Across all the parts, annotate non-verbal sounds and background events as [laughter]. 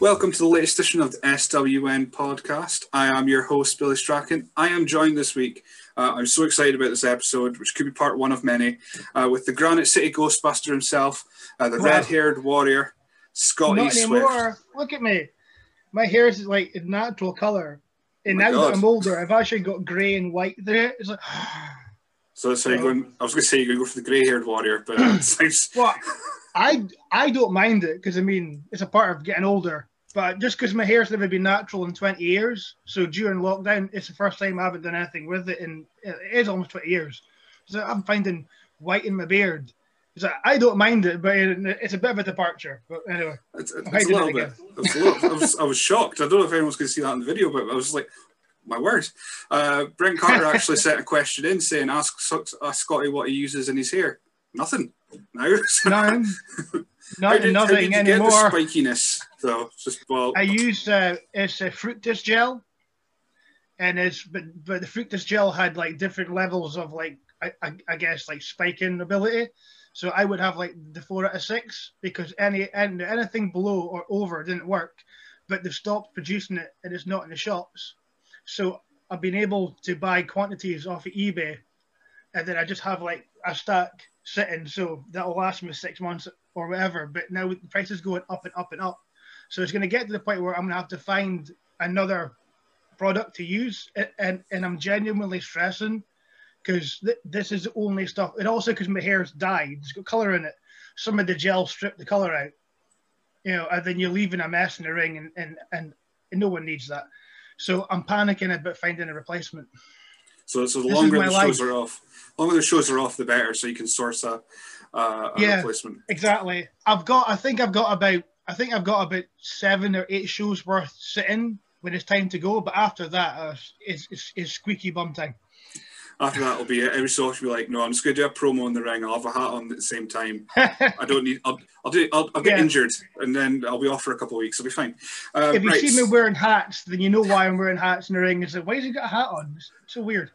Welcome to the latest edition of the SWN podcast. I am your host, Billy Strachan. I am joined this week. Uh, I'm so excited about this episode, which could be part one of many, uh, with the Granite City Ghostbuster himself, uh, the Wow. red haired warrior, Scotty Not Swift. anymore. Look at me. My hair is like a natural color. And Oh now that I'm older, I've actually got grey and white there. It's like, [sighs] [sighs] So, so you're going, I was going to say you're going to go for the grey haired warrior, but [clears throat] sounds, [laughs] what? I I don't mind it because I mean it's a part of getting older. But just because my hair's never been natural in 20 years, so during lockdown, it's the first time I haven't done anything with it, and it is almost 20 years. So I'm finding white in my beard. So I don't mind it, but it's a bit of a departure. But anyway, it's, it's I a little it bit. It was I, was, I was shocked. I don't know if anyone's going to see that in the video, but I was like, my word. Uh, Brent Carter actually sent a question in saying, ask, ask Scotty what he uses in his hair. Nothing. No. [laughs] How not did, nothing anymore. the spikiness, though? Just, well, I use uh, it's a Fructis gel, and it's but but the Fructis gel had like different levels of like I, I, I guess like spiking ability. So I would have like the four out of six because any and anything below or over didn't work, but they've stopped producing it and it's not in the shops. So I've been able to buy quantities off of eBay, and then I just have like a stack sitting, so that'll last me six months or whatever. But now the price is going up and up and up, so it's going to get to the point where I'm going to have to find another product to use, and and I'm genuinely stressing because th- this is the only stuff. And also because my hair's dyed, it's got color in it. Some of the gel strip the color out, you know, and then you're leaving a mess in the ring, and and and, and no one needs that. So I'm panicking about finding a replacement. so, so the this longer the shows are off, longer the shows are off, the better, so you can source a, uh, a Yeah. replacement. Exactly. I've got. I think I've got about. I think I've got about seven or eight shows worth sitting when it's time to go. But after that, uh, it's, it's, it's squeaky bum time. After that, will be it. Every so often, be like, no, I'm just going to do a promo in the ring. I'll have a hat on at the same time. I don't need. I'll, I'll do. I'll, I'll get Yeah. injured, and then I'll be off for a couple of weeks. I'll be fine. Uh, if you right. see me wearing hats, then you know why I'm wearing hats in the ring. It's like, why has he got a hat on? It's so weird.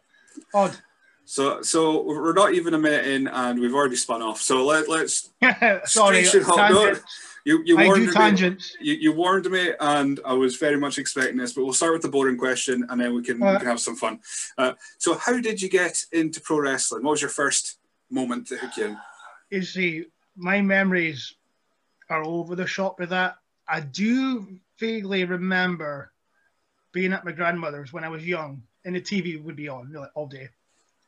Odd. So, so we're not even a minute in, and we've already spun off. So let let's. [laughs] Sorry, Straight hot note. tangents. You you I warned do me. tangents. You, you warned me, and I was very much expecting this. But we'll start with the boring question, and then we can we can have some fun. Uh, so, how did you get into pro wrestling? What was your first moment to hook you in? You see, my memories are all over the shop with that. I do vaguely remember being at my grandmother's when I was young, and the TV would be on like, all day,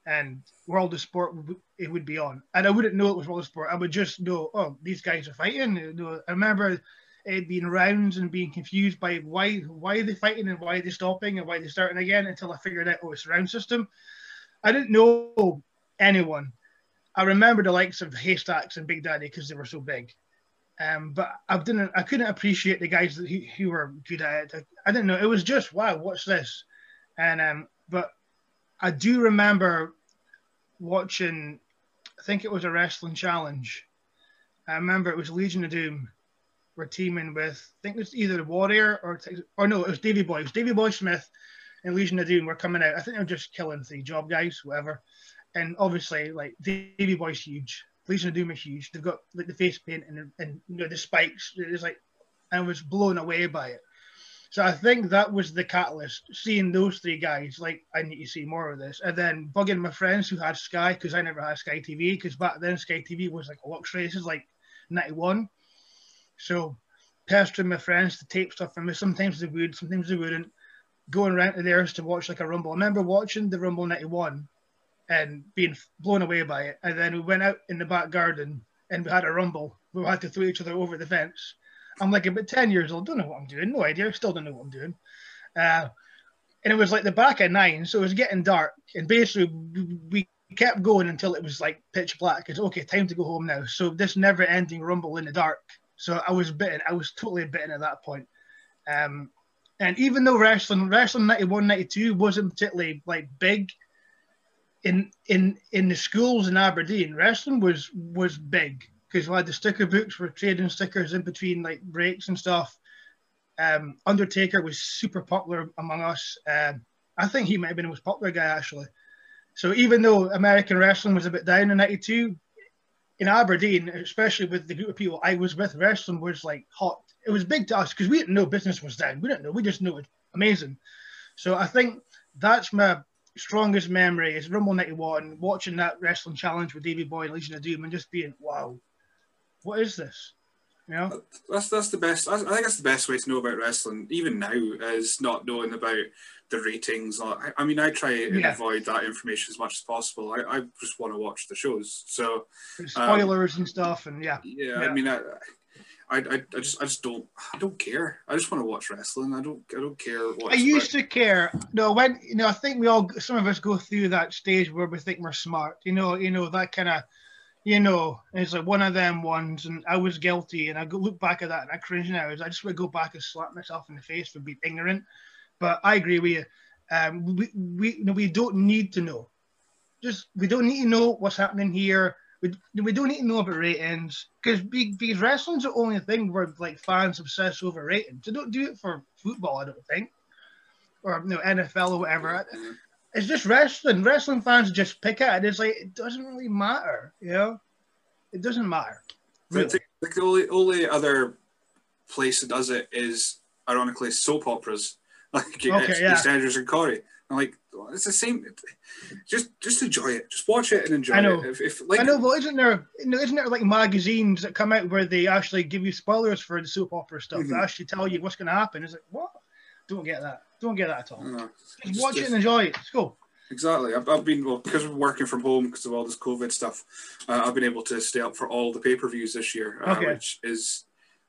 and World of Sport it would be on, and I wouldn't know it was World of Sport. I would just know, oh, these guys are fighting. I remember it being rounds and being confused by why why are they fighting and why are they stopping and why are they're starting again until I figured out oh it's round system. I didn't know anyone. I remember the likes of Haystacks and Big Daddy because they were so big. Um, but I didn't, I couldn't appreciate the guys who, who were good at it. I, I didn't know. It was just wow, what's this? And um, but I do remember watching. I think it was a wrestling challenge. I remember it was Legion of Doom. We're teaming with. I think it was either the Warrior or or no, it was Davey Boy. It was Davey Boy Smith and Legion of Doom were coming out. I think they were just killing the job guys, whatever and obviously like Davey Boy's huge, Legion of Doom is huge. They've got like the face paint and and you know the spikes. It's like I was blown away by it. So I think that was the catalyst. Seeing those three guys, like I need to see more of this, and then bugging my friends who had Sky because I never had Sky TV because back then Sky TV was like a luxury. This is like '91, so pestering my friends to tape stuff from me. Sometimes they would, sometimes they wouldn't. Going around to theirs to watch like a Rumble. I remember watching the Rumble '91 and being blown away by it. And then we went out in the back garden and we had a rumble. We had to throw each other over the fence. I'm like about 10 years old, don't know what I'm doing, no idea, still don't know what I'm doing. Uh, and it was like the back at nine, so it was getting dark. And basically, we- kept going until it was like pitch black. It's okay, time to go home now. So this never ending rumble in the dark So I was bitten. I was totally bitten at that point. Um, and even though wrestling, wrestling 91, 92 wasn't particularly like big in in in the schools in Aberdeen, wrestling was was big because we had the sticker books for trading stickers in between like breaks and stuff. Um, Undertaker was super popular among us. Um, I think he might have been the most popular guy actually. So even though American wrestling was a bit down in '92, in Aberdeen, especially with the group of people I was with, wrestling was like hot. It was big to us because we didn't know business was down. We didn't know. We just knew it was amazing. So I think that's my strongest memory is Rumble 91, watching that wrestling challenge with Davey Boy and Legion of Doom and just being, wow, what is this? You know? That's that's the best. I think that's the best way to know about wrestling, even now, is not knowing about the ratings. I, I mean, I try and yeah. avoid that information as much as possible. I, I just want to watch the shows. So spoilers um, and stuff, and yeah. yeah. yeah. I mean, I, I, I, I just I just don't I don't care. I just want to watch wrestling. I don't I don't care what. I used to care. No, when you know, I think we all some of us go through that stage where we think we're smart. You know, you know that kind of, you know, it's like one of them ones, and I was guilty, and I look back at that and I cringe now. I just want to go back and slap myself in the face for being ignorant. But I agree with you. Um, we we we don't need to know. Just we don't need to know what's happening here we, we don't need to know about ratings because because wrestling's the only thing where like fans obsess over ratings. They don't do it for football, I don't think, or you know NFL or whatever. It's just wrestling. Wrestling fans just pick at it. It's like it doesn't really matter, you know. It doesn't matter. Really. Like the only only other place that does it is ironically soap operas, [laughs] like okay, yeah. EastEnders and Corrie. I'm like, it's the same. Just just enjoy it. Just watch it and enjoy I know. it. If, if like, I know, but isn't there isn't there like magazines that come out where they actually give you spoilers for the soap opera stuff? Mm-hmm. They actually tell you what's going to happen. Is it what? Don't get that. Don't get that at all. No, just, watch just, it and enjoy it. It's cool. Exactly. I've, I've been well because we're working from home because of all this COVID stuff. Uh, I've been able to stay up for all the pay per views this year, uh, okay. which is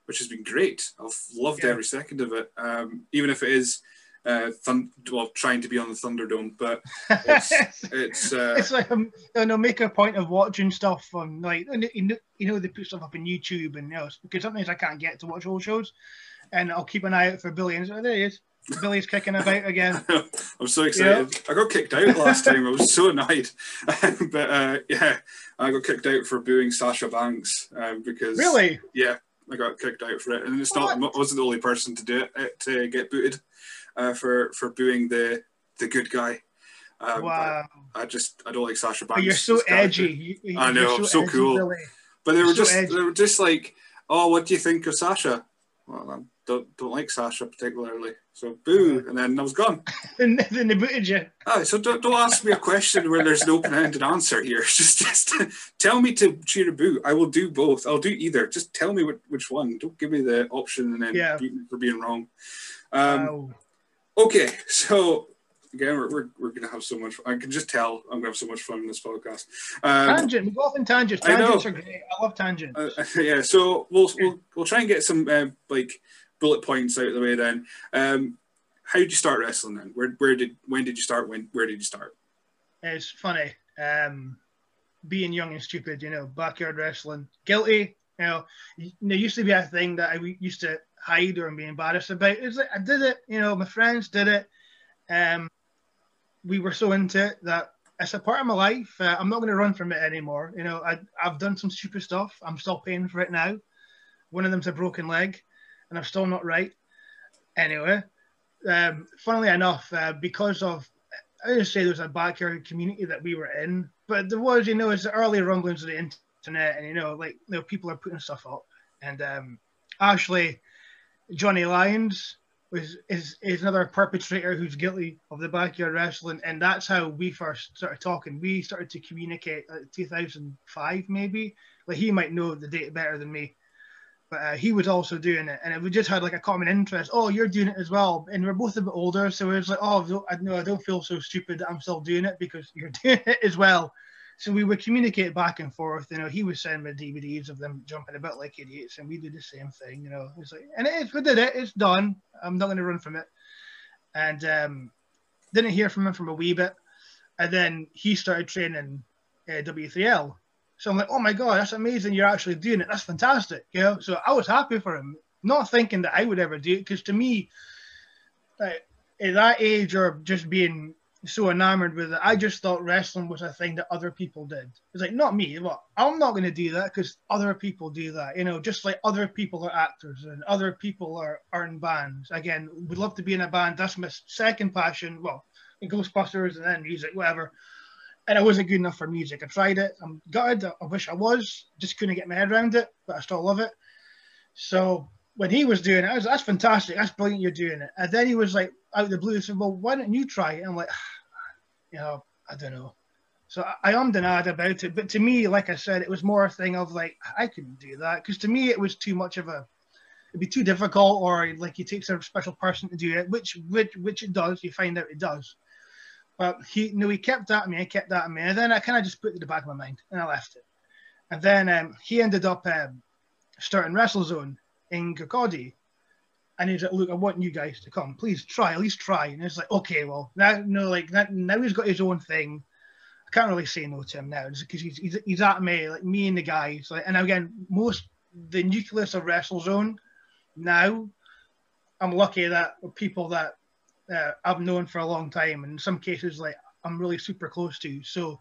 which has been great. I've loved yeah. every second of it, um, even if it is uh, thun- well, trying to be on the Thunderdome, but it's [laughs] it's, uh, it's like um, know, make a point of watching stuff on like you know, you know they put stuff up on YouTube and you know, because sometimes I can't get to watch old shows, and I'll keep an eye out for Billy and oh, there he is. Billy's kicking about again. [laughs] I'm so excited. I got kicked out last time. I was so annoyed. [laughs] but uh, yeah, I got kicked out for booing Sasha Banks um, because really, yeah, I got kicked out for it, and it's what? not I wasn't the only person to do it to get booted uh, for for booing the the good guy. Um, wow. I, just I don't like Sasha Banks. But you're so edgy. You, I know, so, so cool. Billy. But they were just edgy. they were just like, oh, what do you think of Sasha? Well, I don't don't like Sasha particularly. So boo, and then I was gone. [laughs] and then they booted you. Oh, so don't, don't ask me a question where there's an open-ended answer here. [laughs] Just just tell me to cheer a boo. I will do both. I'll do either. Just tell me which, which one. Don't give me the option and then yeah. beat me for being wrong. Um, wow. Okay, so again, we're, we're, we're going to have so much. I can just tell I'm going to have so much fun in this podcast. Um, Tangent, we go off in tangents. Tangents are great. I love tangents. Uh, [laughs] yeah, so we'll, we'll we'll try and get some uh, like bullet points out of the way then. Um, how did you start wrestling then? Where where did when did you start? When where did you start? It's funny. Um, being young and stupid, you know, backyard wrestling, guilty. You know, there used to be a thing that I used to hide or be embarrassed about. It's like I did it, you know, my friends did it. Um, we were so into it that it's a part of my life. Uh, I'm not going to run from it anymore. You know, I, I've done some stupid stuff. I'm still paying for it now. One of them's a broken leg, and I'm still not right. Anyway, um, funnily enough, uh, because of I just say there's a backyard community that we were in, but there was, you know, it's the early rumblings of the internet, and you know, like you know, people are putting stuff up, and um, Ashley Johnny Lyons was is is another perpetrator who's guilty of the backyard wrestling, and that's how we first started talking. We started to communicate like 2005 maybe. Like he might know the date better than me, but uh, he was also doing it, and we just had like a common interest. Oh, you're doing it as well, and we're both a bit older, so it was like, oh, I know I don't feel so stupid that I'm still doing it because you're [laughs] doing it as well. So we would communicate back and forth. You know, he would send me DVDs of them jumping about like idiots, and we did the same thing. You know, it's like, and it's we did it. It's done. I'm not going to run from it. And um, didn't hear from him from a wee bit, and then he started training uh, W3L, So I'm like, oh my god, that's amazing! You're actually doing it. That's fantastic, you know. So I was happy for him, not thinking that I would ever do it, because to me, like, at that age or just being so enamored with it, I just thought wrestling was a thing that other people did. It's like not me. Well, I'm not going to do that because other people do that. You know, just like other people are actors and other people are are in bands. Again, we'd love to be in a band. That's my second passion. Well, in Ghostbusters and then music, whatever. And I wasn't good enough for music. I tried it. I'm gutted. I wish I was. Just couldn't get my head around it, but I still love it. So when he was doing it, I was, that's fantastic. That's brilliant. You're doing it. And then he was like, out of the blue, he said, "Well, why don't you try it?" And I'm like, you know, I don't know. So I, am denied about it. But to me, like I said, it was more a thing of like I couldn't do that because to me it was too much of a. It'd be too difficult, or like it takes a special person to do it, which which which it does. You find out it does. But he know he kept that at me, I kept that at me, and then I kind of just put it in the back of my mind and I left it. And then um, he ended up um, starting WrestleZone in Kirkcaldy, and he's like, "Look, I want you guys to come. Please try, at least try." And it's like, "Okay, well, now, no, like that, now he's got his own thing. I can't really say no to him now because he's, he's he's at me, like me and the guys. Like, and again, most the nucleus of WrestleZone now, I'm lucky that people that uh, I've known for a long time, and in some cases, like I'm really super close to. So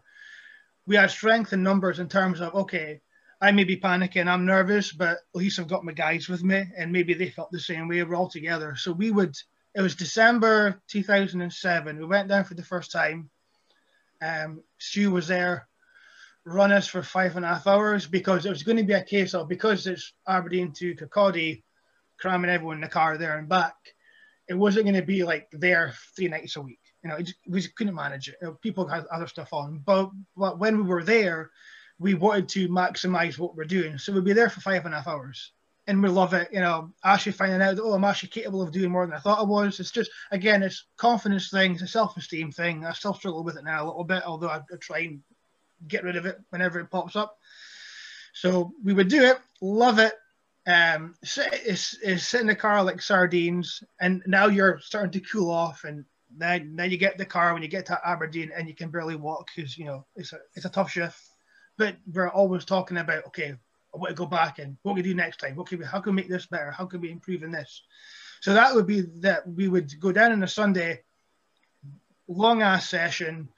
we have strength in numbers in terms of okay, I may be panicking, I'm nervous, but at least I've got my guys with me, and maybe they felt the same way. We're all together. So we would. It was December 2007. We went down for the first time. Um, Stu was there, run us for five and a half hours because it was going to be a case of because it's Aberdeen to Kirkcaldy, cramming everyone in the car there and back. It wasn't going to be like there three nights a week. You know, it we couldn't manage it. People had other stuff on, but, but when we were there we wanted to maximize what we're doing. So we'd be there for five and a half hours and we love it. You know, actually finding out that, oh, I'm actually capable of doing more than I thought I was. It's just, again, it's confidence thing, it's a self esteem thing. I still struggle with it now a little bit, although I, I try and get rid of it whenever it pops up. So we would do it, love it. Um, it's, it's sit in the car like sardines, and now you're starting to cool off, and then then you get the car when you get to Aberdeen, and you can barely walk because you know it's a it's a tough shift but we're always talking about okay, I want to go back and what can we do next time? What can we, how can we make this better? How can we improve in this? So that would be that we would go down on a Sunday, long ass session,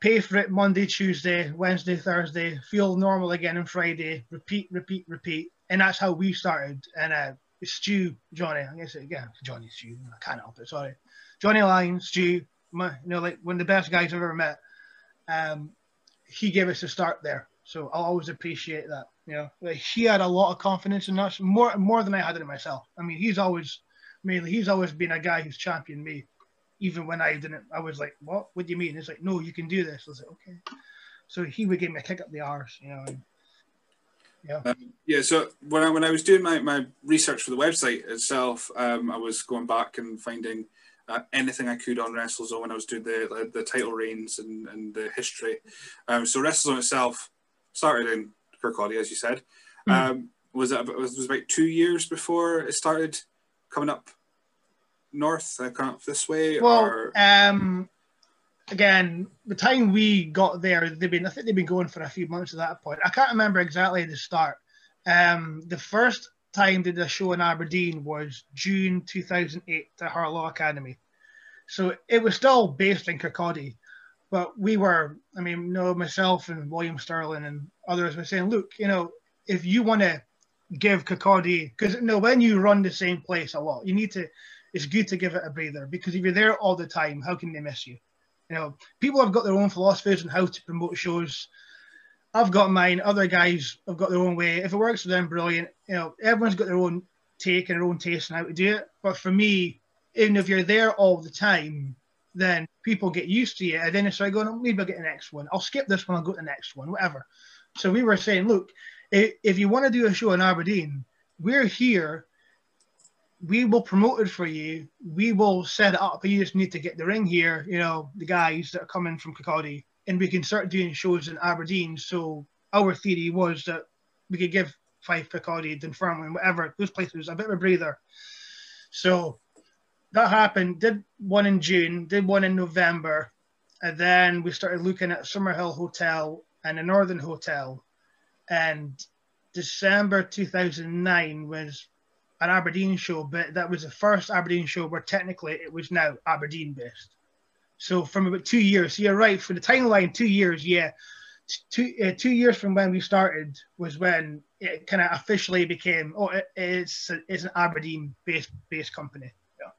pay for it Monday, Tuesday, Wednesday, Thursday, feel normal again on Friday, repeat, repeat, repeat. And that's how we started. And uh, Stu, Johnny, I guess again, Johnny Stu, I can't help it, sorry. Johnny Lyons, Stu, my, you know, like one of the best guys I've ever met. Um, he gave us a start there. So I'll always appreciate that. You know, like he had a lot of confidence in us, more more than I had in myself. I mean, he's always mainly he's always been a guy who's championed me, even when I didn't. I was like, "What? What do you mean?" He's like, "No, you can do this." I was like, "Okay." So he would give me a kick up the arse, you know. And, yeah. Um, yeah. So when I when I was doing my, my research for the website itself, um, I was going back and finding uh, anything I could on WrestleZone when I was doing the the title reigns and, and the history. Um, so WrestleZone itself started in Kirkcaldy, as you said. Mm. Um, was it was, was about two years before it started coming up north, uh, coming up this way? Well, or? um, again, the time we got there, they've been I think they've been going for a few months at that point. I can't remember exactly the start. Um, the first time did a show in Aberdeen was June 2008 at Harlaw Academy. So it was still based in Kirkcaldy, but we were, I mean, you know, myself and William Sterling and others were saying, look, you know, if you want to give Kirkcaldy, because you know, when you run the same place a lot, you need to, it's good to give it a breather because if you're there all the time, how can they miss you? You know, people have got their own philosophies on how to promote shows. I've got mine. Other guys have got their own way. If it works for them, brilliant. You know, everyone's got their own take and their own taste on how to do it. But for me, even if you're there all the time, then people get used to you. And then it's like going, oh, maybe I'll get the next one. I'll skip this one. I'll go to the next one, whatever. So we were saying, look, if, you want to do a show in Aberdeen, we're here. We will promote it for you. We will set it up. You just need to get the ring here. You know, the guys that are coming from Kirkcaldy and we can start doing shows in Aberdeen. So our theory was that we could give Fife, Kirkcaldy, Dunfermline, whatever those places a bit of a breather. So that happened. Did one in June, did one in November, and then we started looking at Summerhill Hotel and a Northern Hotel, and December 2009 was an Aberdeen show, but that was the first Aberdeen show where technically it was now Aberdeen based. So from about two years, so you're right for the timeline, two years, yeah, two uh, two years from when we started was when it kind of officially became oh it, it's it's an Aberdeen based based company. Yeah.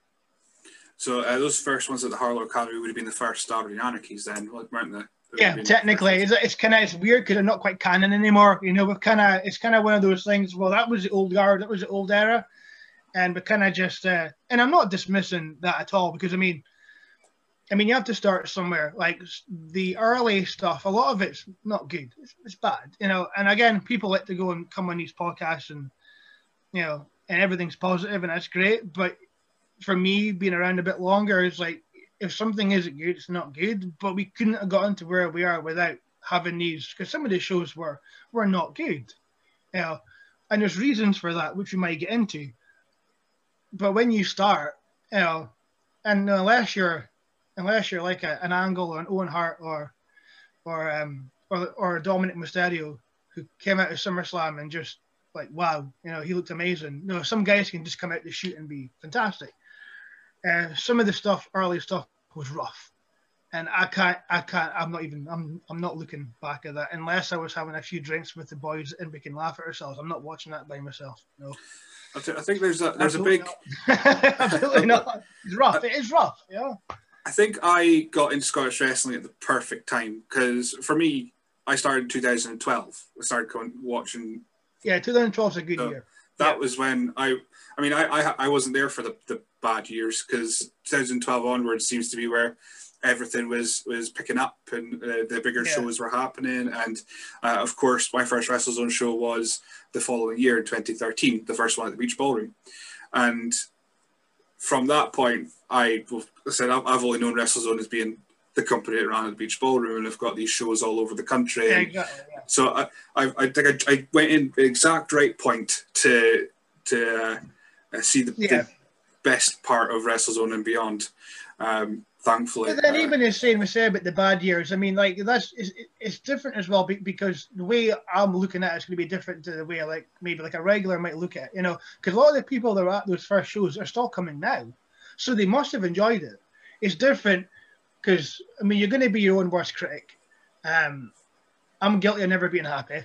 So uh, those first ones at the Harlaw Academy would have been the first Aberdeen Anarchies, then, weren't they? Yeah, technically, it's, it's kind of it's weird because they're not quite canon anymore. You know, we're kind of it's kind of one of those things. Well, that was the old guard, that was the old era, and we kind of just uh, and I'm not dismissing that at all because I mean, I mean you have to start somewhere. Like the early stuff, a lot of it's not good. It's, it's bad, you know. And again, people like to go and come on these podcasts and you know, and everything's positive and that's great. But for me, being around a bit longer is like if something isn't good, it's not good. But we couldn't have gotten to where we are without having these because some of the shows were were not good. You know, and there's reasons for that which we might get into. But when you start, you know, and unless you're unless you're like a, an Angle or an Owen Hart or or um or or Dominik Mysterio who came out of SummerSlam and just like wow, you know, he looked amazing. No, some guys can just come out to shoot and be fantastic. Uh, some of the stuff, early stuff, was rough, and I can't, I can't, I'm not even, I'm, I'm not looking back at that unless I was having a few drinks with the boys and we can laugh at ourselves. I'm not watching that by myself. No. I, th- I think there's a there's Absolutely a big. [laughs] Absolutely not. It's rough. It is rough. Yeah. I think I got into Scottish wrestling at the perfect time because for me, I started in 2012. I started going, watching. Yeah, 2012 is a good so year. That yeah. was when I. I mean, I I, I wasn't there for the, the bad years because 2012 onwards seems to be where everything was was picking up and uh, the bigger yeah. shows were happening and uh, of course my first WrestleZone show was the following year in 2013 the first one at the beach ballroom and from that point I, I said I've only known WrestleZone as being the company that ran at the beach ballroom and I've got these shows all over the country yeah, exactly, yeah. so I, I, I think I, I, went in the exact right point to to uh, see the, the best part of WrestleZone and beyond. Um, thankfully. But then uh, even the same we say about the bad years, I mean, like that's it's, it's different as well because the way I'm looking at it is going to be different to the way like maybe like a regular might look at it, you know, because a lot of the people that are at those first shows are still coming now, so they must have enjoyed it. It's different because I mean you're going to be your own worst critic. Um, I'm guilty of never being happy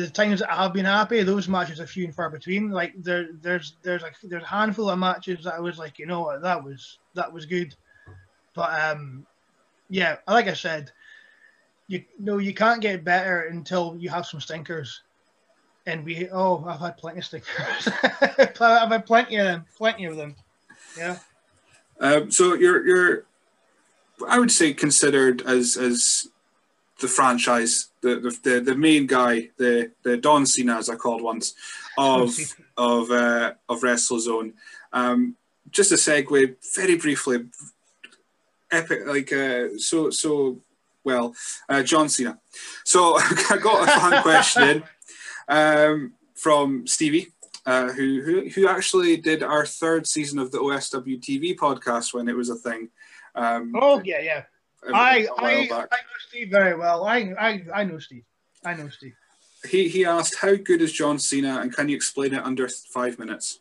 the times that I have been happy, those matches are few and far between. Like there, there's there's there's a handful of matches that I was like, you know what, that was that was good. But um, yeah, like I said, you no, you can't get better until you have some stinkers. And we, oh, I've had plenty of stinkers. [laughs] I've had plenty of them, plenty of them. Yeah. Um, so you're you're, I would say considered as as the franchise, the the, the, main guy, the the Don Cena as I called once, of [laughs] of uh, of WrestleZone. Um, just a segue, very briefly, epic, like uh, so so well, uh, John Cena. So [laughs] I got a fun question um, from Stevie. Uh, who, who who actually did our third season of the OSW TV podcast when it was a thing. Um, oh yeah, yeah. I, I, I know Steve very well. I, I, I know Steve. I know Steve. He, he asked, How good is John Cena and can you explain it under five minutes?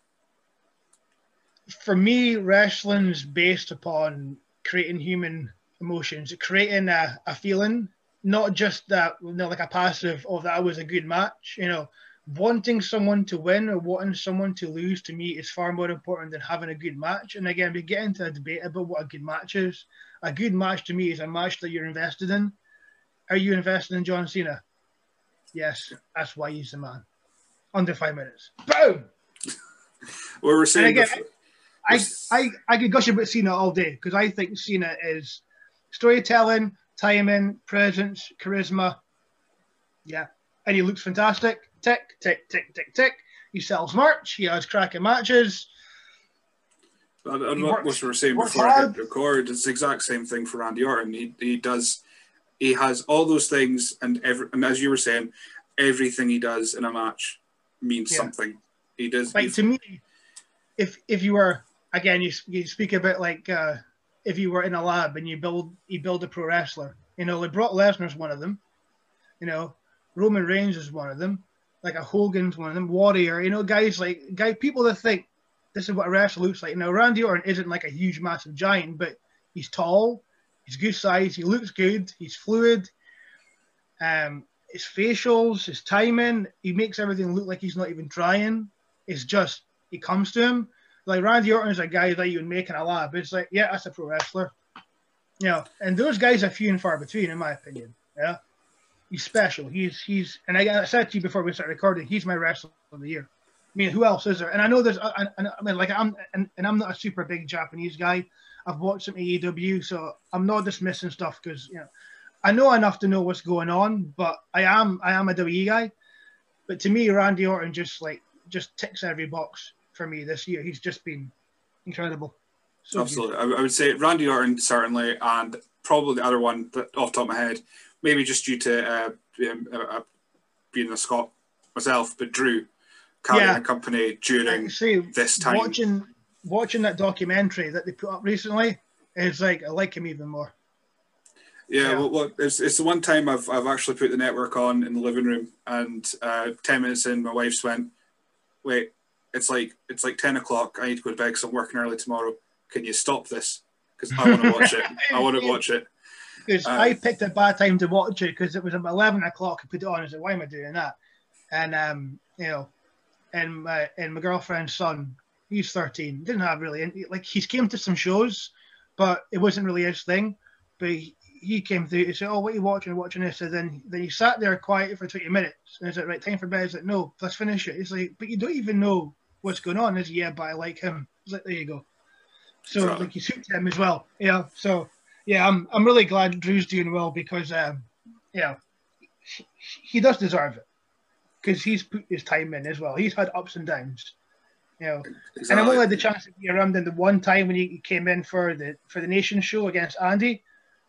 For me, wrestling's based upon creating human emotions, creating a, a feeling, not just that, you know, like a passive, of that was a good match. You know, wanting someone to win or wanting someone to lose to me is far more important than having a good match. And again, we get into a debate about what a good match is a good match to me is a match that you're invested in. Are you invested in John Cena? Yes, that's why he's the man. Under five minutes. Boom! [laughs] well, we're saying again, I, I, I could gush about Cena all day because I think Cena is storytelling, timing, presence, charisma. Yeah. And he looks fantastic. Tick, tick, tick, tick, tick. He sells merch. He has cracking matches. And, and what, we were saying before I hit record, it's the exact same thing for Randy Orton. He, he does, he has all those things, and every, and as you were saying, everything he does in a match means yeah. something. He does. Like to me, if if you were again, you you speak about like uh, if you were in a lab and you build you build a pro wrestler. You know, like Brock Lesnar's one of them. You know, Roman Reigns is one of them. Like a Hogan's one of them. Warrior. You know, guys like guy people that think this is what a wrestler looks like. Now Randy Orton isn't like a huge, massive giant, but he's tall. He's good size. He looks good. He's fluid. Um, his facials, his timing, he makes everything look like he's not even trying. It's just he comes to him. Like Randy Orton is a guy that you would make in a lab. It's like, yeah, that's a pro wrestler. You know, and those guys are few and far between, in my opinion. Yeah. He's special. He's he's and I, I said to you before we started recording, he's my wrestler of the year. I mean, who else is there? And I know there's, uh, I, I, I mean, like I'm, and, and I'm not a super big Japanese guy. I've watched some AEW, so I'm not dismissing stuff because you know I know enough to know what's going on, but I am I am a WWE guy. But to me, Randy Orton just like just ticks every box for me this year. He's just been incredible. So Absolutely, I, I, would say Randy Orton certainly, and probably the other one that off the top of my head, maybe just due to uh, being, uh, uh being a Scot myself, but Drew carrying yeah. a company during see, this time. Watching watching that documentary that they put up recently is like I like him even more. Yeah, yeah. well, look, it's, it's the one time I've, I've actually put the network on in the living room, and uh, ten minutes in, my wife's went, "Wait, it's like it's like ten o'clock. I need to go to bed because I'm working early tomorrow. Can you stop this? Because I want to watch it. [laughs] I want to watch it." Because uh, I picked a bad time to watch it because it was about eleven o'clock. I put it on. I said, "Why am I doing that?" And um, you know, and my and my girlfriend's son, he's thirteen. Didn't have really any, like he's came to some shows, but it wasn't really his thing. But he, he came through and said, "Oh, what are you watching? Watching this?" And then then he sat there quiet for twenty minutes. And I said, "Right, time for bed." He's like, "No, let's finish it." He's like, "But you don't even know what's going on." Is yeah, but I like him. He's like, "There you go." So right. like you suit him as well. Yeah. So yeah, I'm I'm really glad Drew's doing well because um, yeah, he, he does deserve it because he's put his time in as well. He's had ups and downs. You know, exactly. and I've only had the chance to be around him the one time when he came in for the for the nation show against Andy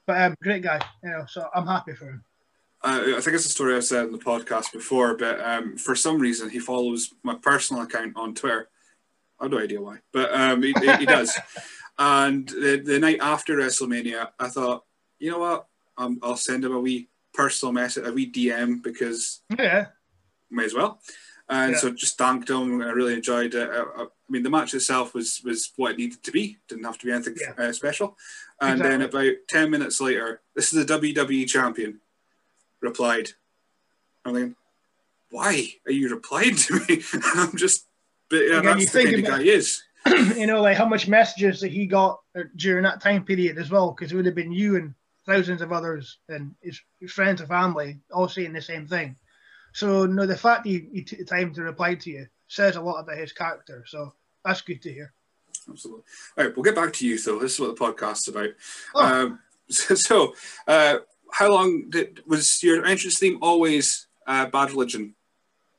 but um, great guy, you know. So I'm happy for him. Uh, I think it's a story I've said in the podcast before, but um, for some reason he follows my personal account on Twitter. I have no idea why, but um, he, he, does. [laughs] And the, the night after WrestleMania, I thought, you know what? Um, I'll send him a wee personal message, a wee DM because yeah, may as well. And yeah. so just thanked him. I really enjoyed it. I, I, mean, the match itself was was what it needed to be. Didn't have to be anything yeah. uh, special. And exactly. then about ten minutes later, this is the WWE champion. Replied. I'm like, why are you replying to me? [laughs] I'm just, but yeah, Again, that's the kind of guy he is. [clears throat] you know, like how much messages that he got during that time period as well, because it would have been you and thousands of others and his, his friends and family all saying the same thing. So no, the fact he, he took the time to reply to you says a lot about his character. So that's good to hear. Absolutely. All right, we'll get back to you though. This is what the podcast's about. Oh. Um, [laughs] so, so uh, how long did was your entrance theme always uh, Bad Religion,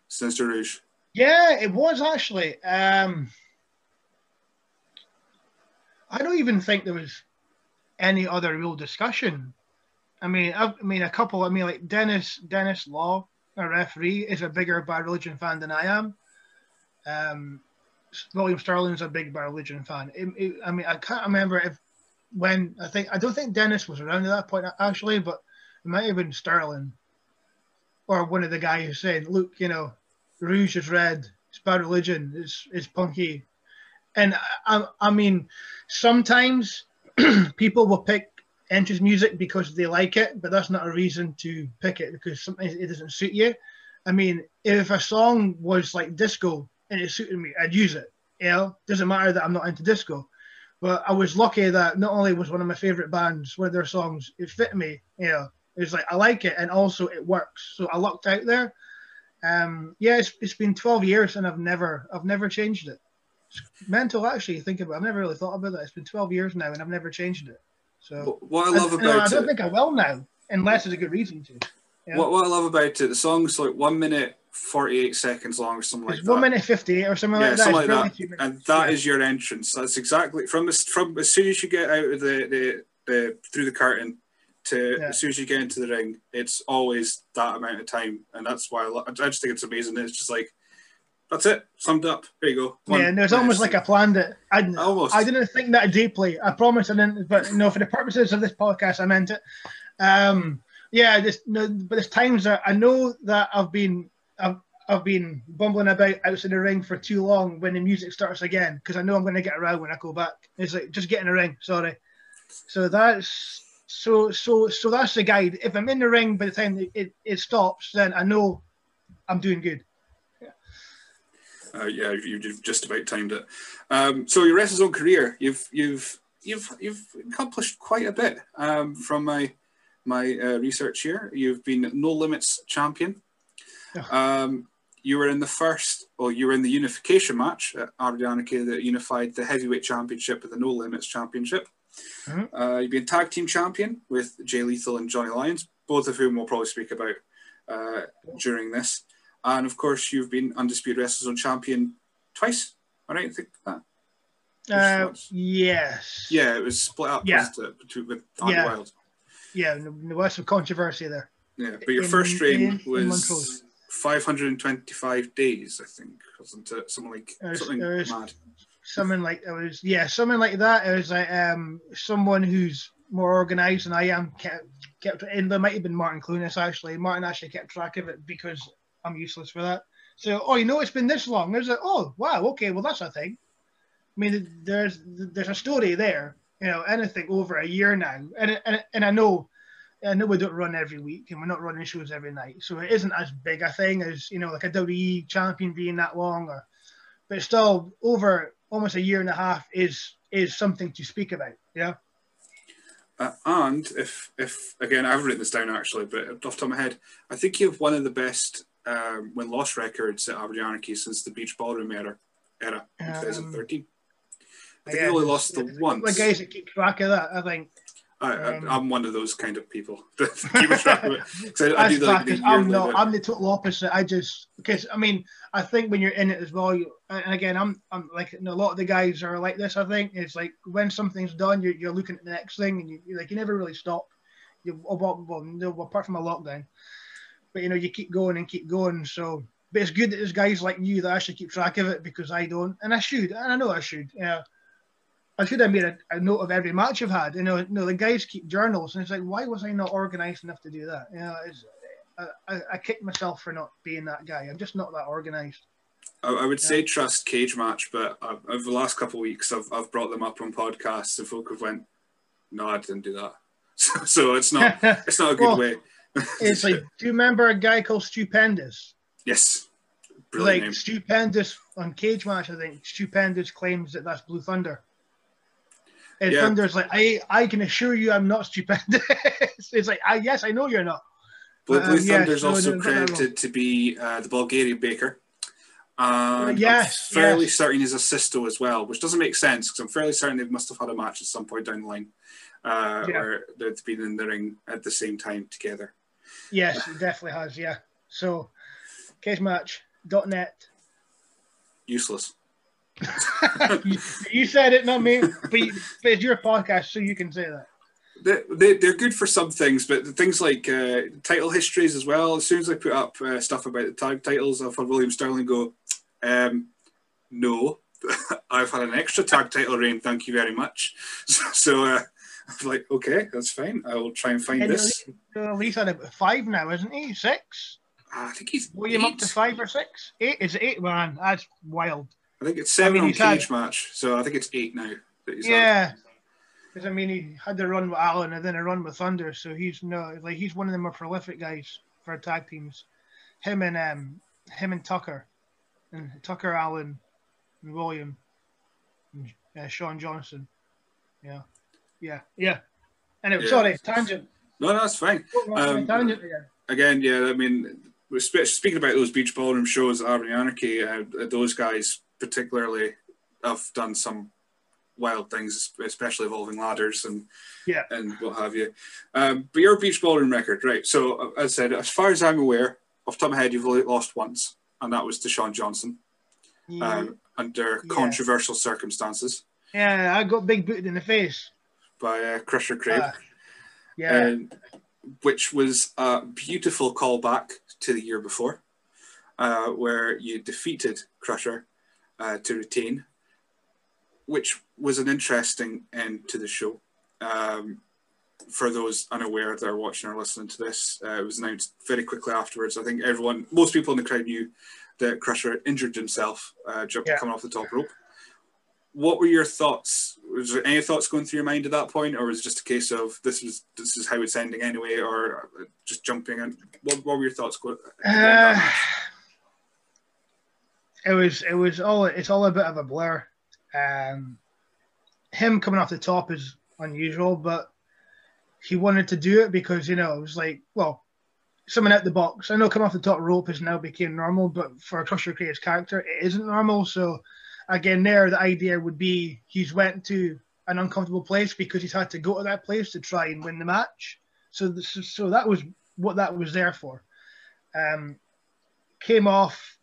Sinister Rouge? Yeah, it was actually. Um, I don't even think there was any other real discussion. I mean, I, I mean, a couple. I mean, like Dennis Dennis Law a referee is a bigger Bad Religion fan than I am. Um, William Sterling's a big Bad Religion fan. It, it, I mean, I can't remember if when I think I don't think Dennis was around at that point actually, but it might have been Sterling or one of the guys who said, "Look, you know, Rouge is red. It's Bad Religion. It's it's punky." And I, I mean, sometimes [clears throat] people will pick entrance music because they like it, but that's not a reason to pick it because sometimes it doesn't suit you. I mean, if a song was like disco and it suited me, I'd use it. You know, doesn't matter that I'm not into disco. But I was lucky that not only was one of my favorite bands, one of their songs, it fit me. You know, it was like I like it and also it works. So I lucked out there. Um, yeah, it's, it's been 12 years and I've never I've never changed it. It's mental actually. Think about. It. I've never really thought about that. It's been 12 years now and I've never changed it. So what I love I, about I don't it, think I will now, unless there's a good reason to. Yeah. What, what I love about it, the song's like one minute forty eight seconds long or something like it's that. One minute fifty eight or something yeah, like that. Something like that. And that yeah. is your entrance. That's exactly from this from as soon as you get out of the the, the through the curtain to yeah. as soon as you get into the ring, it's always that amount of time, and that's why I, love, I just think it's amazing. It's just like that's it. Summed up. There you go. One, yeah, and it was almost like I planned it. I didn't, almost. I didn't think that deeply. I promise I didn't. But know, for the purposes of this podcast, I meant it. Um, yeah, this no, but there's times that I know that I've been I've, I've been bumbling about outside the ring for too long when the music starts again because I know I'm going to get around when I go back. It's like just get in the ring. Sorry. So that's so so so that's the guide. If I'm in the ring by the time it, it stops, then I know I'm doing good. Uh, yeah, you, you've just about timed it. Um, so your wrestling career, you've you've you've you've accomplished quite a bit. Um, from my my uh, research here, you've been No Limits champion. Yeah. Um, you were in the first, or you were in the unification match at Ardianarchy that unified the heavyweight championship with the No Limits championship. Mhm. Uh, you've been tag team champion with Jay Lethal and Johnny Lyons, both of whom we'll probably speak about uh, during this. And of course, you've been undisputed WrestleZone champion twice. All right, I think that. Uh, once. yes. Yeah, it was split up Yeah. between with Andy Yeah. Wild. Yeah. There was some controversy there. Yeah, but your In- first reign in- in was Montrose. 525 days, I think, wasn't it? Something like was- something was- mad. Something like it was. Yeah. Something like that. It was like um someone who's more organized than I am kept kept. And there might have been Martin Clunas actually. Martin actually kept track of it because I'm useless for that. So, oh, you know, it's been this long. There's a, oh, wow, okay, well, that's a thing. I mean, there's there's a story there. You know, anything over a year now, and and, and I know, I know we don't run every week, and we're not running shows every night, so it isn't as big a thing as you know, like a WWE champion being that long, or but still over almost a year and a half is is something to speak about. Yeah. Uh, and if if again, I've written this down actually, but off the top of my head, I think you have one of the best um, win loss records at Aberdeen Anarchy since the Beach Ballroom era, era in Um, 2013. I think Yeah, only lost the once. of guys that keep track of that, I think. I, I, um, I'm one of those kind of people. [laughs] that keep track of it. [laughs] 'Cause I, I That's do like because the I'm not. I'm the total opposite. I just because I mean I think when you're in it as well, you, and again I'm I'm like a lot of the guys are like this. I think it's like when something's done, you're, you're looking at the next thing, and you like you never really stop. You well, well, no, apart from a lockdown, but you know you keep going and keep going. So, but it's good that there's guys like you that actually keep track of it because I don't, and I should, and I know I should. Yeah. I should have made a, a note of every match I've had. You know, you know, the guys keep journals, and it's like, why was I not organized enough to do that? You know, it's, I, I, kick myself for not being that guy. I'm just not that organized. I, I would say trust cage match, but i over the last couple of weeks, I've, I've brought them up on podcasts, and folk have went, "No, I didn't do that." [laughs] So, so it's not [laughs] it's not a good Well, way. It's like, [laughs] do you remember a guy called Stupendous? Yes, brilliant like name. Stupendous on Cage Match, I think Stupendous claims that that's Blue Thunder. And Yeah. Thunder's like, I, I can assure you, I'm not stupendous. [laughs] it's like, I, yes, I know you're not. Blue, um, Blue yeah, Thunder's so also no, credited to be uh, the Bulgarian baker. And I'm yes, fairly yes. certain he's a Sisto as well, which doesn't make sense because I'm fairly certain they must have had a match at some point down the line uh, Yeah. where they've been in the ring at the same time together. Yes, it definitely has. Yeah. So, cagematch.net. Useless. you, [laughs] you said it, not me. But, you, but it's your podcast, so you can say that. They, they, they're good for some things, but things like uh, title histories as well. As soon as I put up uh, stuff about the tag titles, I've had William Sterling go, um, no, [laughs] I've had an extra tag title reign, thank you very much. So, [laughs] so uh, [laughs] I'm like, okay, that's fine. I will try and find And this. He's had about five now, isn't he? Six? Ah, I think he's William up to five or six? Eight? Is eight? Man, that's wild. I think it's seven I mean, on he's had- cage match, so I think it's eight now. Yeah. Because, I mean, he had the run with Allen and then a run with Thunder, so he's no like he's one of the more prolific guys for tag teams. Him and um him and Tucker, and Tucker Allen, and William, and uh, Sean Johnson. Yeah, yeah, yeah. Anyway, Yeah. sorry, tangent. No, that's fine. Um, tangent again. again, yeah, I mean, we're speaking about those beach ballroom shows at Aberdeen Anarchy, uh, those guys particularly have done some wild things, especially involving ladders and Yeah. and what have you. Um, but your beach ballroom record, right? So, as I said, as far as I'm aware, off top of my head, you've only lost once, and that was to Sean Johnson um, under Yeah. controversial circumstances yeah, I got big booted in the face. By uh, Crusher Craig. Ah, yeah, and which was a beautiful callback to the year before, uh, where you defeated Crusher uh, to retain, which was an interesting end to the show. Um, for those unaware that are watching or listening to this, uh, it was announced very quickly afterwards. I think everyone, most people in the crowd knew that Crusher injured himself uh, jumping Yeah. coming off the top rope. What were your thoughts? Was there any thoughts going through your mind at that point, or was it just a case of this was this is how it's ending anyway, or just jumping? And what, what were your thoughts? [sighs] Going, Uh, it was it was all it's all a bit of a blur. Um, him coming off the top is unusual, but he wanted to do it because you know it was like well, someone out the box. I know coming off the top rope has now became normal, but for a Crusher Creator's character, it isn't normal. So again, there the idea would be he's went to an uncomfortable place because he's had to go to that place to try and win the match. So this, so that was what that was there for. Um, came off.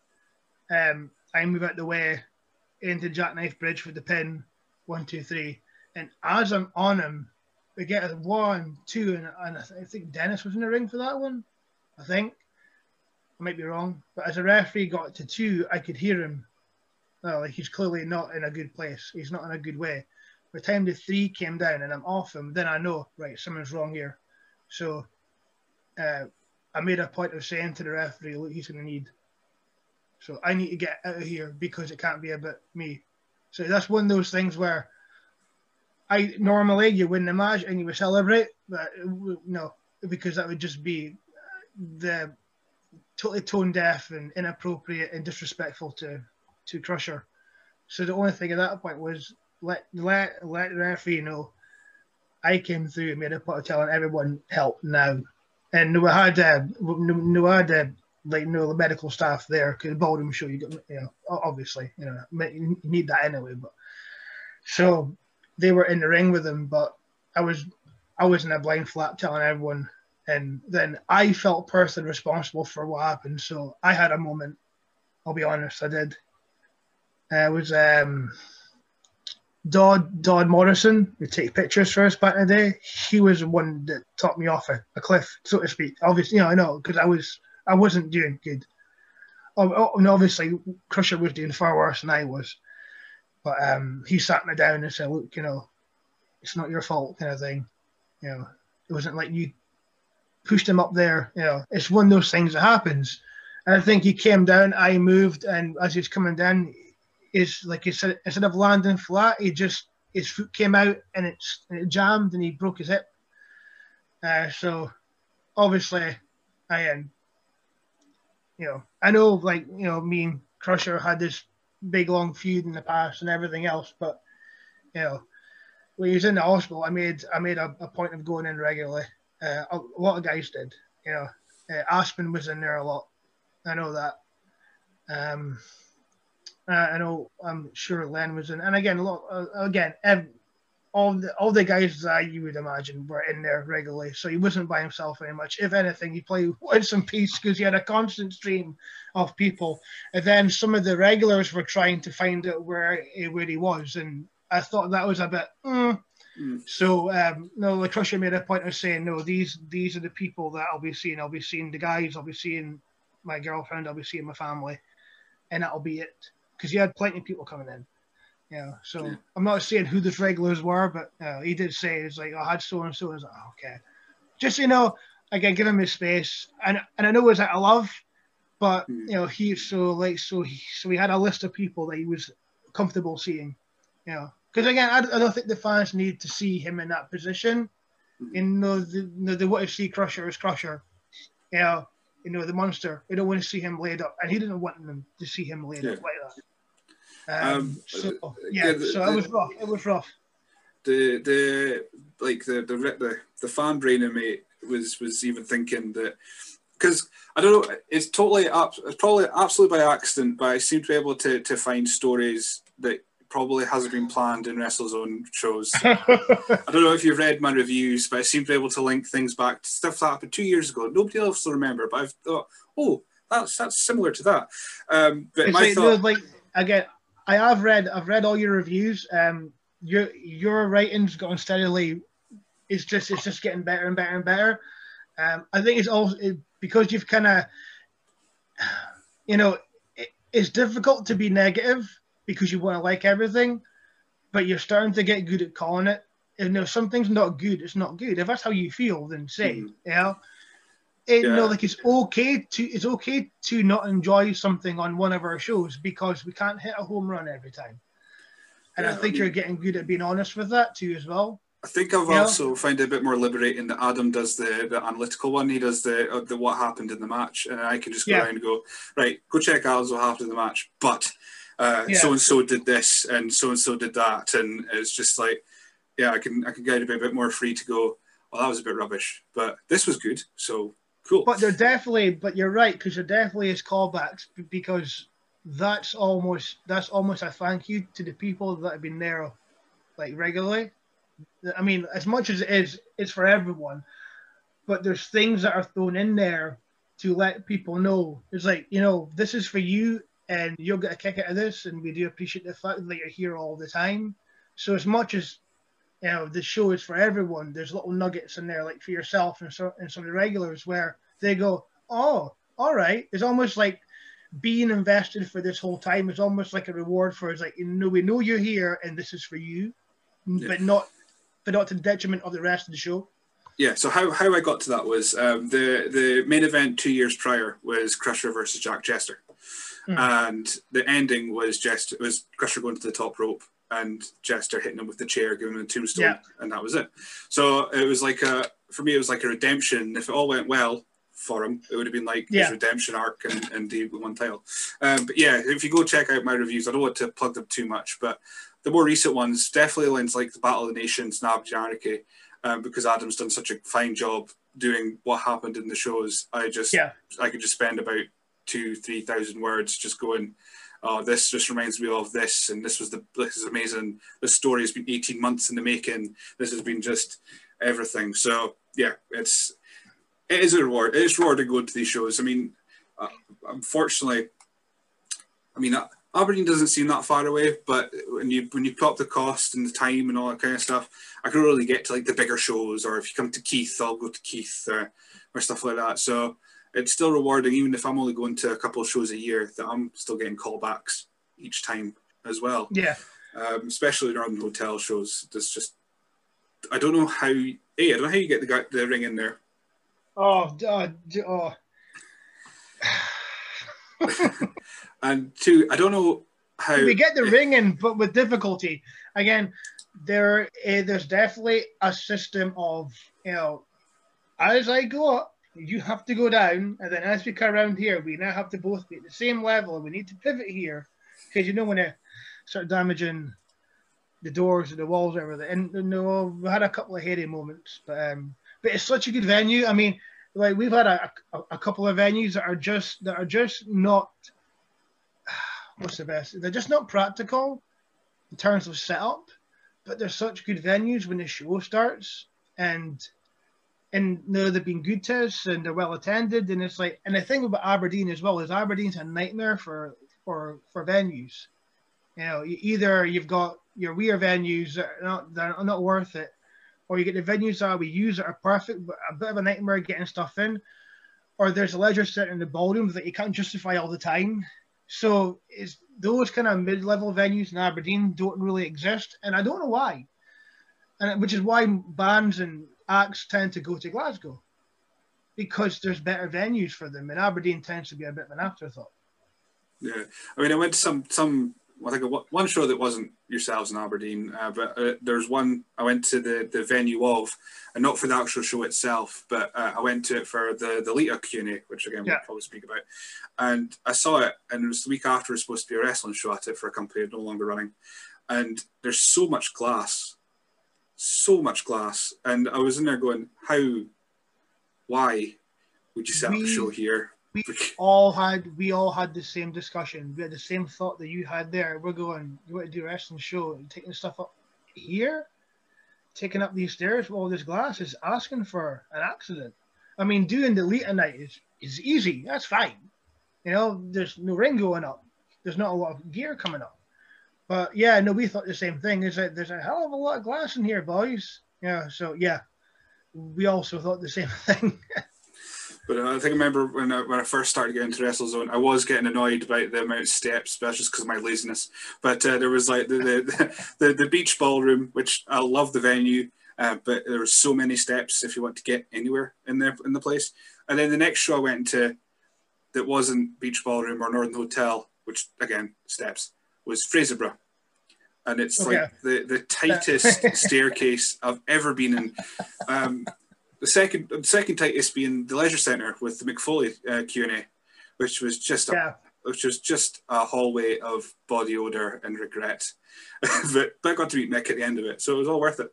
Um, I move out the way into Jackknife Bridge for the pin. One, two, three. And as I'm on him, we get a one, two, and, and I, th- I think Dennis was in the ring for that one. I think. I might be wrong. But as a referee got to two, I could hear him. Well, like he's clearly not in a good place. He's not in a good way. By the time the three came down and I'm off him, then I know, right, something's wrong here. So uh, I made a point of saying to the referee, look, he's going to need. So I need to get out of here because it can't be about me. So that's one of those things where I normally you win the match and you would celebrate, but no, because that would just be the totally tone deaf and inappropriate and disrespectful to to Crusher. So the only thing at that point was let let let the referee know I came through and made a point of telling everyone help now. And we had uh, we had uh, like no the medical staff there because Baldwin show you got you know obviously you know you need that anyway. But so they were in the ring with him, but I was I was in a blind flap telling everyone, and then I felt personally responsible for what happened. So I had a moment. I'll be honest, I did. Uh, it was um, Dodd Dodd Morrison, who take pictures for us back in the day. He was the one that taught me off a, a cliff, so to speak. Obviously, you know, I know because I was I wasn't doing good. And obviously, Crusher was doing far worse than I was. But um, he sat me down and said, "Look, you know, it's not your fault," kind of thing. You know, it wasn't like you pushed him up there. You know, it's one of those things that happens. And I think he came down, I moved, and as he's coming down, is like he said, instead of landing flat, he just his foot came out and it's and it jammed and he broke his hip. Uh, so obviously, I um, you know, I know like you know, me and Crusher had this big long feud in the past and everything else, but you know, when he was in the hospital, I made I made a, a point of going in regularly. Uh, a, a lot of guys did, you know. Uh, Aspen was in there a lot. I know that. Um, uh, I know. I'm sure Len was in, and again, lot, uh, again, ev- all the all the guys that you would imagine were in there regularly. So he wasn't by himself very much. If anything, he played [laughs] once in peace because he had a constant stream of people. And then some of the regulars were trying to find out where where he was, and I thought that was a bit. Mm. Mm. So um, no, the Crusher made a point of saying, no, these these are the people that I'll be seeing. I'll be seeing the guys. I'll be seeing my girlfriend. I'll be seeing my family, and that'll be it. Because he had plenty of people coming in. Yeah. So Yeah. I'm not saying who those regulars were, but uh, he did say it's like I had so and so. I was like, oh, okay. Just you know, again, give him his space, and and I know it's out of love, but Mm. you know he so like so he so he had a list of people that he was comfortable seeing, you know. Because again, I, I don't think the fans need to see him in that position. Mhm. You know, the, you know, they want to see Crusher as Crusher. You know, you know the monster. They don't want to see him laid up, and he didn't want them to see him laid Yeah. up like that. Um, Um, so yeah, yeah, the- so the- it was rough. It was rough. the the like the the the, the fan brain in me was was even thinking that because I don't know it's totally up it's probably absolutely by accident but I seem to be able to to find stories that probably hasn't been planned in WrestleZone shows. [laughs] I don't know if you've read my reviews, but I seem to be able to link things back to stuff that happened two years ago. Nobody else will remember, but I've thought, oh, that's that's similar to that. Um, but It's my like, thought, like again, I have read I've read all your reviews. Um, your your writing's gone steadily. It's just it's just getting better and better and better. Um, I think it's also it, because you've kind of, [sighs] you know, it, it's difficult to be negative because you want to like everything, but you're starting to get good at calling it. you know something's not good, it's not good. If that's how you feel, then say, you know. It, You Yeah. know, like it's okay to it's okay to not enjoy something on one of our shows because we can't hit a home run every time. And I Yeah, I think mean- you're getting good at being honest with that too as well. I think I've Yeah. also found it a bit more liberating that Adam does the, the analytical one. He does the, uh, the what happened in the match, and I can just go Yeah. around and go right, go check out what happened in the match. But Yeah. So and so did this, and so and so did that, and it's just like, yeah, I can I can get a bit, a bit more free to go. Well, that was a bit rubbish, but this was good, so cool. But they're definitely, but you're right because there definitely is callbacks because that's almost that's almost a thank you to the people that have been there like regularly. I mean, as much as it is, it's for everyone, but there's things that are thrown in there to let people know. It's like you know, this is for you, and you'll get a kick out of this, and we do appreciate the fact that you're here all the time. So as much as you know, the show is for everyone. There's little nuggets in there, like for yourself and, so, and some of the regulars, where they go, "Oh, all right." It's almost like being invested for this whole time is almost like a reward for it's like you know we know you're here and this is for you, Yeah. but not but not to the detriment of the rest of the show. Yeah, so how, how I got to that was um, the the main event two years prior was Crusher versus Jack Jester, Hmm. and the ending was Jester was Crusher going to the top rope and Jester hitting him with the chair, giving him a tombstone, Yeah. and that was it. So it was like a for me it was like a redemption. If it all went well for him, it would have been like Yeah. his redemption arc and, and the one title. Um, but yeah, if you go check out my reviews, I don't want to plug them too much, but the more recent ones definitely lends like the Battle of the Nations, Anarchy, um, because Adam's done such a fine job doing what happened in the shows. I just Yeah. I could just spend about two, three thousand words just going, oh, this just reminds me of this, and this was the this is amazing. This story has been eighteen months in the making. This has been just everything. So yeah, it's it is a reward. It is rewarding going to these shows. I mean, uh, unfortunately, I mean. Uh, Aberdeen doesn't seem that far away, but when you when you put up the cost and the time and all that kind of stuff, I can really get to like the bigger shows, or if you come to Keith, I'll go to Keith or, or stuff like that. So it's still rewarding, even if I'm only going to a couple of shows a year, that I'm still getting callbacks each time as well. Yeah, Um, especially around hotel shows. There's just I don't know how. Hey, I don't know how you get the guy the ring in there. Oh, oh, oh. [laughs] And two, I don't know how. we get the ring in, but with difficulty. Again, there uh, there's definitely a system of you know, as I go up, you have to go down, and then as we come around here, we now have to both be at the same level, and we need to pivot here because you don't want to start damaging the doors and the walls and everything. And know, we had a couple of hairy moments, but um, but it's such a good venue. I mean, like we've had a, a, a couple of venues that are just that are just not [sighs] what's the best? They're just not practical in terms of setup, but they're such good venues when the show starts, and and know, they've been good to us and they're well attended, and it's like, and the thing about Aberdeen as well is Aberdeen's a nightmare for for for venues. You know, either you've got your weird venues that are not that are not worth it, or you get the venues that we use that are perfect, but a bit of a nightmare getting stuff in, or there's a leisure center in the ballroom that you can't justify all the time. So it's those kind of mid-level venues in Aberdeen don't really exist, and I don't know why. And which is why bands and acts tend to go to Glasgow because there's better venues for them, and Aberdeen tends to be a bit of an afterthought. Yeah, I mean, I went to some some. I think one- show that wasn't yourselves in Aberdeen, uh, but uh, there's one I went to the, the venue of, and not for the actual show itself, but uh, I went to it for the the Lita Q and A, which again Yeah. we'll probably speak about. And I saw it, and it was the week after it was supposed to be a wrestling show at it for a company no longer running, and there's so much glass, so much glass, and I was in there going, how, why would you set up a show here? we [laughs] all had we all had the same discussion. We had the same thought that you had there. We're going, you want to do a wrestling show and taking stuff up here, taking up these stairs with all this glass is asking for an accident. I mean, doing the Lita night is is easy. That's fine. You know, there's no ring going up. There's not a lot of gear coming up. But yeah, no, we thought the same thing. Is that there's a hell of a lot of glass in here, boys. Yeah. So yeah, we also thought the same [laughs] thing. But I think I remember when I, when I first started getting into WrestleZone, I was getting annoyed by the amount of steps, but that's just because of my laziness. But uh, there was like the the, [laughs] the the beach ballroom, which I love the venue, uh, but there were so many steps if you want to get anywhere in there in the place. And then the next show I went to, that wasn't beach ballroom or Northern Hotel, which again steps, was Fraserburgh and it's Okay. like the, the tightest [laughs] staircase I've ever been in. Um, the second the second tightest being the leisure centre with the Mick Foley uh, Q and A, which was just a, Yeah. which was just a hallway of body odor and regret. [laughs] but, but I got to meet Mick at the end of it, so it was all worth it.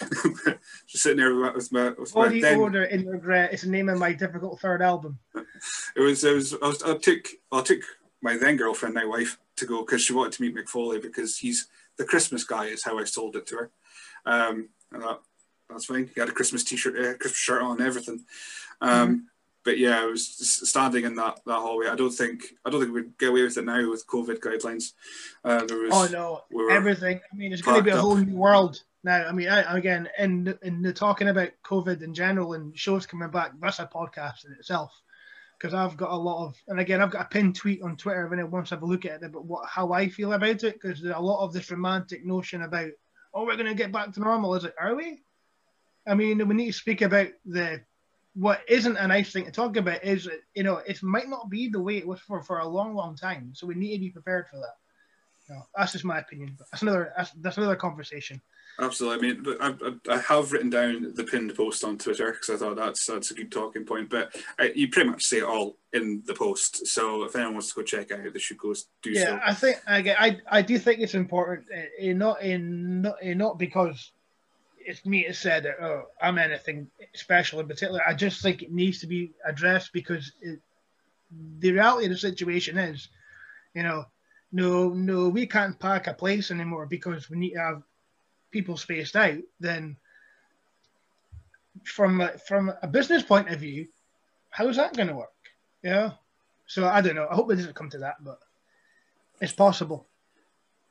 [laughs] just sitting there with my, with my Body then- Order in Regret is the name of my difficult third album. it was it was I, was, I took I took my then girlfriend, my wife, to go because she wanted to meet Mick Foley because he's the Christmas guy, is how I sold it to her. Um, and that, that's fine. He had a Christmas T-shirt, uh, Christmas shirt on, everything. Um, But yeah, I was standing in that, that hallway. I don't think I don't think we'd get away with it now with COVID guidelines. Uh, there was Oh no, we everything. I mean, it's going to be a whole new world now. I mean, I, again, in in the talking about COVID in general and shows coming back, that's a podcast in itself. Because I've got a lot of, and again, I've got a pinned tweet on Twitter if anyone wants to have a look at it about what how I feel about it. Because there's a lot of this romantic notion about, oh, we're going to get back to normal. Is it? Are we? I mean, we need to speak about the what isn't a nice thing to talk about is you know it might not be the way it was for for a long long time so we need to be prepared for that no, that's just my opinion but that's another that's, that's another conversation Absolutely. I mean, I, I, I have written down the pinned post on Twitter because I thought that's that's a good talking point. But uh, you pretty much say it all in the post. So if anyone wants to go check it out, they should go do yeah so. i think i i do think it's important uh, uh, not in not, uh, not because it's me to say that oh i'm anything special in particular i just think it needs to be addressed because it, the reality of the situation is you know no no we can't pack a place anymore because we need to have people spaced out then from a, from a business point of view how's that going to work? Yeah. So i don't know. I hope it doesn't come to that but it's possible.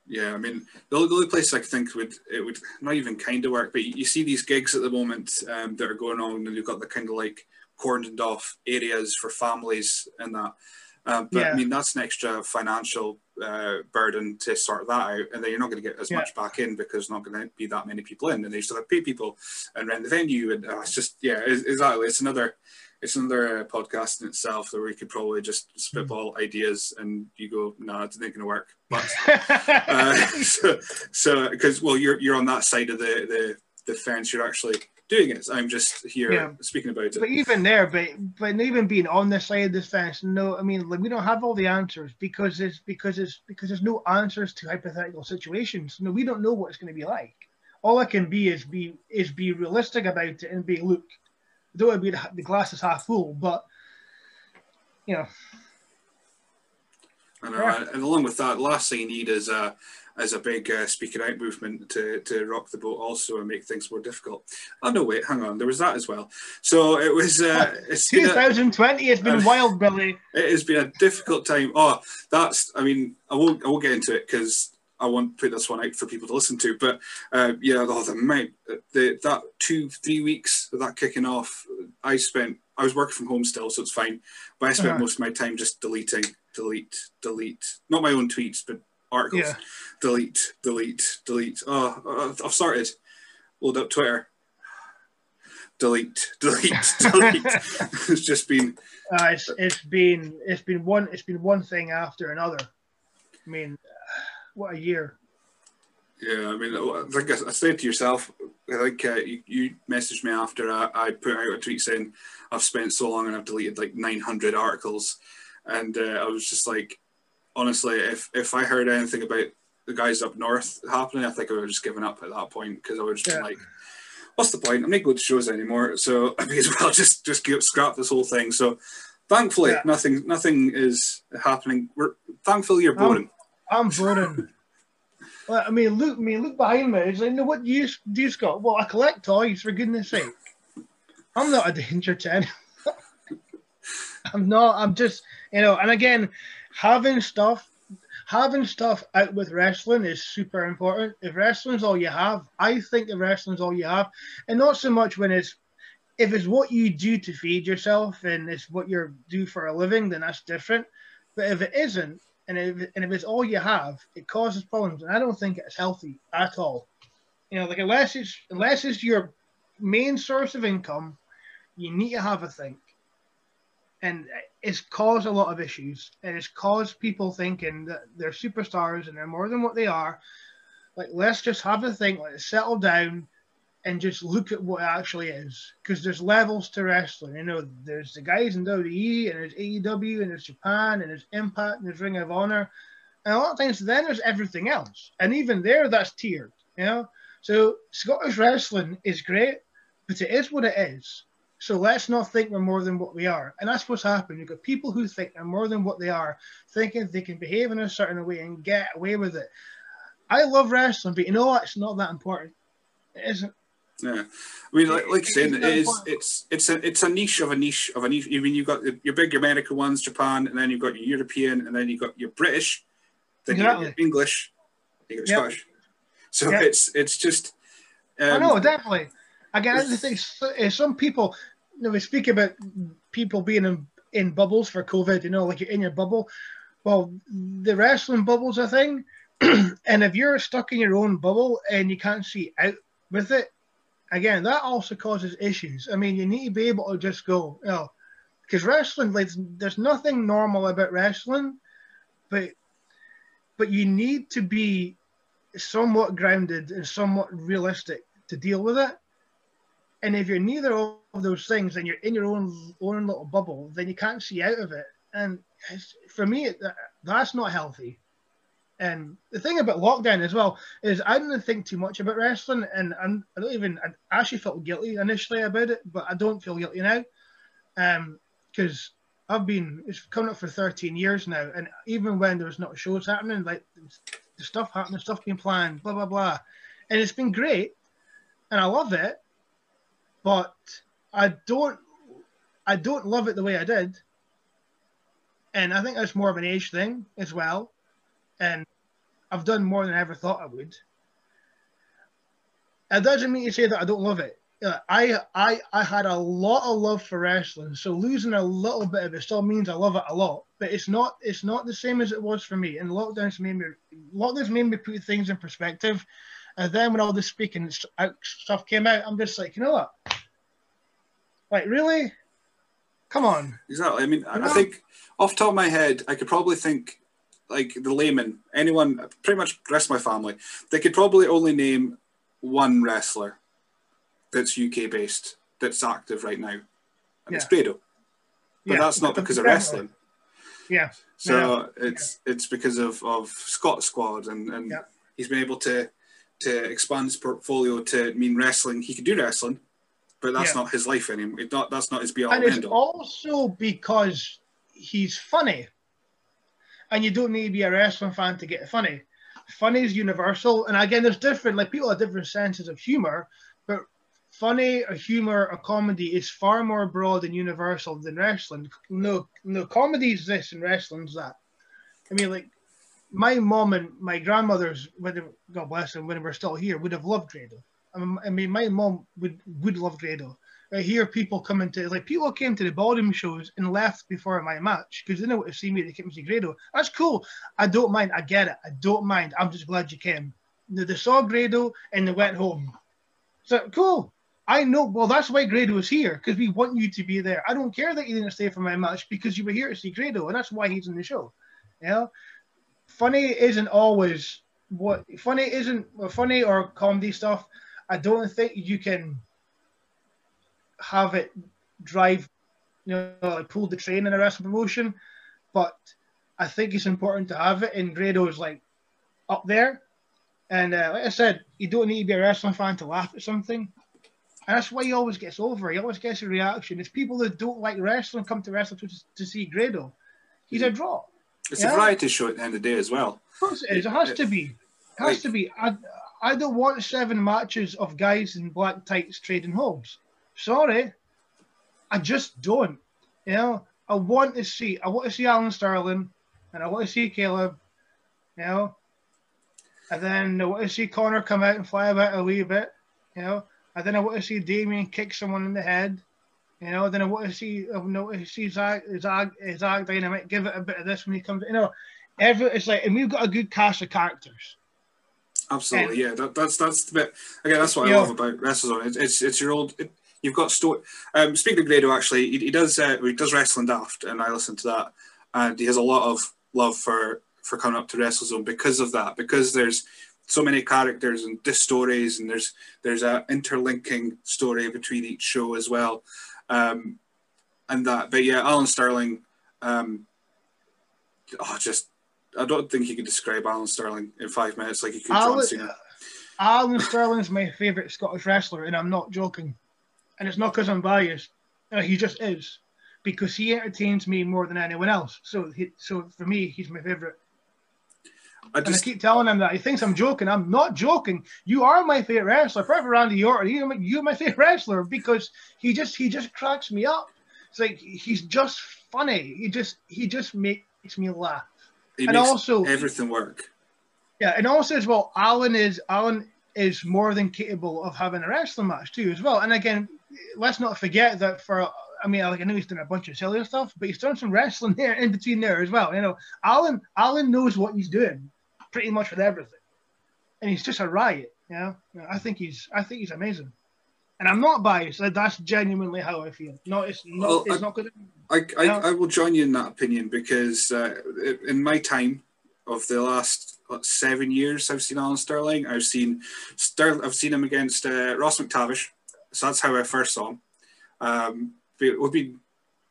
Yeah, I mean, the only, place I think would it would not even kind of work, but you, see these gigs at the moment um, that are going on, and you've got the kind of like cordoned off areas for families and that. Um, but Yeah. I mean, that's an extra financial uh, burden to sort that out, and then you're not going to get as Yeah. much back in because there's not going to be that many people in, and they still have to pay people and rent the venue, and uh, it's just yeah, it, exactly. It's another. It's another uh, podcast in itself where we could probably just spitball ideas and you go, no, nah, it ain't going to work. But [laughs] uh, [laughs] so, so because well, you're you're on that side of the the the fence. You're actually doing it. I'm just here Yeah. speaking about it. But even there, but but even being on this side of the fence, no, I mean, like, we don't have all the answers because it's because it's because there's no answers to hypothetical situations. No, we don't know what it's going to be like. All I can be is be is be realistic about it and be look. I don't want to be the, the glass is half full, but you know, I know, and along with that, last thing you need is a is a big uh, speaking out movement to, to rock the boat also and make things more difficult. Oh no, wait, hang on, there was that as well. So it was. Uh, [laughs] it's been a, 2020 has been Uh, wild, Billy. [laughs] it has been a difficult time. Oh, that's. I mean, I won't. I won't get into it because I won't put this one out for people to listen to. But uh, yeah, the, the amount, the that two three weeks of that kicking off, I spent. I was working from home still, so it's fine. But I spent Uh-huh. most of my time just deleting, delete, delete. Not my own tweets, but articles. Yeah. Delete, delete, delete. Oh, I've started. Load up Twitter. Delete, [laughs] delete, delete. [laughs] it's just been Uh, it's it's been it's been one it's been one thing after another. I mean, what a year. Yeah, I mean, I think I I said to yourself, I think uh, you, you messaged me after I, I put out a tweet saying I've spent so long and I've deleted like 900 articles, and uh, I was just like, honestly, if if I heard anything about the guys up north happening, I think I would have just given up at that point because I would just Yeah. like, what's the point? I'm not going to shows anymore, so [laughs] I may as well just just give, scrap this whole thing. So. Thankfully, Yeah. nothing nothing is happening. We're thankfully you're boring. I'm boring. well, I mean, look, I mean, look behind me. It's like, no, what do you do, you, Scott? Well, I collect toys for goodness sake. I'm not a danger to anyone. [laughs] I'm not. I'm just, you know. And again, having stuff, having stuff out with wrestling is super important. If wrestling's all you have, I think if wrestling's all you have, and not so much when it's if it's what you do to feed yourself and it's what you do for a living, then that's different. But if it isn't, and if, and if it's all you have, it causes problems, and I don't think it's healthy at all. You know, like unless it's unless it's your main source of income, you need to have a think. And it's caused a lot of issues, and it's caused people thinking that they're superstars and they're more than what they are. Like, let's just have a think, let's settle down, and just look at what it actually is. Because there's levels to wrestling. You know, there's the guys in WWE, and there's AEW, and there's Japan, and there's Impact, and there's Ring of Honor. And a lot of times then there's everything else. And even there, that's tiered, you know? So Scottish wrestling is great, but it is what it is. So let's not think we're more than what we are. And that's what's happened. You've got people who think they're more than what they are, thinking they can behave in a certain way and get away with it. I love wrestling, but you know what? It's not that important. It isn't. Yeah, I mean, like, like saying, it is. It's it's a it's a niche of a niche of a niche. I mean, you've got your big American ones, Japan, and then you've got your European, and then you've got your British, then exactly. you got your English, you got yep. Scottish. So yep. it's it's just. Um, I know definitely. Again, the thing, eh, some people, you know, we speak about people being in, in bubbles for COVID. You know, like you're in your bubble. Well, the wrestling bubble's a thing, [clears throat] and if you're stuck in your own bubble and you can't see out with it, again, that also causes issues. I mean, you need to be able to just go, you know, because wrestling, like, there's nothing normal about wrestling, but but you need to be somewhat grounded and somewhat realistic to deal with it. And if you're neither of those things and you're in your own own little bubble, then you can't see out of it. And for me, that's not healthy. And the thing about lockdown as well is I didn't think too much about wrestling, and I'm, I do not even. I actually felt guilty initially about it, but I don't feel guilty now, because um, I've been it's coming up for 13 years now, and even when there was not shows happening, like the stuff happening, stuff being planned, blah blah blah, and it's been great, and I love it, but I don't, I don't love it the way I did, and I think that's more of an age thing as well and I've done more than I ever thought I would. It doesn't mean to say that I don't love it. Uh, I I I had a lot of love for wrestling, so losing a little bit of it still means I love it a lot. But it's not it's not the same as it was for me. And lockdowns made me lockdowns made me put things in perspective. And then when all this speaking stuff came out, I'm just like, you know what? Like really? Come on. Exactly. I mean, you I think off top of my head, I could probably think like the layman, anyone, pretty much the rest of my family, they could probably only name one wrestler that's UK based that's active right now, and yeah. it's Grado. But yeah. that's not because of wrestling. Yeah. So yeah. it's it's because of of Scot Squad and and he's been able to to expand his portfolio to mean wrestling. He could do wrestling, but that's not his life anymore. It not, that's not his be all. And it's also because he's funny and you don't need to be a wrestling fan to get funny. Funny is universal, and again, there's different. Like people have different senses of humor, but funny or humor or comedy is far more broad and universal than wrestling. No, no, comedy is this and wrestling's that. I mean, like my mom and my grandmothers, when God bless them, when they were still here, would have loved Grado. Um, I mean, my mom would would love Grado. I hear people coming to like people came to the ballroom shows and left before my match because they didn't want to see me. They came to see Grado. That's cool. I don't mind. I get it. I don't mind. I'm just glad you came. They saw Grado and they went home. So cool. I know. Well, that's why Grado was here because we want you to be there. I don't care that you didn't stay for my match because you were here to see Grado, and that's why he's in the show. You know, funny isn't always what funny isn't funny or comedy stuff. I don't think you can have it drive, you know, like pull the train in a wrestling promotion. But I think it's important to have it, and Grado's like up there. And uh, like I said, you don't need to be a wrestling fan to laugh at something. And that's why he always gets over. He always gets a reaction. It's people that don't like wrestling come to wrestling to, to see Grado. He's a draw. It's yeah? a variety show at the end of the day as well. Of course it is. It has to be. It has like, to be. I, I don't want seven matches of guys in black tights trading holds. Sorry, I just don't. You know, I want to see. I want to see Alan Sterling, and I want to see Caleb. You know, and then I want to see Connor come out and fly about a wee bit. You know, and then I want to see Damien kick someone in the head. You know, then I want to see, I want to see Zach, Zach, Zach Dynamite give it a bit of this when he comes. You know, every it's like, and we've got a good cast of characters. Absolutely, yeah. That, that's that's the bit. Again, that's what I know, love about WrestleZone. It's it's, it's your old. It, you've got story. Um, speaking of Grado, actually, he, he does uh, he does wrestling daft, and I listen to that, and he has a lot of love for for coming up to WrestleZone because of that. Because there's so many characters and this stories, and there's there's a interlinking story between each show as well, um, and that. But yeah, Alan Sterling, um, oh, just I don't think you could describe Alan Sterling in five minutes like you could Alan, John Cena. Alan Sterling's my favourite Scottish wrestler, and I'm not joking. And it's not because I'm biased. No, he just is, because he entertains me more than anyone else. So, he, so for me, he's my favourite. I just, and I keep telling him that he thinks I'm joking. I'm not joking. You are my favorite wrestler, probably Randy Orton. You're my, you're my favorite wrestler because he just he just cracks me up. It's like he's just funny. He just he just makes me laugh. He and also everything work. Yeah, and also as well, Alan is Alan is more than capable of having a wrestling match too as well. And again, let's not forget that for I mean, like I know he's done a bunch of silly stuff, but he's done some wrestling there in between there as well. You know, Alan Alan knows what he's doing pretty much with everything, and he's just a riot. You know, I think he's I think he's amazing, and I'm not biased. That's genuinely how I feel. No, it's not. Well, it's I, not good. I I, I, will join you in that opinion because uh, in my time of the last what, seven years, I've seen Alan Sterling. I've seen Sterling. I've seen him against uh, Ross McTavish. So that's how I first saw him. Um, it would be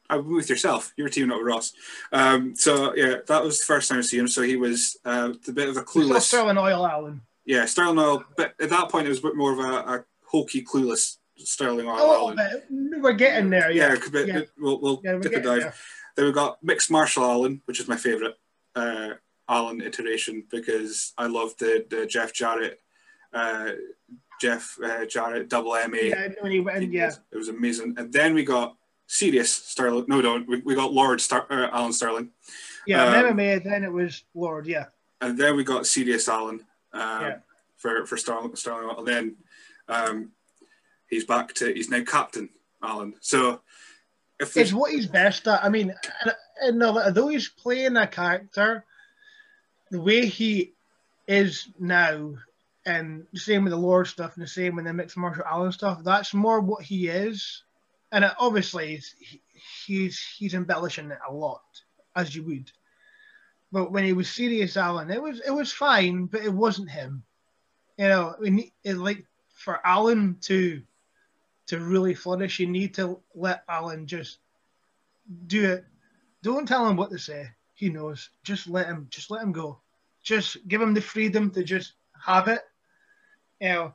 I with yourself. You were teaming up with Ross. Um, so yeah, that was the first time I see him. So he was uh, a bit of a clueless. Sterling Oil Alan. Yeah, Sterling Oil. But at that point, it was a bit more of a, a hokey, clueless Sterling Oil Alan. Bit. We're getting there. Yeah, yeah, bit, yeah. we'll, we'll yeah, take a dive. There. Then we've got mixed martial Alan, which is my favorite uh, Alan iteration because I love the the Jeff Jarrett. Uh, Jeff uh, Jarrett, double MA. Yeah, when he went, yeah. It was amazing. And then we got serious Sterling. No, no, we, we got Lord Star, uh, Alan Sterling. Yeah, um, MMA. Then it was Lord. Yeah. And then we got serious Alan um, yeah. for for Sterling. Sterling. And then um, he's back to he's now Captain Alan. So if it's what he's best at. I mean, and although he's playing a character, the way he is now, and the same with the Lord stuff, and the same with the mixed martial Alan stuff, that's more what he is and it, obviously he's he's he's embellishing it a lot, as you would. But when he was serious, Alan, it was it was fine, but it wasn't him. You know, we it, like for Alan to to really flourish, you need to let Alan just do it. Don't tell him what to say. He knows. Just let him. Just let him go. Just give him the freedom to just have it. You know,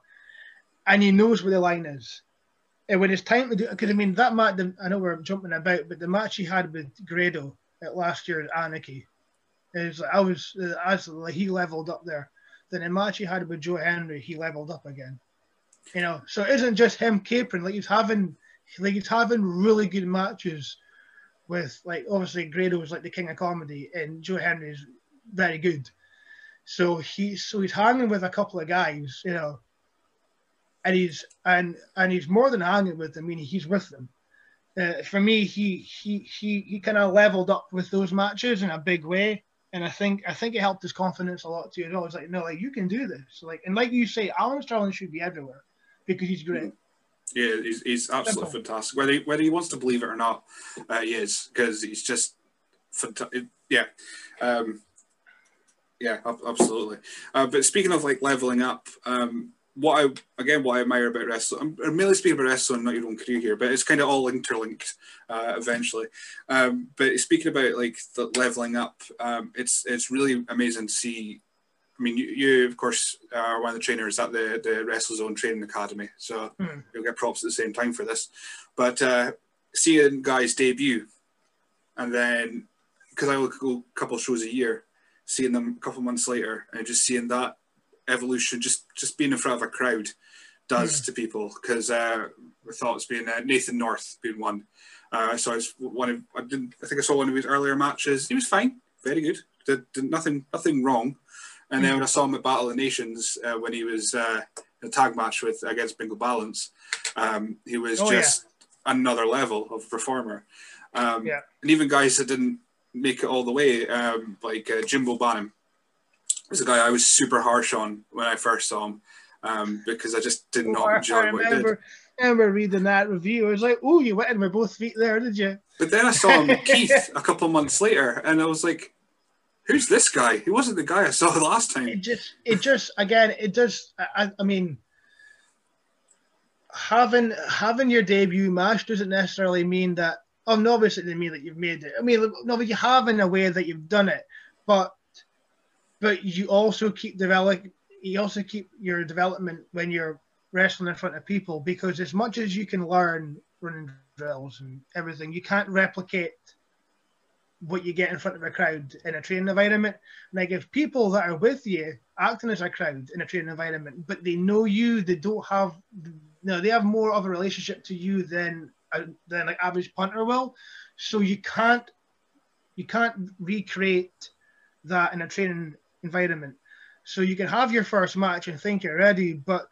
and he knows where the line is and when it's time to do, because I mean that match, I know we're jumping about, but the match he had with Grado at last year's Anarchy, is I was as he leveled up there. Then the match he had with Joe Hendry, he leveled up again. You know, so it isn't just him capering. Like he's having, like he's having really good matches with like obviously Grado was like the king of comedy, and Joe Hendry is very good. So he's so he's hanging with a couple of guys, you know, and he's and and he's more than hanging with them. I mean, he's with them. Uh, for me, he he he he kind of leveled up with those matches in a big way, and I think I think it helped his confidence a lot too. You know, it's like, no, like you can do this. Like and like you say, Alan Sterling should be everywhere because he's great. Yeah, he's, he's absolutely Simple. fantastic. Whether he, whether he wants to believe it or not, uh, he is because he's just fantastic. Yeah, um, yeah, absolutely. Uh, but speaking of like leveling up, um, what I again what I admire about wrestling. I'm mainly speaking about wrestling, not your own career here, but it's kind of all interlinked uh, eventually. Um, but speaking about like the leveling up, um, it's it's really amazing to see. I mean, you, you of course are one of the trainers at the the WrestleZone Training Academy, so mm. you'll get props at the same time for this. But uh, seeing guys debut, and then because I look go a couple shows a year, seeing them a couple months later, and just seeing that evolution, just just being in front of a crowd, does mm. to people. Because uh, we thought it's uh, Nathan North being one. Uh, so I was one of I didn't I think I saw one of his earlier matches. He was fine, very good. Did, did nothing nothing wrong. And then when I saw him at Battle of Nations uh, when he was uh, in a tag match with against Bingo Balance, um, he was oh, just another level of performer. Um, Yeah. And even guys that didn't make it all the way, um, like uh, Jimbo Banham, was a guy I was super harsh on when I first saw him um, because I just did Oh, not enjoy I what he did. I remember reading that review. I was like, "Oh, you went in with both feet there, did you?" But then I saw him [laughs] Keith a couple months later, and I was like, "Who's this guy? He wasn't the guy I saw [laughs] last time. It time." just, it just, again, it does. I, I- mean, having having your debut match doesn't necessarily mean that. Oh, no, obviously, it mean that you've made it. I mean, no, you have in a way that you've done it, but but you also keep developing. You also keep your development when you're wrestling in front of people because as much as you can learn running drills and everything, you can't replicate what you get in front of a crowd in a training environment. Like if people that are with you acting as a crowd in a training environment, but they know you, they don't have no, they have more of a relationship to you than than like average punter will. So you can't you can't recreate that in a training environment. So you can have your first match and think you're ready, but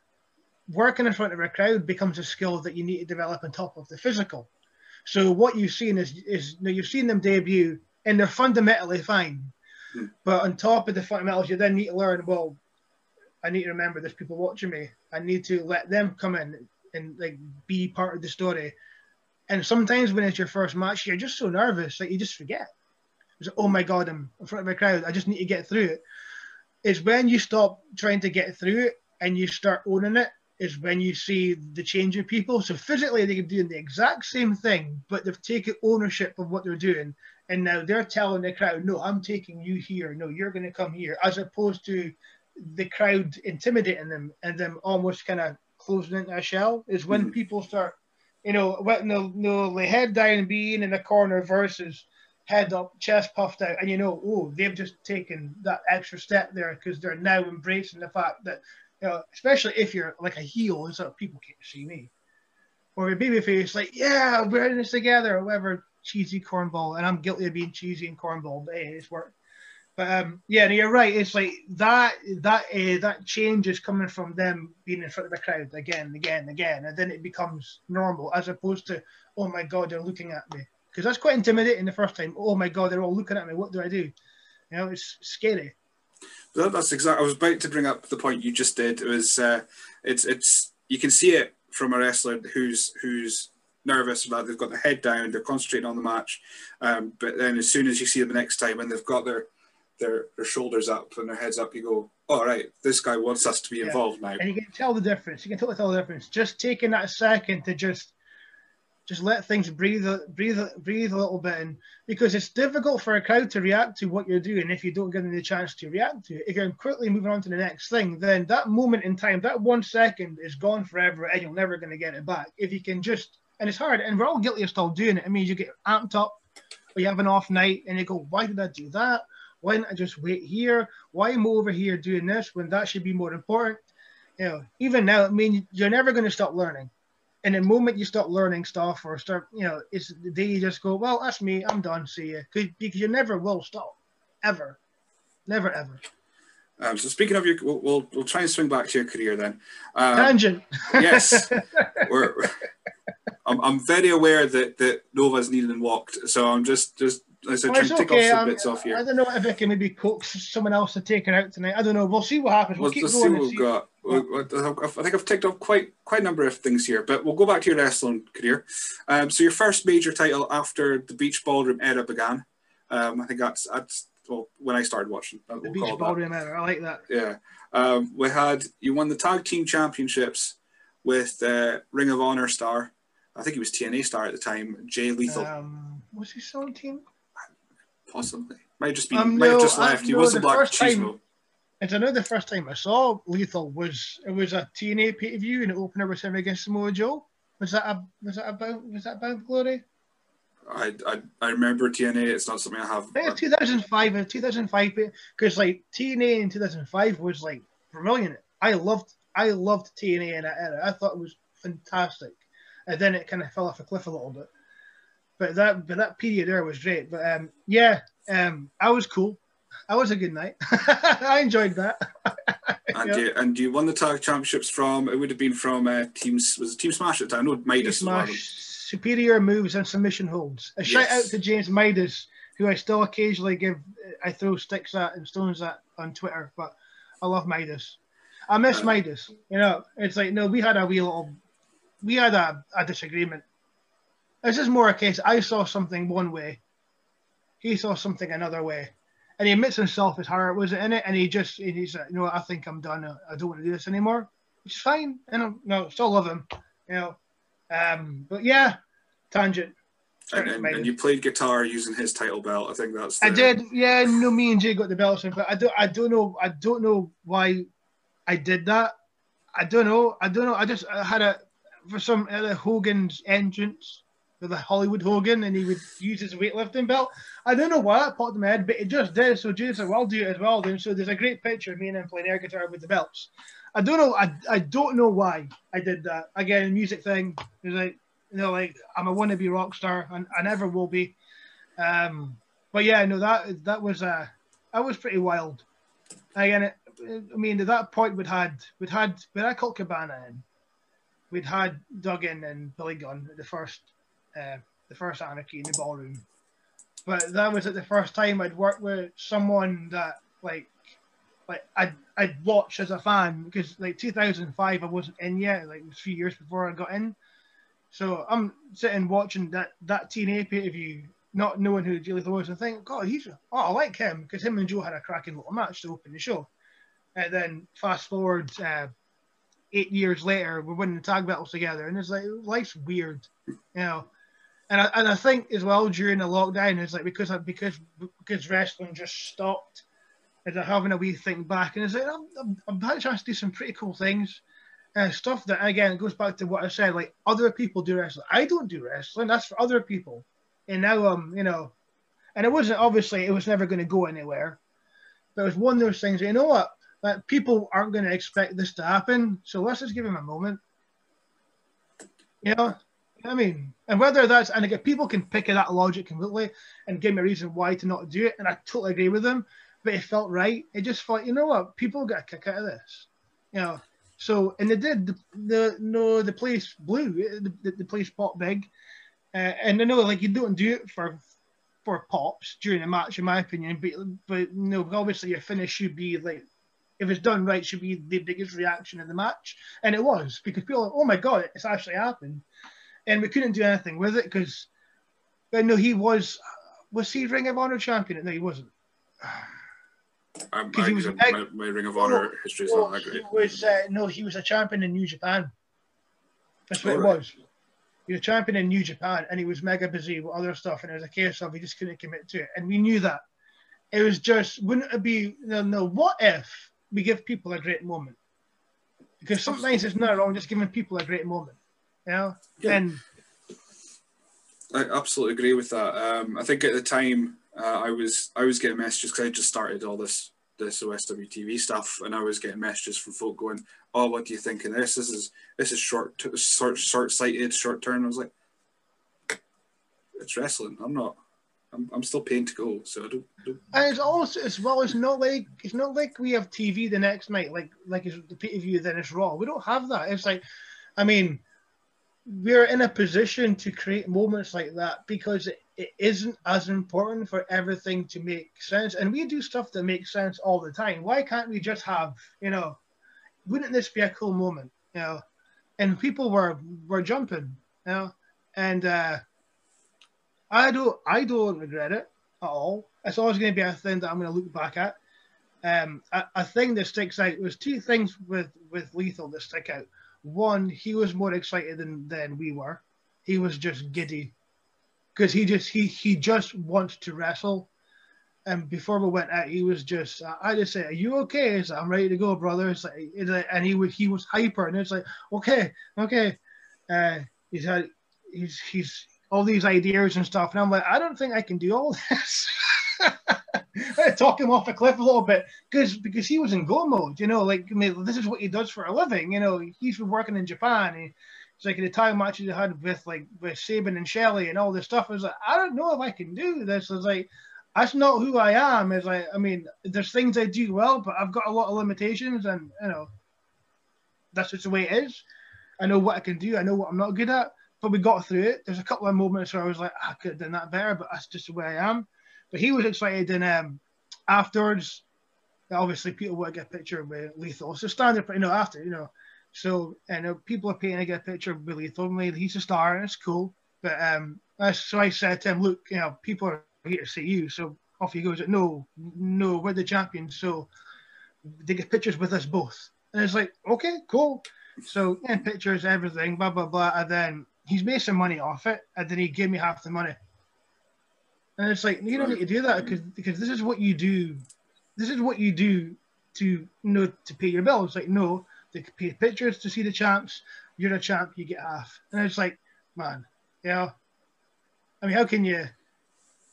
working in front of a crowd becomes a skill that you need to develop on top of the physical. So what you've seen is is you know, you've seen them debut and they're fundamentally fine. Hmm. But on top of the fundamentals, you then need to learn, well, I need to remember there's people watching me. I need to let them come in and like be part of the story. And sometimes when it's your first match, you're just so nervous, like you just forget. It's like, oh my god, I'm in front of a crowd. I just need to get through it. It's when you stop trying to get through it and you start owning it, is when you see the change in people. So physically, they're doing the exact same thing, but they've taken ownership of what they're doing. And now they're telling the crowd, no, I'm taking you here. No, you're going to come here. As opposed to the crowd intimidating them and them almost kind of closing into a shell is when Mhm. people start, you know, when the, the head down being in the corner versus head up, chest puffed out, and you know, oh, they've just taken that extra step there because they're now embracing the fact that, you know, especially if you're like a heel, it's like people can't see me, or a babyface, like, yeah, we're in this together, or whatever, cheesy cornball, and I'm guilty of being cheesy and cornball, but hey, it's work. But um, yeah, no, you're right. It's like that that uh, that change is coming from them being in front of the crowd again, and again, and again, and then it becomes normal as opposed to oh my god, they're looking at me because that's quite intimidating the first time. Oh my god, they're all looking at me. What do I do? You know, it's scary. That, that's exactly. I was about to bring up the point you just did. It was. Uh, it's. It's. You can see it from a wrestler who's who's nervous about. They've got their head down. They're concentrating on the match. Um, but then as soon as you see them the next time and they've got their their their shoulders up and their heads up, you go, "All right, this guy wants us to be Yeah. involved now." and you can tell the difference. You can totally tell the difference. Just taking that second to just just let things breathe, breathe, breathe a little bit, and because it's difficult for a crowd to react to what you're doing if you don't give them the chance to react to it. If you're quickly moving on to the next thing, then that moment in time, that one second, is gone forever, and you're never going to get it back. If you can just, and it's hard, and we're all guilty of still doing it. I mean, you get amped up, or you have an off night, and you go, "Why did I do that? Why didn't I just wait here? Why am I over here doing this when that should be more important?" you know, even now, I mean, you're never going to stop learning. And the moment you stop learning stuff or start, you know, it's the day you just go, well, that's me, I'm done, see you. Because you never will stop, ever. Never, ever. Um, so speaking of your, we'll, we'll we'll try and swing back to your career then. Um, Tangent. yes. [laughs] we're, I'm, I'm very aware that that Nova's needed and walked, so I'm just just as I Well, try it's and tick okay. off some um, bits off here. I don't know if I can maybe coax someone else to take her out tonight. I don't know. We'll see what happens. We'll Let's, keep let's see going. what we've see- got. I think I've ticked off quite quite a number of things here, but we'll go back to your wrestling career. Um, so your first major title after the Beach Ballroom era began. Um, I think that's that's well when I started watching. The we'll beach it that. ballroom era. I like that. Yeah. Um, we had you won the tag team championships with uh, Ring of Honor star. I think he was TNA star at the time. Jay Lethal, Um, was he still on team? possibly. Might have just been Um, might have no, just I- left. he no, wasn't the Black time-. And I know the first time I saw Lethal was it was a TNA pay per view and it opener was him against Samoa Joe. Was that a was that about was that about glory? I, I I remember TNA. It's not something I have. I think it's 2005 and 2005 because like TNA in 2005 was like brilliant. I loved I loved TNA in that era. I thought it was fantastic, and then it kind of fell off a cliff a little bit. But that but that period there was great. But um yeah um I was cool. I was a good night. [laughs] I enjoyed that. [laughs] and Yeah. you and you won the tag championships from. It would have been from uh, teams. Was it Team Smash at the time? No, Midas one. Smash superior moves and submission holds. A shout out to James Midas, who I still occasionally give, I throw sticks at and stones at on Twitter, but I love Midas. I miss Uh, Midas. You know, it's like no, we had a wee little, we had a, a disagreement. This is more a case. I saw something one way, he saw something another way, and he admits himself his heart wasn't in it, and he just he's like, you know, I think I'm done. I don't want to do this anymore. Which is fine. And I no, still love him. You know, um, but yeah, tangent. And, and, and you played guitar using his title belt. I think that's. The, I did, yeah. No, me and Jay got the belts, in, but I don't, I don't know, I don't know why I did that. I don't know, I don't know. I just I had a for some uh, Hogan's entrance with a Hollywood Hogan, and he would use his weightlifting belt. I don't know why it popped in my head, but it just did. So Jay said, "Well, I'll do it as well." Then, so there's a great picture of me and him playing air guitar with the belts. I don't know, I, I don't know why I did that. Again, music thing. It like you know, like I'm a wannabe rock star, and I never will be. Um, but yeah, no, that that was uh, that was pretty wild. Again, it, I mean, at that point we'd had we'd had we'd had Colt Cabana in, we'd had Duggan and Billy Gunn at the first uh, the first Anarchy in the ballroom, but that was at the first time I'd worked with someone that like like I'd I'd watch as a fan because like 2005 I wasn't in yet, like it was three years before I got in. So I'm sitting watching that that TNA pay per view, not knowing who Jay Lethal was, and think, God, he's oh I like him because him and Joe had a cracking little match to open the show. And then fast forward uh, eight years later, we're winning the tag battles together, and it's like life's weird, you know. And I, and I think as well during the lockdown, it's like because because because wrestling just stopped, and I'm having a wee think back, and it's like I've had a chance to do some pretty cool things uh, stuff that again goes back to what I said. Like other people do wrestling, I don't do wrestling. That's for other people. And now um, you know, and it wasn't obviously it was never going to go anywhere. But it was one of those things. You know what? That people aren't going to expect this to happen. So let's just give them a moment. You know, I mean, and whether that's and again, people can pick at that logic completely and give me a reason why to not do it, and I totally agree with them. But it felt right. It just felt, you know what? People got a kick out of this. You know, so and they did the, the no the place blew the, the, the place popped big, uh, and I know like you don't do it for for pops during a match in my opinion, but but no obviously your finish should be like if it's done right should be the biggest reaction in the match, and it was because people are, oh my god it's actually happened, and we couldn't do anything with it because, but no he was was he Ring of Honor champion? No he wasn't. I'm, 'Cause he was my, my Ring of Honor history is not that he was uh, no, he was a champion in New Japan. That's what it Alright. was. He was a champion in New Japan, and he was mega busy with other stuff, and it was a case of he just couldn't commit to it, and we knew that. It was just wouldn't it be no no? What if we give people a great moment? Because sometimes it's not wrong just giving people a great moment, know. Yeah. And I absolutely agree with that. Um, I think at the time uh, I was I was getting messages because I just started all this this OSW TV stuff, and I was getting messages from folk going, "Oh, what do you think of this? This is this is short short short sighted, short term." I was like, "It's wrestling. I'm not. I'm, I'm still paying to go, so I don't." don't And it's also as well. It's not like it's not like we have TV the next night, like like it's the pay per view. Then it's Raw. We don't have that. It's like, I mean, we're in a position to create moments like that because it, it isn't as important for everything to make sense, and we do stuff that makes sense all the time. Why can't we just have, you know, wouldn't this be a cool moment, you know? And people were were jumping, you know, and uh, I don't I don't regret it at all. It's always going to be a thing that I'm going to look back at. Um, a, a thing that sticks out was two things with with Lethal that stick out. One, he was more excited than than we were. He was just giddy because he just he he just wants to wrestle. And before we went out, he was just I just say, "Are you okay?" He's like, "I'm ready to go, brother." It's like, it's like- and he was he was hyper, and it's like, "Okay, okay." Uh, he's had he's he's all these ideas and stuff, and I'm like, I don't think I can do all [laughs] this. I [laughs] talk him off a cliff a little bit because because he was in go mode, you know, like I mean, this is what he does for a living, you know. He's been working in Japan. He, it's like the time matches he had with like with Sabin and Shelley and all this stuff. I was like, I don't know if I can do this. It's like that's not who I am. It's like I mean, there's things I do well, but I've got a lot of limitations, and you know, that's just the way it is. I know what I can do. I know what I'm not good at. but we got through it. There's a couple of moments where I was like, ah, I could have done that better, but that's just the way I am. But he was excited, and um, afterwards, obviously people want to get a picture with Lethal. So standard, you know, after you know, so and uh, people are paying to get a picture with Lethal. He's a star, and it's cool. But um, so I said to him, look, you know, people are here to see you, so off he goes. No, no, we're the champions, so they get pictures with us both. And it's like, okay, cool. So in pictures, everything, blah blah blah, and then he's made some money off it, and then he gave me half the money. And it's like you don't need to do that because because this is what you do. This is what you do to you know to pay your bills. Like no, they pay pictures to see the champs. You're a champ, you get half. And it's like, man, you know, I mean, how can you?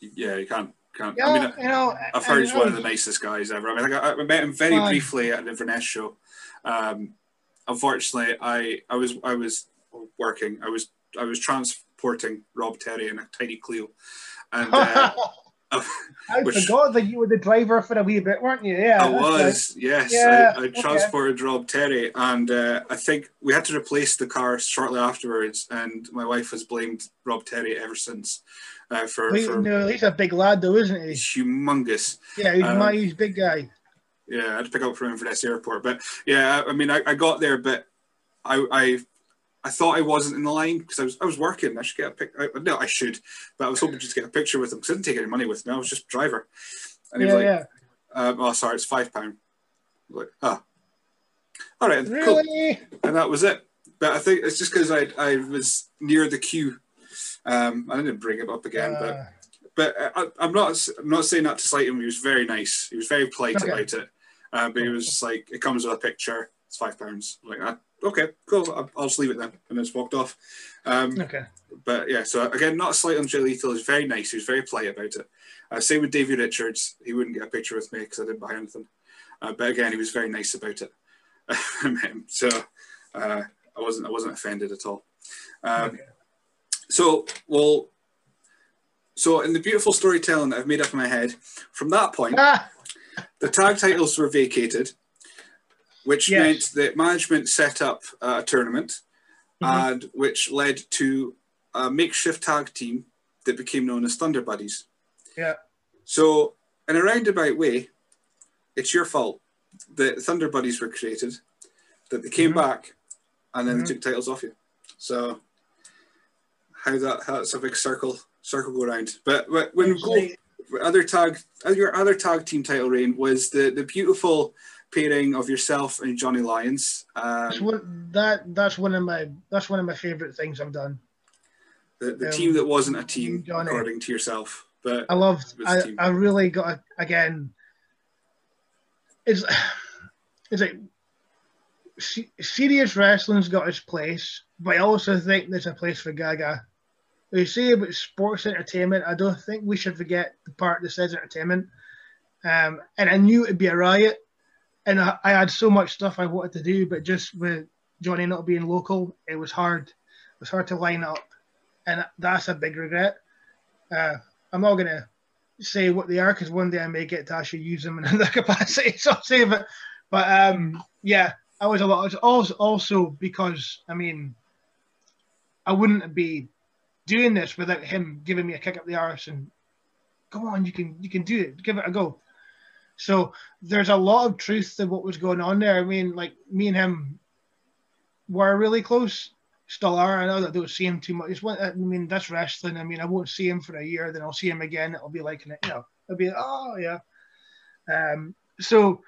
Yeah, you can't. Can't. I mean, you know, I've heard he's one of the nicest guys ever. I mean, I, I met him very briefly at the Inverness show. Um, unfortunately, I I was I was working. I was I was transporting Rob Terry in a tiny Clio, and uh, [laughs] I which- forgot that you were the driver for a wee bit, weren't you? Yeah, I right. was yes. Yeah, I, I okay. transported Rob Terry, and uh, I think we had to replace the car shortly afterwards. And my wife has blamed Rob Terry ever since uh, for He- for no, he's a big lad, though, isn't he? he's humongous. Yeah, he's um, my he's a big guy. Yeah, I had to pick up from Inverness Airport. But yeah, I, I mean, I, I got there, but I, I I thought I wasn't in the line because I was I was working. I should get a pic. I, no, I should, but I was hoping just to get a picture with him because I didn't take any money with me. I was just driver. And he Yeah, was like, yeah. um, "Oh, sorry, it's five pound." Like, oh, all right, cool. And that was it. But I think it's just because I I was near the queue. Um, I didn't bring it up again, but Uh, but I, I'm not. I'm not saying that to slight him. He was very nice. He was very polite Okay. about it. Uh, but he was just like, "It comes with a picture. It's five pounds." Like that. Okay, cool. I'll, I'll just leave it then, and just walked off. Um, okay. but yeah, so again, not a slight on Jay Lethal. He was very nice. He was very polite about it. Uh, same with Davey Richards. He wouldn't get a picture with me because I didn't buy anything. Uh, but again, he was very nice about it. I met him, so uh, I wasn't. I wasn't offended at all. Um, Okay. So, well, so in the beautiful storytelling that I've made up in my head, from that point, [laughs] the tag titles were vacated, which Yes. meant that management set up uh, a tournament, Mhm. and which led to a makeshift tag team that became known as Thunder Buddies. yeah. So, in a roundabout way, it's your fault that Thunder Buddies were created, that they came Mhm. back, and then Mhm. they took titles off you. So, how that how that's a big circle circle go round. But, but when we go other tag your other tag team title reign was the the beautiful pairing of yourself and Johnny Lyons. That's Um, one that that's one of my that's one of my favorite things I've done. the the um, team that wasn't a team, Johnny. according to yourself. But I loved. It I. I really got again. It's it's like se- serious wrestling's got its place, but I also think there's a place for Gaga. When you say about sports entertainment, I don't think we should forget the part that says entertainment. Um, and I knew it'd be a riot, and I, I had so much stuff I wanted to do, but just with Johnny not being local, it was hard. It was hard to line up, and that's a big regret. Uh, I'm not gonna say what they are because one day I may get to actually use them in [laughs] another capacity, so I'll save it. But um, yeah, I was a lot. Also, also because I mean, I wouldn't be doing this without him giving me a kick up the arse and come on, you can you can do it, give it a go. So there's a lot of truth to what was going on there. I mean, like me and him were really close, still are. I know that I don't see him too much. It's I mean, that's wrestling. I mean, I won't see him for a year, then I'll see him again. It'll be like, you know, it'll be oh yeah. Um, so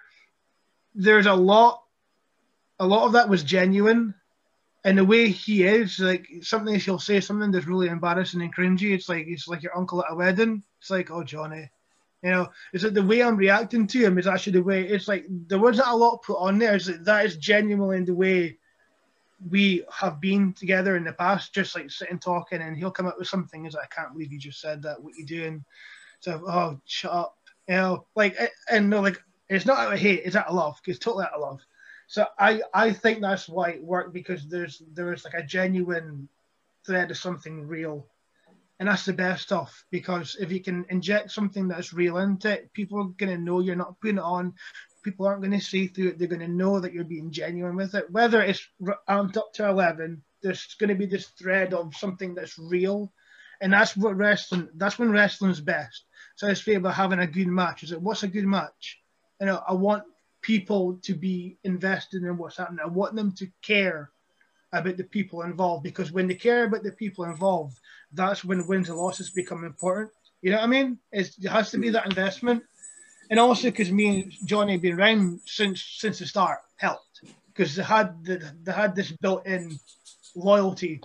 there's a lot, a lot of that was genuine, and the way he is, like something he'll say something that's really embarrassing and cringy. It's like it's like your uncle at a wedding. It's like, oh Johnny, you know, it's like the way I'm reacting to him is actually the way it's like there wasn't a lot put on there. It's like that is genuinely the way we have been together in the past, just like sitting talking, and he'll come up with something. Is like, I can't believe you just said that. What you doing? So, oh, shut up. You know, like, and no, like, it's not out of hate. It's out of love. It's totally out of love. So I, I think that's why it worked because there's there's like a genuine thread of something real, and that's the best stuff. Because if you can inject something that's real into it, people are gonna know you're not putting it on. People aren't going to see through it. They're going to know that you're being genuine with it. Whether it's amped up to 11 there's going to be this thread of something that's real, and that's what wrestling. That's when wrestling's best. So it's about having a good match. Is it what's a good match? You know, I want people to be invested in what's happening. I want them to care about the people involved because when they care about the people involved, that's when wins and losses become important. You know what I mean? It's, it has to be that investment, and also because me and Johnny have been around since since the start helped because they had the, they had this built-in loyalty,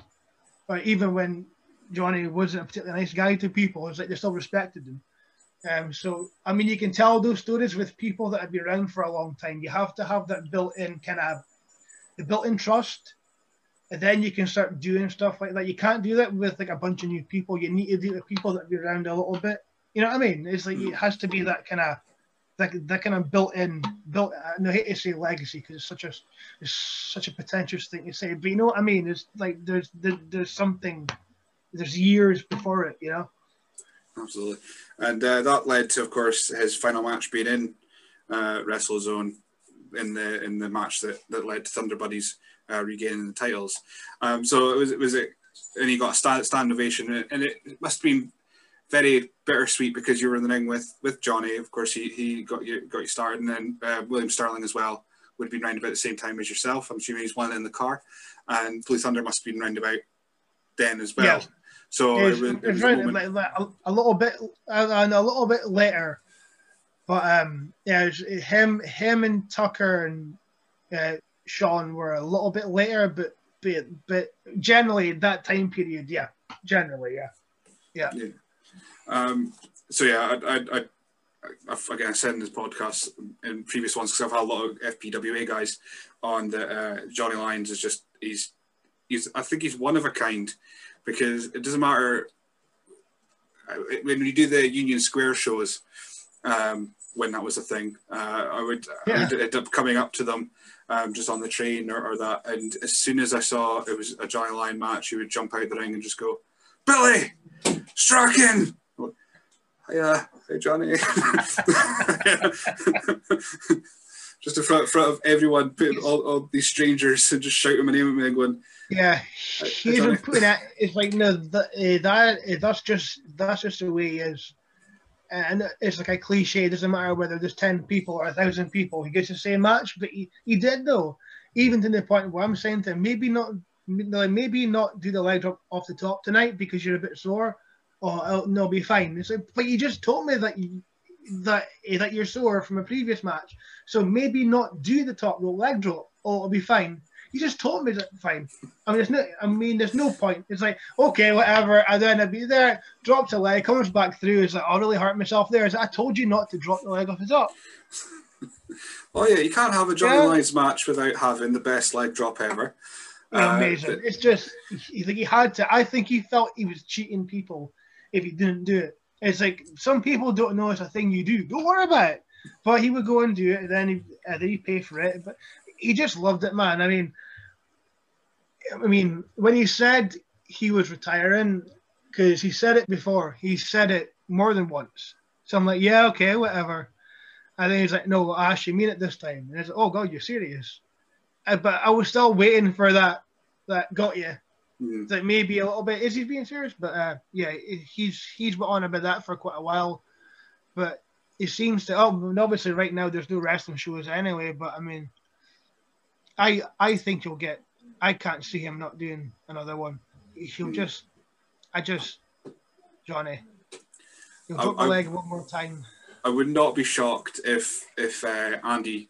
but even when Johnny wasn't a particularly nice guy to people, it's like they still respected him. Um, so I mean, you can tell those stories with people that have been around for a long time. You have to have that built-in kind of the built-in trust and then you can start doing stuff like that. You can't do that with like a bunch of new people. You need to do the people that be around a little bit. You know what I mean? It's like it has to be that kind of that, that kind of built-in built. I hate to say legacy because it's such a it's such a pretentious thing to say, but you know what I mean? It's like there's there, there's something there's years before it. You know. Absolutely, and uh, that led to, of course, his final match being in uh, WrestleZone in the in the match that, that led to Thunder Buddies uh, regaining the titles. Um, so it was it was it, and he got a stand, stand ovation, and it must have been very bittersweet because you were in the ring with with Johnny. Of course, he he got you got you started, and then uh, William Sterling as well would have been round about the same time as yourself. I'm assuming he's one in the car, and Blue Thunder must have been round about then as well. Yeah. So it was, it was, it was like, like a, a, little bit and a little bit later, but um, yeah, him him and Tucker and uh, Shawn were a little bit later, but but but generally that time period, yeah, generally, yeah, yeah. yeah. Um, so yeah, I, I, I I've, again, I said in this podcast in previous ones because I've had a lot of FPWA guys on that. Uh, Johnny Lyons is just he's he's I think he's one of a kind because it doesn't matter uh, when you do the Union Square shows um, when that was a thing. Uh, I would yeah. I would end up coming up to them um, just on the train or, or, that. And as soon as I saw it was a Johnny Lyons match, he would jump out the ring and just go, Billy, Strachan. Hiya, hey Johnny. [laughs] just in front, front of everyone, putting all, all these strangers and just shouting my name at me and going, yeah, he even putting it. It's like no, that, uh, that that's just that's just the way he is and it's like a cliche. It doesn't matter whether there's ten people or a thousand people. He gets the same match, but he, he did though, even to the point where I'm saying to him, maybe not, maybe not do the leg drop off the top tonight because you're a bit sore, or oh, no, it'll be fine. It's like, but you just told me that you that eh, that you're sore from a previous match, so maybe not do the top rope leg drop, or it'll be fine. You just told me that fine. I mean, there's no. I mean, there's no point. It's like okay, whatever. And then I'd be there, drops a leg, comes back through. It's like I really hurt myself there. Is I told you not to drop the leg off the top. [laughs] oh yeah, you can't have a Johnny yeah. Lyons match without having the best leg drop ever. Uh, amazing. But... It's just he, he had to. I think he felt he was cheating people if he didn't do it. It's like some people don't know it's a thing you do. Don't worry about it. But he would go and do it, and then he, uh, then he pay for it. But he just loved it, man. I mean, I mean, when he said he was retiring, because he said it before, he said it more than once. So I'm like, yeah, okay, whatever. And then he's like, no, I actually mean it this time. And I said, oh God, you're serious. Uh, but I was still waiting for that. That got you. Mm. Like maybe a little bit. Is he being serious? But uh, yeah, he's he's been on about that for quite a while. But it seems to. Oh, obviously, right now there's no wrestling shows anyway. But I mean, I I think he'll get. I can't see him not doing another one. He'll mm. just. I just. Johnny. He'll drop the leg one more time. I would not be shocked if if uh, Andy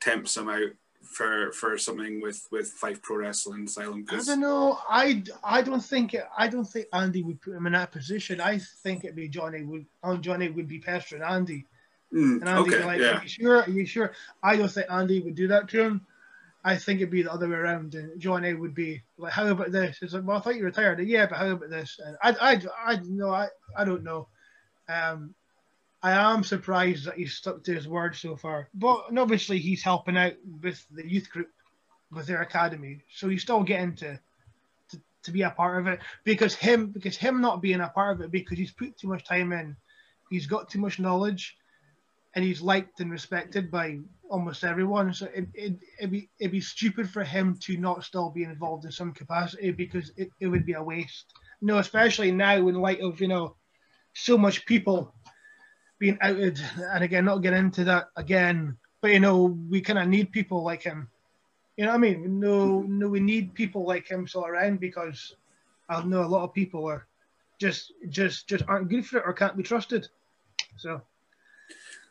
tempts him out for for something with with Fife Pro Wrestling Asylum. I don't know. I, I don't think it, I don't think Andy would put him in that position. I think it'd be Johnny would on Johnny would be pestering Andy. Mm, and Andy okay, like, yeah. Are you sure? Are you sure? I don't think Andy would do that to him. I think it'd be the other way around, and Johnny would be like, "How about this?" It's like, "Well, I thought you retired." Yeah, but how about this? And I, I, I no, I, I don't know. Um, I am surprised that he's stuck to his word so far. But obviously, he's helping out with the youth group, with their academy, so he's still getting to, to, to be a part of it. Because him, because him not being a part of it, because he's put too much time in, he's got too much knowledge, and he's liked and respected by almost everyone. So it, it, it'd, be, it'd be stupid for him to not still be involved in some capacity because it, it would be a waste. no, especially now in light of, you know, so much people being outed. And again, not get into that again, but, you know, we kind of need people like him. You know what I mean? No, no, we need people like him still around because I know a lot of people are just, just, just aren't good for it or can't be trusted. So.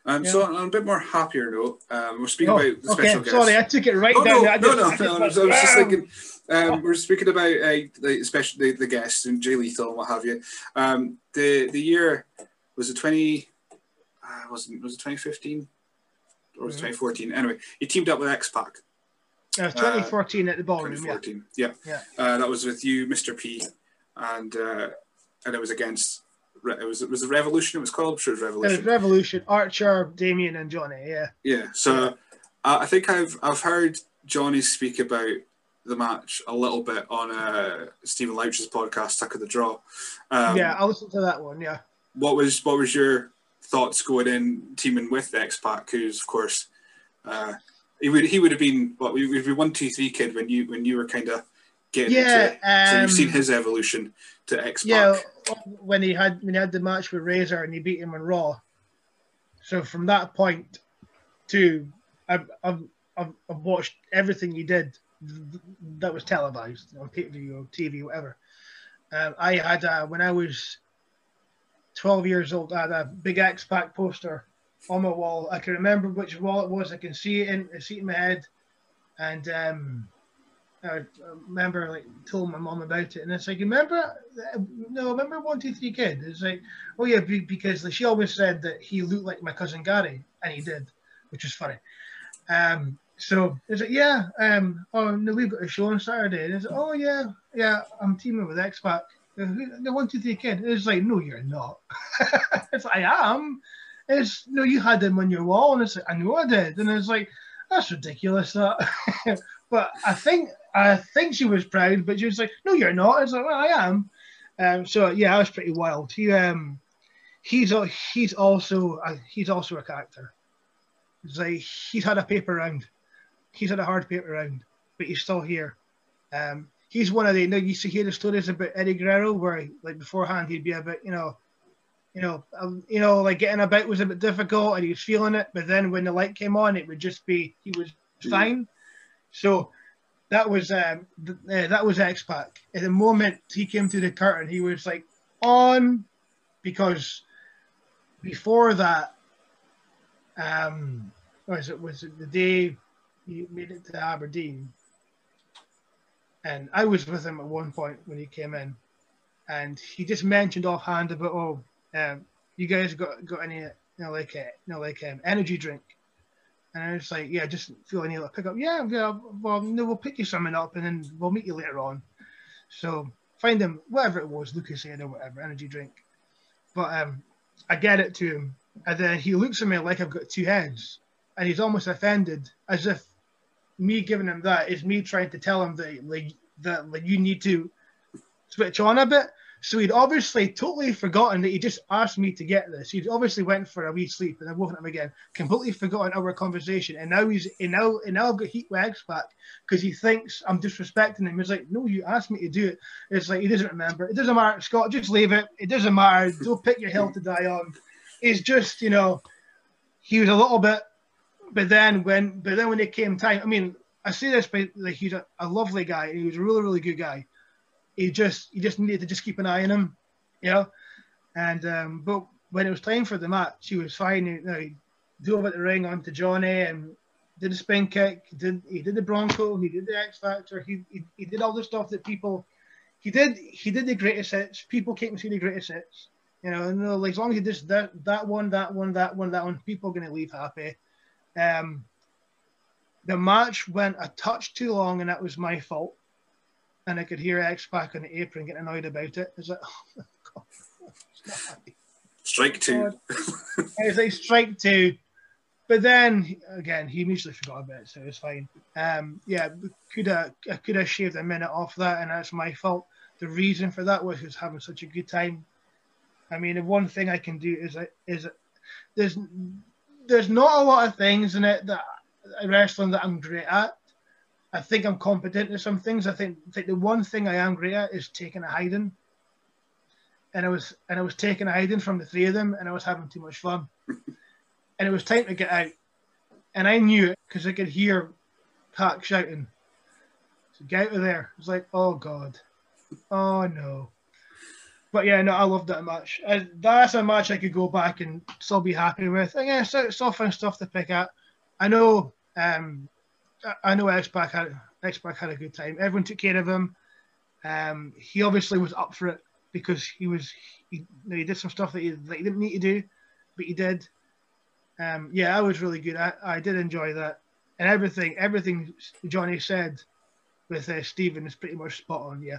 Um, yeah. So on a bit more happier note, um, we're speaking oh, about the special okay. guest. Sorry, I took it right oh, down. No, no, no, no, no, I was just thinking. Um, we're speaking about uh, the, especially the, the guests and Jay Lethal and what have you. Um, the the year was it twenty? Uh, wasn't was it twenty fifteen or was it mm-hmm. twenty fourteen? Anyway, he teamed up with X Pac. Uh, 2014 uh, at the ballroom. 2014, yeah. Yeah. yeah. Uh, that was with you, Mr. P, and uh, and it was against it was it was a revolution. It was called. sure, it was revolution. It was revolution. Archer, Damien, and Johnny. Yeah. Yeah. So yeah. I think I've I've heard Johnny speak about the match a little bit on uh, Stephen Louch's podcast, Tuck of the Draw. Um, yeah, I listened to that one. Yeah. What was what was your thoughts going in teaming with X Pac, who's of course uh, he would he would have been what we would be one two three kid when you when you were kind of getting yeah, into it. Um, so you've seen um, his evolution to X Pac. Yeah, when he had when he had the match with Razor and he beat him on Raw. So from that point to I've I've, I've, watched everything he did that was televised on pay per view or TV, whatever. Um, I had uh, when I was 12 years old, I had a big X Pac poster on my wall. I can remember which wall it was. I can see it in, see it in my head, and um, I remember like told my mom about it, and it's like, remember, no, remember one, two, three, kid. It's like, oh yeah, because she always said that he looked like my cousin Gary, and he did, which was funny. Um, so it's like, yeah, um, oh no, we've got a show on Saturday, and it's like, oh yeah, yeah, I'm teaming with X Pac. The one, two, three, kid. It's like, no, you're not. [laughs] it's like, I am. It's no, you had him on your wall, and it's like, I know I did, and it's like, that's ridiculous. That, [laughs] but I think I think she was proud, but she was like, "No, you're not." I was like, "Well, I am." Um, so yeah, I was pretty wild. He um, he's he's also uh, he's also a character. It's like he's had a paper round, he's had a hard paper round, but he's still here. Um, he's one of the. You, know, you used to hear the stories about Eddie Guerrero, where like beforehand he'd be a bit, you know, you know, um, you know, like getting about was a bit difficult, and he was feeling it. But then when the light came on, it would just be he was fine. So that was um, th- uh, that was X Pac. At the moment he came through the curtain, he was like on because before that, um, was it was it the day he made it to Aberdeen, and I was with him at one point when he came in, and he just mentioned offhand about oh, um, you guys got got any you know like a, uh, you know like um, energy drink, and I was like, yeah, just feel I need to pick up. Yeah, yeah, well, no, we'll pick you something up and then we'll meet you later on. So find him, whatever it was, Lucozade or whatever, energy drink. But um, I get it to him. And then he looks at me like I've got two heads. And he's almost offended, as if me giving him that is me trying to tell him that like that like you need to switch on a bit. So he'd obviously totally forgotten that he just asked me to get this. He'd obviously went for a wee sleep and then woken up again, completely forgotten our conversation. And now he's and now and now I've got heat wags back because he thinks I'm disrespecting him. He's like, no, you asked me to do it. It's like he doesn't remember. It doesn't matter, Scott. Just leave it. It doesn't matter. Don't pick your hill to die on. It's just you know, he was a little bit, but then when but then when it came time, I mean, I say this, but like he's a, a lovely guy. He was a really really good guy he just he just needed to just keep an eye on him, you know. And um, but when it was time for the match, he was fine. You know, he drove at the ring onto Johnny and did a spin kick. He did he did the Bronco? He did the X Factor. He, he he did all the stuff that people. He did he did the greatest hits. People came to see the greatest hits. You know, and, like as long as he does that that one, that one, that one, that one, people are gonna leave happy. Um, the match went a touch too long, and that was my fault and I could hear X Pac on the apron getting annoyed about it. It's like, [laughs] oh God, strike two. [laughs] it's like strike two. But then again, he immediately forgot about it, so it's fine. Um, yeah, could have I could have shaved a minute off that, and that's my fault. The reason for that was was having such a good time. I mean, the one thing I can do is is there's there's not a lot of things in it that wrestling that I'm great at. I think I'm competent in some things. I think, I think the one thing I am great at is taking a hiding. And I was and I was taking a hiding from the three of them, and I was having too much fun. [laughs] and it was time to get out, and I knew it because I could hear Pac shouting, "So get out of there!" I was like, "Oh God, oh no." But yeah, no, I love that match. I, that's a match I could go back and still be happy with. And yeah, so it's all fun stuff to pick at. I know, um, I know X-Pac had X-Pac had a good time. Everyone took care of him. Um, he obviously was up for it because he was he, you know, he did some stuff that he, that he didn't need to do, but he did. Um, yeah, I was really good. I, I did enjoy that, and everything everything Johnny said with uh, Stephen is pretty much spot on. Yeah,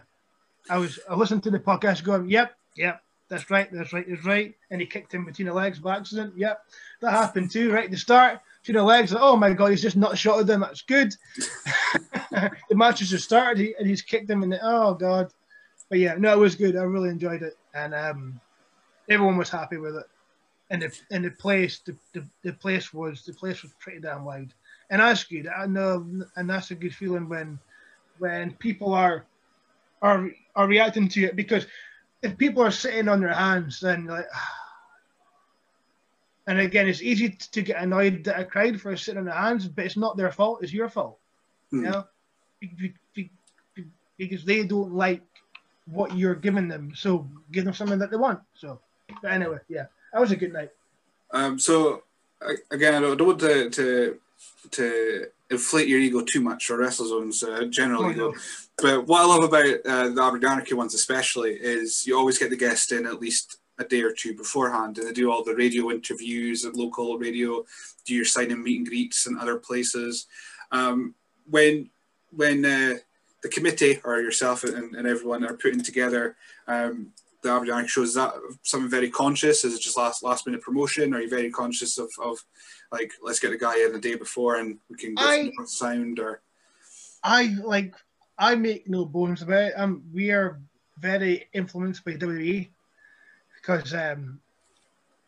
I was I listened to the podcast going, yep, yep, that's right, that's right, that's right, and he kicked him between the legs by accident. Yep, that happened too. Right at the start, the legs. Oh my god, he's just not shot at them. That's good. [laughs] the match has just started, and he's kicked them in the. Oh god, but yeah, no, it was good. I really enjoyed it, and um, everyone was happy with it. And the and the place, the, the, the place was the place was pretty damn loud, and that's good. I know, and that's a good feeling when when people are are are reacting to it because if people are sitting on their hands, then like. [sighs] And again, it's easy to get annoyed at a crowd for sitting on their hands, but it's not their fault. It's your fault. Mm. You know, because they don't like what you're giving them. So give them something that they want. So, but anyway, yeah, that was a good night. Um, so again, I don't want to to to inflate your ego too much or WrestleZone's uh, general oh, ego. No. But what I love about uh, the Aberdeen ones especially is you always get the guest in at least a day or two beforehand and they do all the radio interviews at local radio, do your sign and meet and greets and other places. Um, when when uh, the committee or yourself and, and everyone are putting together um, the Aberdeen show, is that something very conscious? Is it just last last minute promotion? Are you very conscious of, of like let's get the guy in the day before and we can get I, sound or I like I make no bones about it. Um, we are very influenced by WWE because um,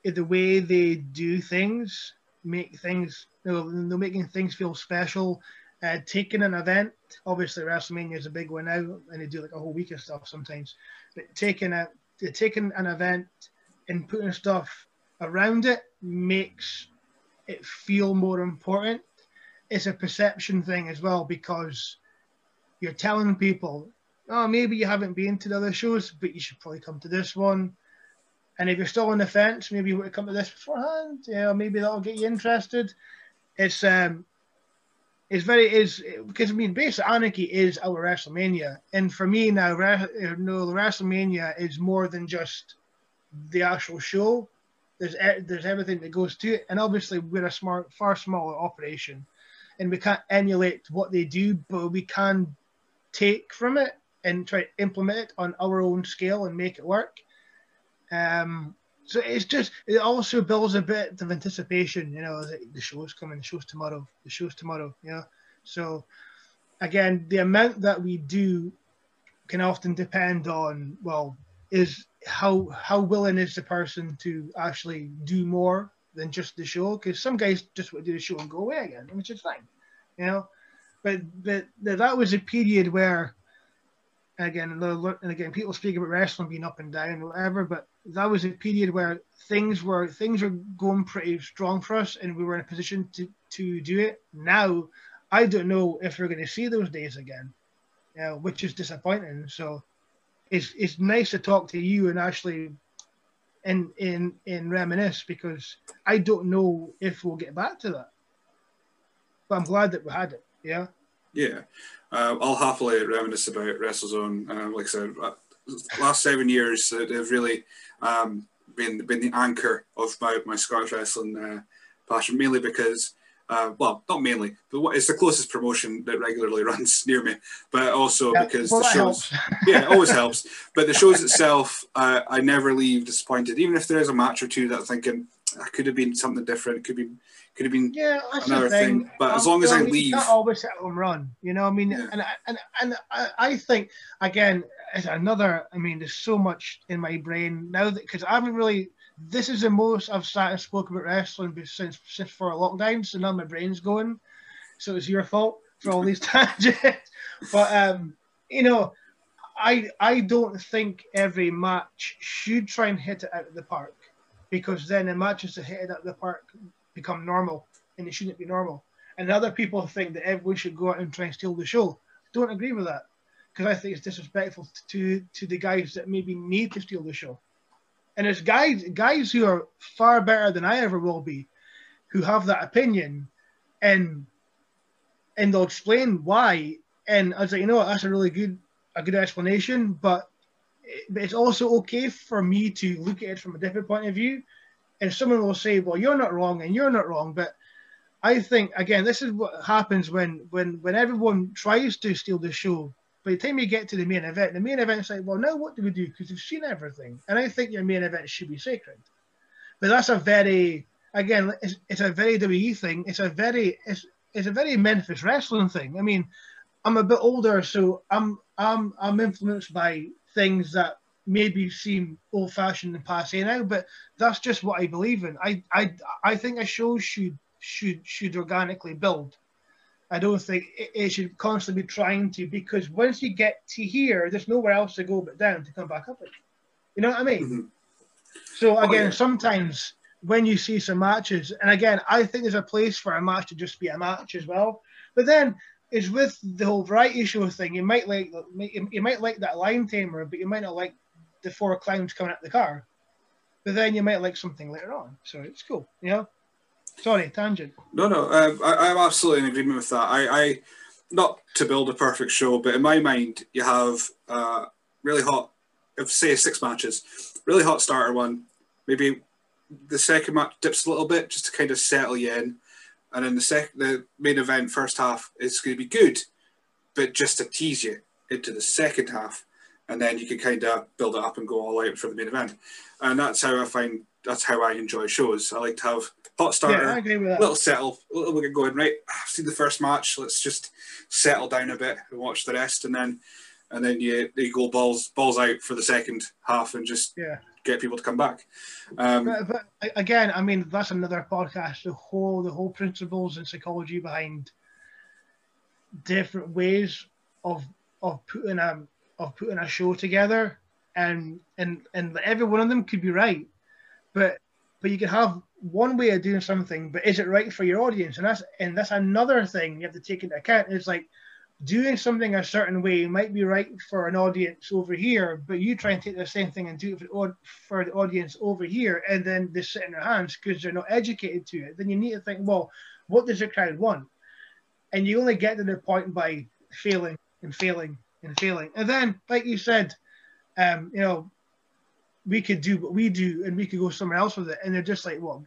the way they do things make things you know, they're making things feel special. Uh, taking an event, obviously WrestleMania is a big one now, and they do like a whole week of stuff sometimes. But taking a taking an event and putting stuff around it makes it feel more important. It's a perception thing as well because you're telling people, oh, maybe you haven't been to the other shows, but you should probably come to this one. And if you're still on the fence, maybe you to come to this beforehand. Yeah, maybe that'll get you interested. It's um, it's very is because I mean, Basic Anarchy is our WrestleMania, and for me now, you know, the WrestleMania is more than just the actual show. There's there's everything that goes to it, and obviously we're a smart, far smaller operation, and we can't emulate what they do, but we can take from it and try to implement it on our own scale and make it work. Um, so it's just it also builds a bit of anticipation. You know, the, the show's coming, the show's tomorrow, the show's tomorrow. You know, so again, the amount that we do can often depend on well, is how how willing is the person to actually do more than just the show? Because some guys just want to do the show and go away again, which is fine. You know, but but that was a period where again and again people speak about wrestling being up and down whatever but that was a period where things were things were going pretty strong for us, and we were in a position to to do it. Now, I don't know if we're going to see those days again, you know, which is disappointing. So, it's it's nice to talk to you and actually in in in reminisce because I don't know if we'll get back to that. But I'm glad that we had it. Yeah. Yeah, uh, I'll happily reminisce about WrestleZone. Uh, like I said, uh, last seven years uh, they've really um, been been the anchor of my, my Scottish wrestling uh, passion, mainly because, uh, well, not mainly, but what, it's the closest promotion that regularly [laughs] runs near me, but also yeah, because well, the shows, [laughs] yeah, it always helps. But the shows itself, uh, I never leave disappointed, even if there is a match or two that I'm thinking I could have been something different. It could be could have been yeah, another thing. thing. But as long as I leave, not always hit home run. You know, I mean, yeah. and and and I think again, it's another. I mean, there's so much in my brain now that because I haven't really this is the most I've sat and spoken about wrestling since since for a lockdown. So now my brain's going. So it's your fault for all these [laughs] tangents. But um, you know, I I don't think every match should try and hit it out of the park because then the matches that hit it of the park become normal and it shouldn't be normal. And other people think that everyone should go out and try and steal the show. Don't agree with that because I think it's disrespectful to to the guys that maybe need to steal the show. And there's guys guys who are far better than I ever will be, who have that opinion, and and they'll explain why. And I was like, you know what, that's a really good a good explanation, but it's also okay for me to look at it from a different point of view. And someone will say, well, you're not wrong and you're not wrong. But I think again, this is what happens when when when everyone tries to steal the show. By the time you get to the main event, the main event's like, well, now what do we do? Because we've seen everything, and I think your main event should be sacred. But that's a very again, it's, it's a very WE thing. It's a very it's it's a very Memphis wrestling thing. I mean, I'm a bit older, so I'm I'm I'm influenced by things that maybe seem old fashioned and passe now, but that's just what I believe in. I I I think a show should should should organically build. I don't think it, it should constantly be trying to because once you get to here, there's nowhere else to go but down to come back up again. You know what I mean? Mm-hmm. So oh, again, oh, yeah. sometimes when you see some matches, and again, I think there's a place for a match to just be a match as well. But then it's with the whole variety show thing. You might like you might like that lion tamer, but you might not like the four clowns coming out the car. But then you might like something later on. So it's cool, you know. Sorry, tangent. No, no, um, I, am absolutely in agreement with that. I, I, not to build a perfect show, but in my mind, you have uh, really hot, if say six matches, really hot starter one. Maybe the second match dips a little bit just to kind of settle you in, and then the sec the main event first half is going to be good, but just to tease you into the second half, and then you can kind of build it up and go all out for the main event, and that's how I find that's how I enjoy shows. I like to have hot starter, yeah, I agree with that. little settle, a little bit going right. I've seen the first match. Let's just settle down a bit and watch the rest, and then and then you you go balls balls out for the second half and just yeah. Get people to come back. Um, but, but, again, I mean that's another podcast. The whole the whole principles and psychology behind different ways of of putting a of putting a show together, and and and every one of them could be right, but but you can have one way of doing something, but is it right for your audience? And that's and that's another thing you have to take into account. It's like doing something a certain way might be right for an audience over here, but you try and take the same thing and do it for, for the audience over here, and then they sit in their hands because they're not educated to it. Then you need to think, well, what does the crowd want? And you only get to the point by failing and failing and failing. And then, like you said, um, you know, we could do what we do and we could go somewhere else with it. And they're just like, well,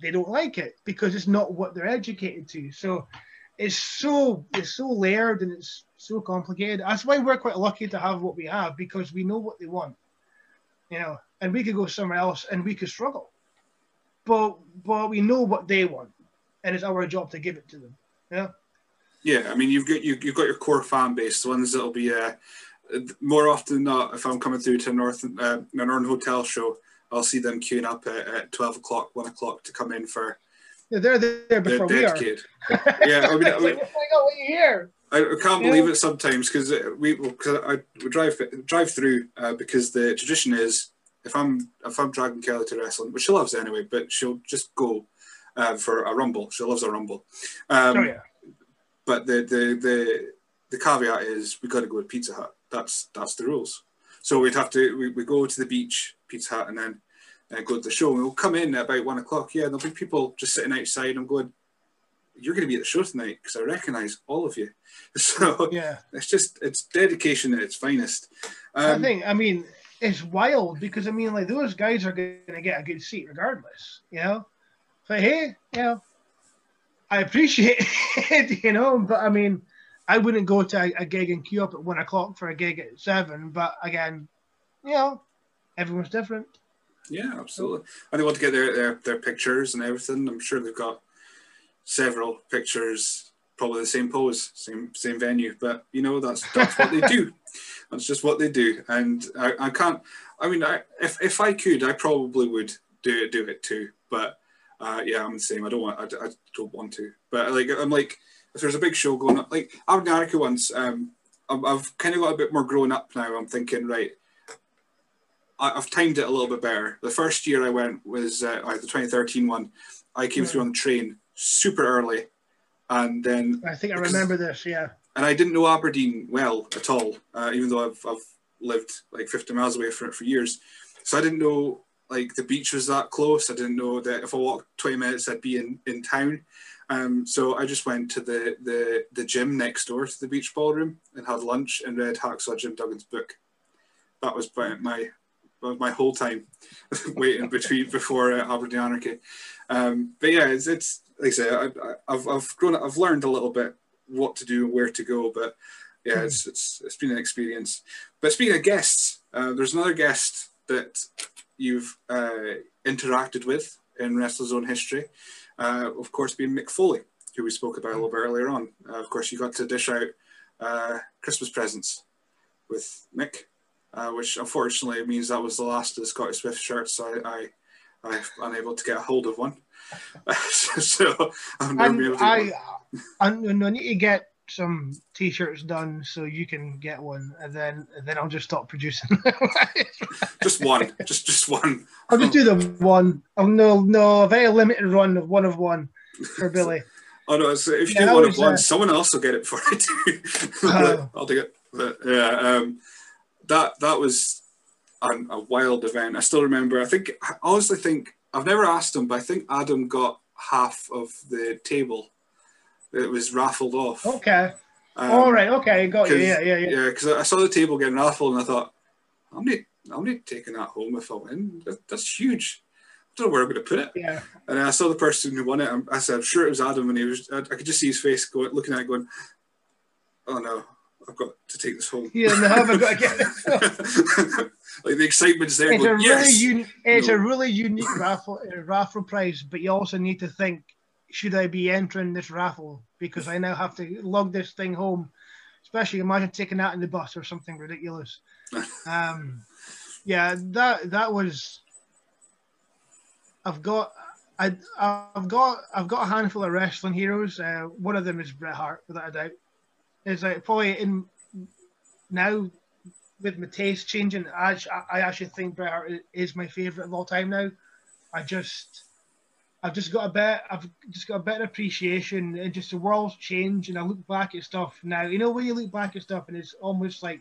they don't like it because it's not what they're educated to. So it's so it's so layered and it's so complicated. That's why we're quite lucky to have what we have because we know what they want. You know, and we could go somewhere else and we could struggle. But but we know what they want. And it's our job to give it to them. Yeah. Yeah, I mean you've got you, you've got your core fan base, the ones that'll be uh more often than not, if I'm coming through to a North uh, a Northern Hotel show, I'll see them queuing up at, at twelve o'clock, one o'clock to come in for. They're there before we are. Kid. [laughs] Yeah, I mean, I, mean, oh what you hear? I, can't believe it sometimes because we cause I we drive drive through uh, because the tradition is if I'm if I'm dragging Kelly to wrestling, which she loves anyway, but she'll just go uh, for a rumble. She loves a rumble. Um, oh yeah. But the the the the caveat is we got to go to Pizza Hut that's that's the rules. So we'd have to we, we go to the beach, Pizza Hut, and then uh, go to the show. And we'll come in at about one o'clock. Yeah, there'll be people just sitting outside. I'm going. You're going to be at the show tonight because I recognise all of you. [laughs] So yeah, it's just it's dedication at its finest. Um, I think. I mean, it's wild because I mean, like those guys are going to get a good seat regardless. You know, so hey, you know, I appreciate [laughs] it. You know, but I mean I wouldn't go to a, a, gig and queue up at one o'clock for a gig at seven. But again, you know, everyone's different. Yeah, absolutely. And they want to get their, their, their pictures and everything. I'm sure they've got several pictures, probably the same pose, same same venue. But you know, that's that's what they do. [laughs] That's just what they do, and I, I can't. I mean, I, if if I could, I probably would do it do it too. But uh, yeah, I'm the same. I don't want. I, I don't want to. But like, I'm like, if there's a big show going on, like I Aberdeen Anarchy once, um, I've, I've kind of got a bit more grown up now. I'm thinking, right, I, have timed it a little bit better. The first year I went was uh, the 2013 one. I came through on the train super early, and then I think I remember this. Yeah. And I didn't know Aberdeen well at all, uh, even though I've, I've lived like 50 miles away from it for years. So I didn't know like the beach was that close. I didn't know that if I walked 20 minutes, I'd be in, in town. Um, so I just went to the, the, the gym next door to the beach ballroom and had lunch and read Hacksaw Jim Duggan's book. That was my my whole time [laughs] waiting between before uh, Aberdeen Anarchy. Um, but yeah, it's, it's like I say, I, have I've grown I've learned a little bit what to do, and where to go, but yeah, mm. it's, it's, it's been an experience. But speaking of guests, uh, there's another guest that you've uh, interacted with in WrestleZone history, uh, of course, being Mick Foley, who we spoke about a little bit earlier on. Uh, of course, you got to dish out uh, Christmas presents with Mick, uh, which unfortunately means that was the last of the Scotty Swift shirts. So I, I, I'm unable to get a hold of one. [laughs] so I've never been able to. I, I, I need to get some t-shirts done so you can get one and then and then I'll just stop producing. [laughs] just one. Just just one. I'll just do the one. Oh no no a very limited run of one of one for [laughs] Billy. oh no, so if you yeah, do one of one, uh, someone else will get it for you. uh, I'll take it. But yeah, um, that that was a, a wild event. I still remember. I think I honestly think I've never asked him, but I think Adam got half of the table it was raffled off. Okay. Um, All right. Okay. Got you. Yeah. Yeah. Yeah. Yeah. Because I saw the table getting raffled, and I thought, I'm not, I'm not taking that home if I win. That, that's huge. I don't know where I'm going to put it. Yeah. And I saw the person who won it. I said, I'm sure it was Adam, and he was. I, I could just see his face going, looking at it, going, "Oh no, I've got to take this home." Yeah, no, I've got to get [laughs] this. like the excitement's there. It's going, a yes! really uni- It's no. a really unique raffle uh, raffle prize, but you also need to think should I be entering this raffle because I now have to lug this thing home. Especially imagine taking that in the bus or something ridiculous. [laughs] um, yeah, that that was. I've got, I, I've got, I've got a handful of wrestling heroes. Uh, one of them is Bret Hart, without a doubt. Is like probably in now with my taste changing. I, I actually think Bret Hart is my favorite of all time now. I just I've just got a bit, I've just got a better appreciation, and just the world's changed, and I look back at stuff now. You know when you look back at stuff, and it's almost like,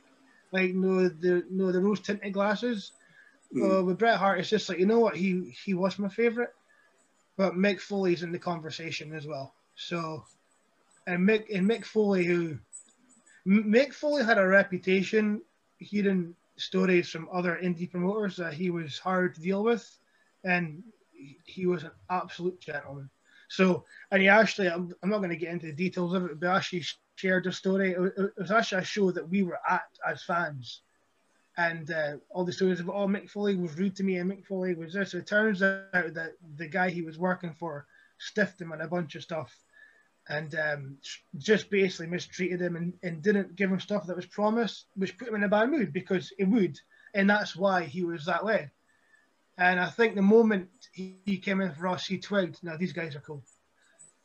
like no the no the rose tinted glasses. Mm. Uh, with Bret Hart, it's just like you know what he he was my favorite, but Mick Foley's in the conversation as well. So, and Mick and Mick Foley, who Mick Foley had a reputation hearing stories from other indie promoters that he was hard to deal with, and he was an absolute gentleman. So, and he actually, I'm, I'm not going to get into the details of it, but actually shared a story. It, it was actually a show that we were at as fans. And uh, all the stories of, oh, Mick Foley was rude to me and Mick Foley was this. So it turns out that the guy he was working for stiffed him on a bunch of stuff and um, just basically mistreated him and, and didn't give him stuff that was promised, which put him in a bad mood because it would. And that's why he was that way. And I think the moment he, he came in for us, he twigged, now these guys are cool.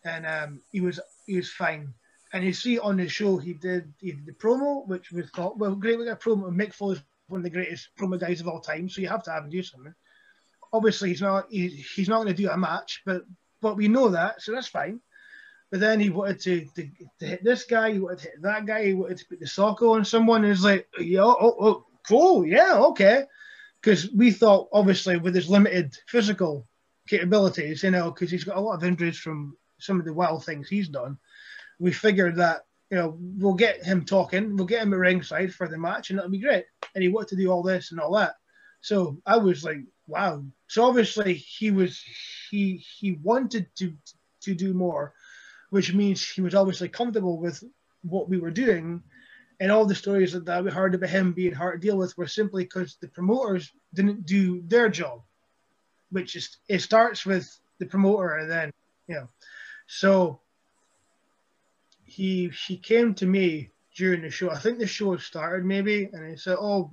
And um, he was he was fine. And you see on the show, he did, he did the promo, which was thought, well, great, we got a promo. Mick Foley's one of the greatest promo guys of all time, so you have to have him do something. Obviously, he's not he, he's not going to do a match, but but we know that, so that's fine. But then he wanted to, to, to, hit this guy, he wanted to hit that guy, he wanted to put the socko on someone. And it's like, yeah, oh, oh, oh, cool, yeah, okay because we thought obviously with his limited physical capabilities, you know, because he's got a lot of injuries from some of the wild things he's done, we figured that you know we'll get him talking, we'll get him at ringside for the match, and it'll be great. And he wanted to do all this and all that. So I was like, wow. So obviously he was he he wanted to to do more, which means he was obviously comfortable with what we were doing and all the stories that, we heard about him being hard to deal with were simply because the promoters didn't do their job, which is it starts with the promoter and then you know. So he he came to me. during the show. I think the show started maybe, and he said, "Oh,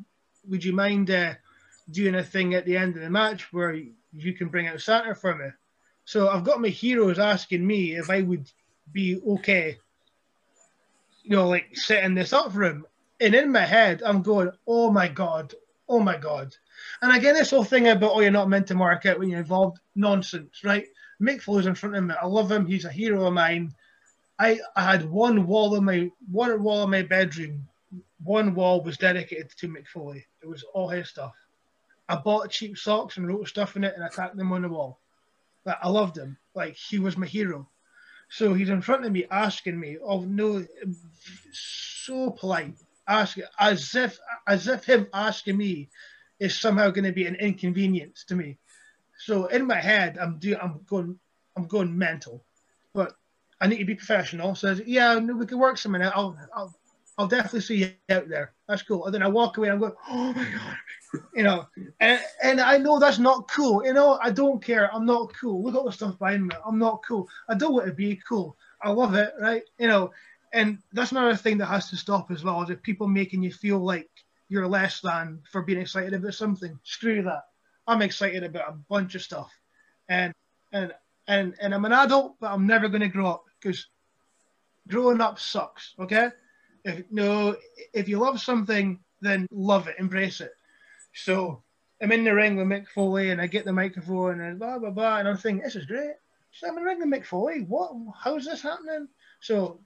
would you mind uh, doing a thing at the end of the match where you can bring out Santa for me?" So I've got my heroes asking me if I would be okay, you know, like setting this up for him. And in my head, I'm going, "Oh my god, oh my god." And again, this whole thing about, "Oh, you're not meant to mark out when you're involved," nonsense, right? Mick Foley's in front of me. I love him. He's a hero of mine. I, I had one wall in my one wall in my bedroom. One wall was dedicated to Mick Foley. It was all his stuff. I bought cheap socks and wrote stuff in it and I them on the wall. Like, I loved him. Like he was my hero. So he's in front of me asking me, of no, so polite, asking as if as if him asking me is somehow going to be an inconvenience to me. So in my head, I'm doing, I'm going, I'm going mental, but I need to be professional. So yeah, we can work something out. I'll, I'll, I'll definitely see you out there. That's cool. And then I walk away. I'm going, oh my god, you know, and and I know that's not cool. You know, I don't care. I'm not cool. Look at the stuff behind me. I'm not cool. I don't want to be cool. I love it, right? You know, and that's another thing that has to stop as well. Is if people making you feel like you're less than for being excited about something. Screw that. I'm excited about a bunch of stuff, and and and and I'm an adult, but I'm never going to grow up because growing up sucks. Okay, if no, if you love something, then love it, embrace it. So I'm in the ring with Mick Foley, and I get the microphone, and blah blah blah, and I'm thinking this is great. So I'm in the ring with Mick Foley. What? How's this happening? So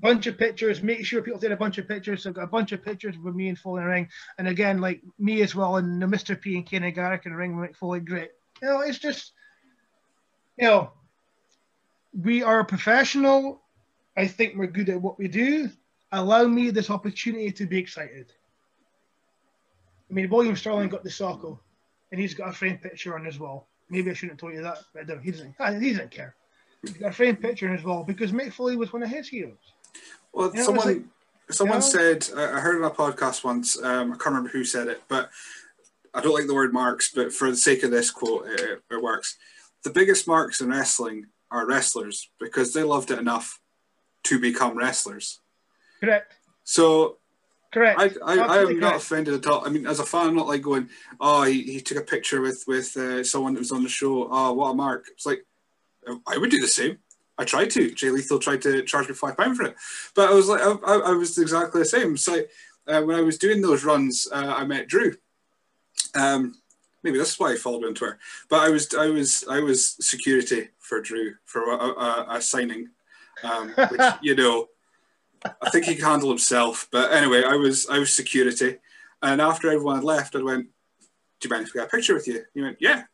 bunch of pictures. Make sure people take a bunch of pictures. So I've got a bunch of pictures with me and Foley in the ring, and again, like me as well, and the Mr. P and Kenny Garrick in the ring with Mick Foley. Great. You know, it's just, you know, we are a professional. I think we're good at what we do. Allow me this opportunity to be excited. I mean, William Sterling got the Socko, and he's got a framed picture on his wall. Maybe I shouldn't have told you that, but I don't. He doesn't. He doesn't care. He's got a framed picture on his wall because Mick Foley was one of his heroes. Well, you know, someone like, someone you know, said I heard on a podcast once. Um, I can't remember who said it, but I don't like the word marks. But for the sake of this quote, it, it works. The biggest marks in wrestling are wrestlers because they loved it enough to become wrestlers. Correct. So Correct. I, I, I am correct. not offended at all. I mean, as a fan, I'm not like going, oh, he, he took a picture with with uh, someone that was on the show. Oh, what a mark! It's like I would do the same. I tried to. Jay Lethal tried to charge me five pound for it, but I was like, I, I was exactly the same. So uh, when I was doing those runs, uh, I met Drew. Um, maybe that's why I followed him on Twitter. But I was, I was, I was security for Drew for a, a, a signing, um, which [laughs] you know, I think he can handle himself. But anyway, I was, I was security, and after everyone had left, I went, "Do you mind if we get a picture with you?" He went, "Yeah."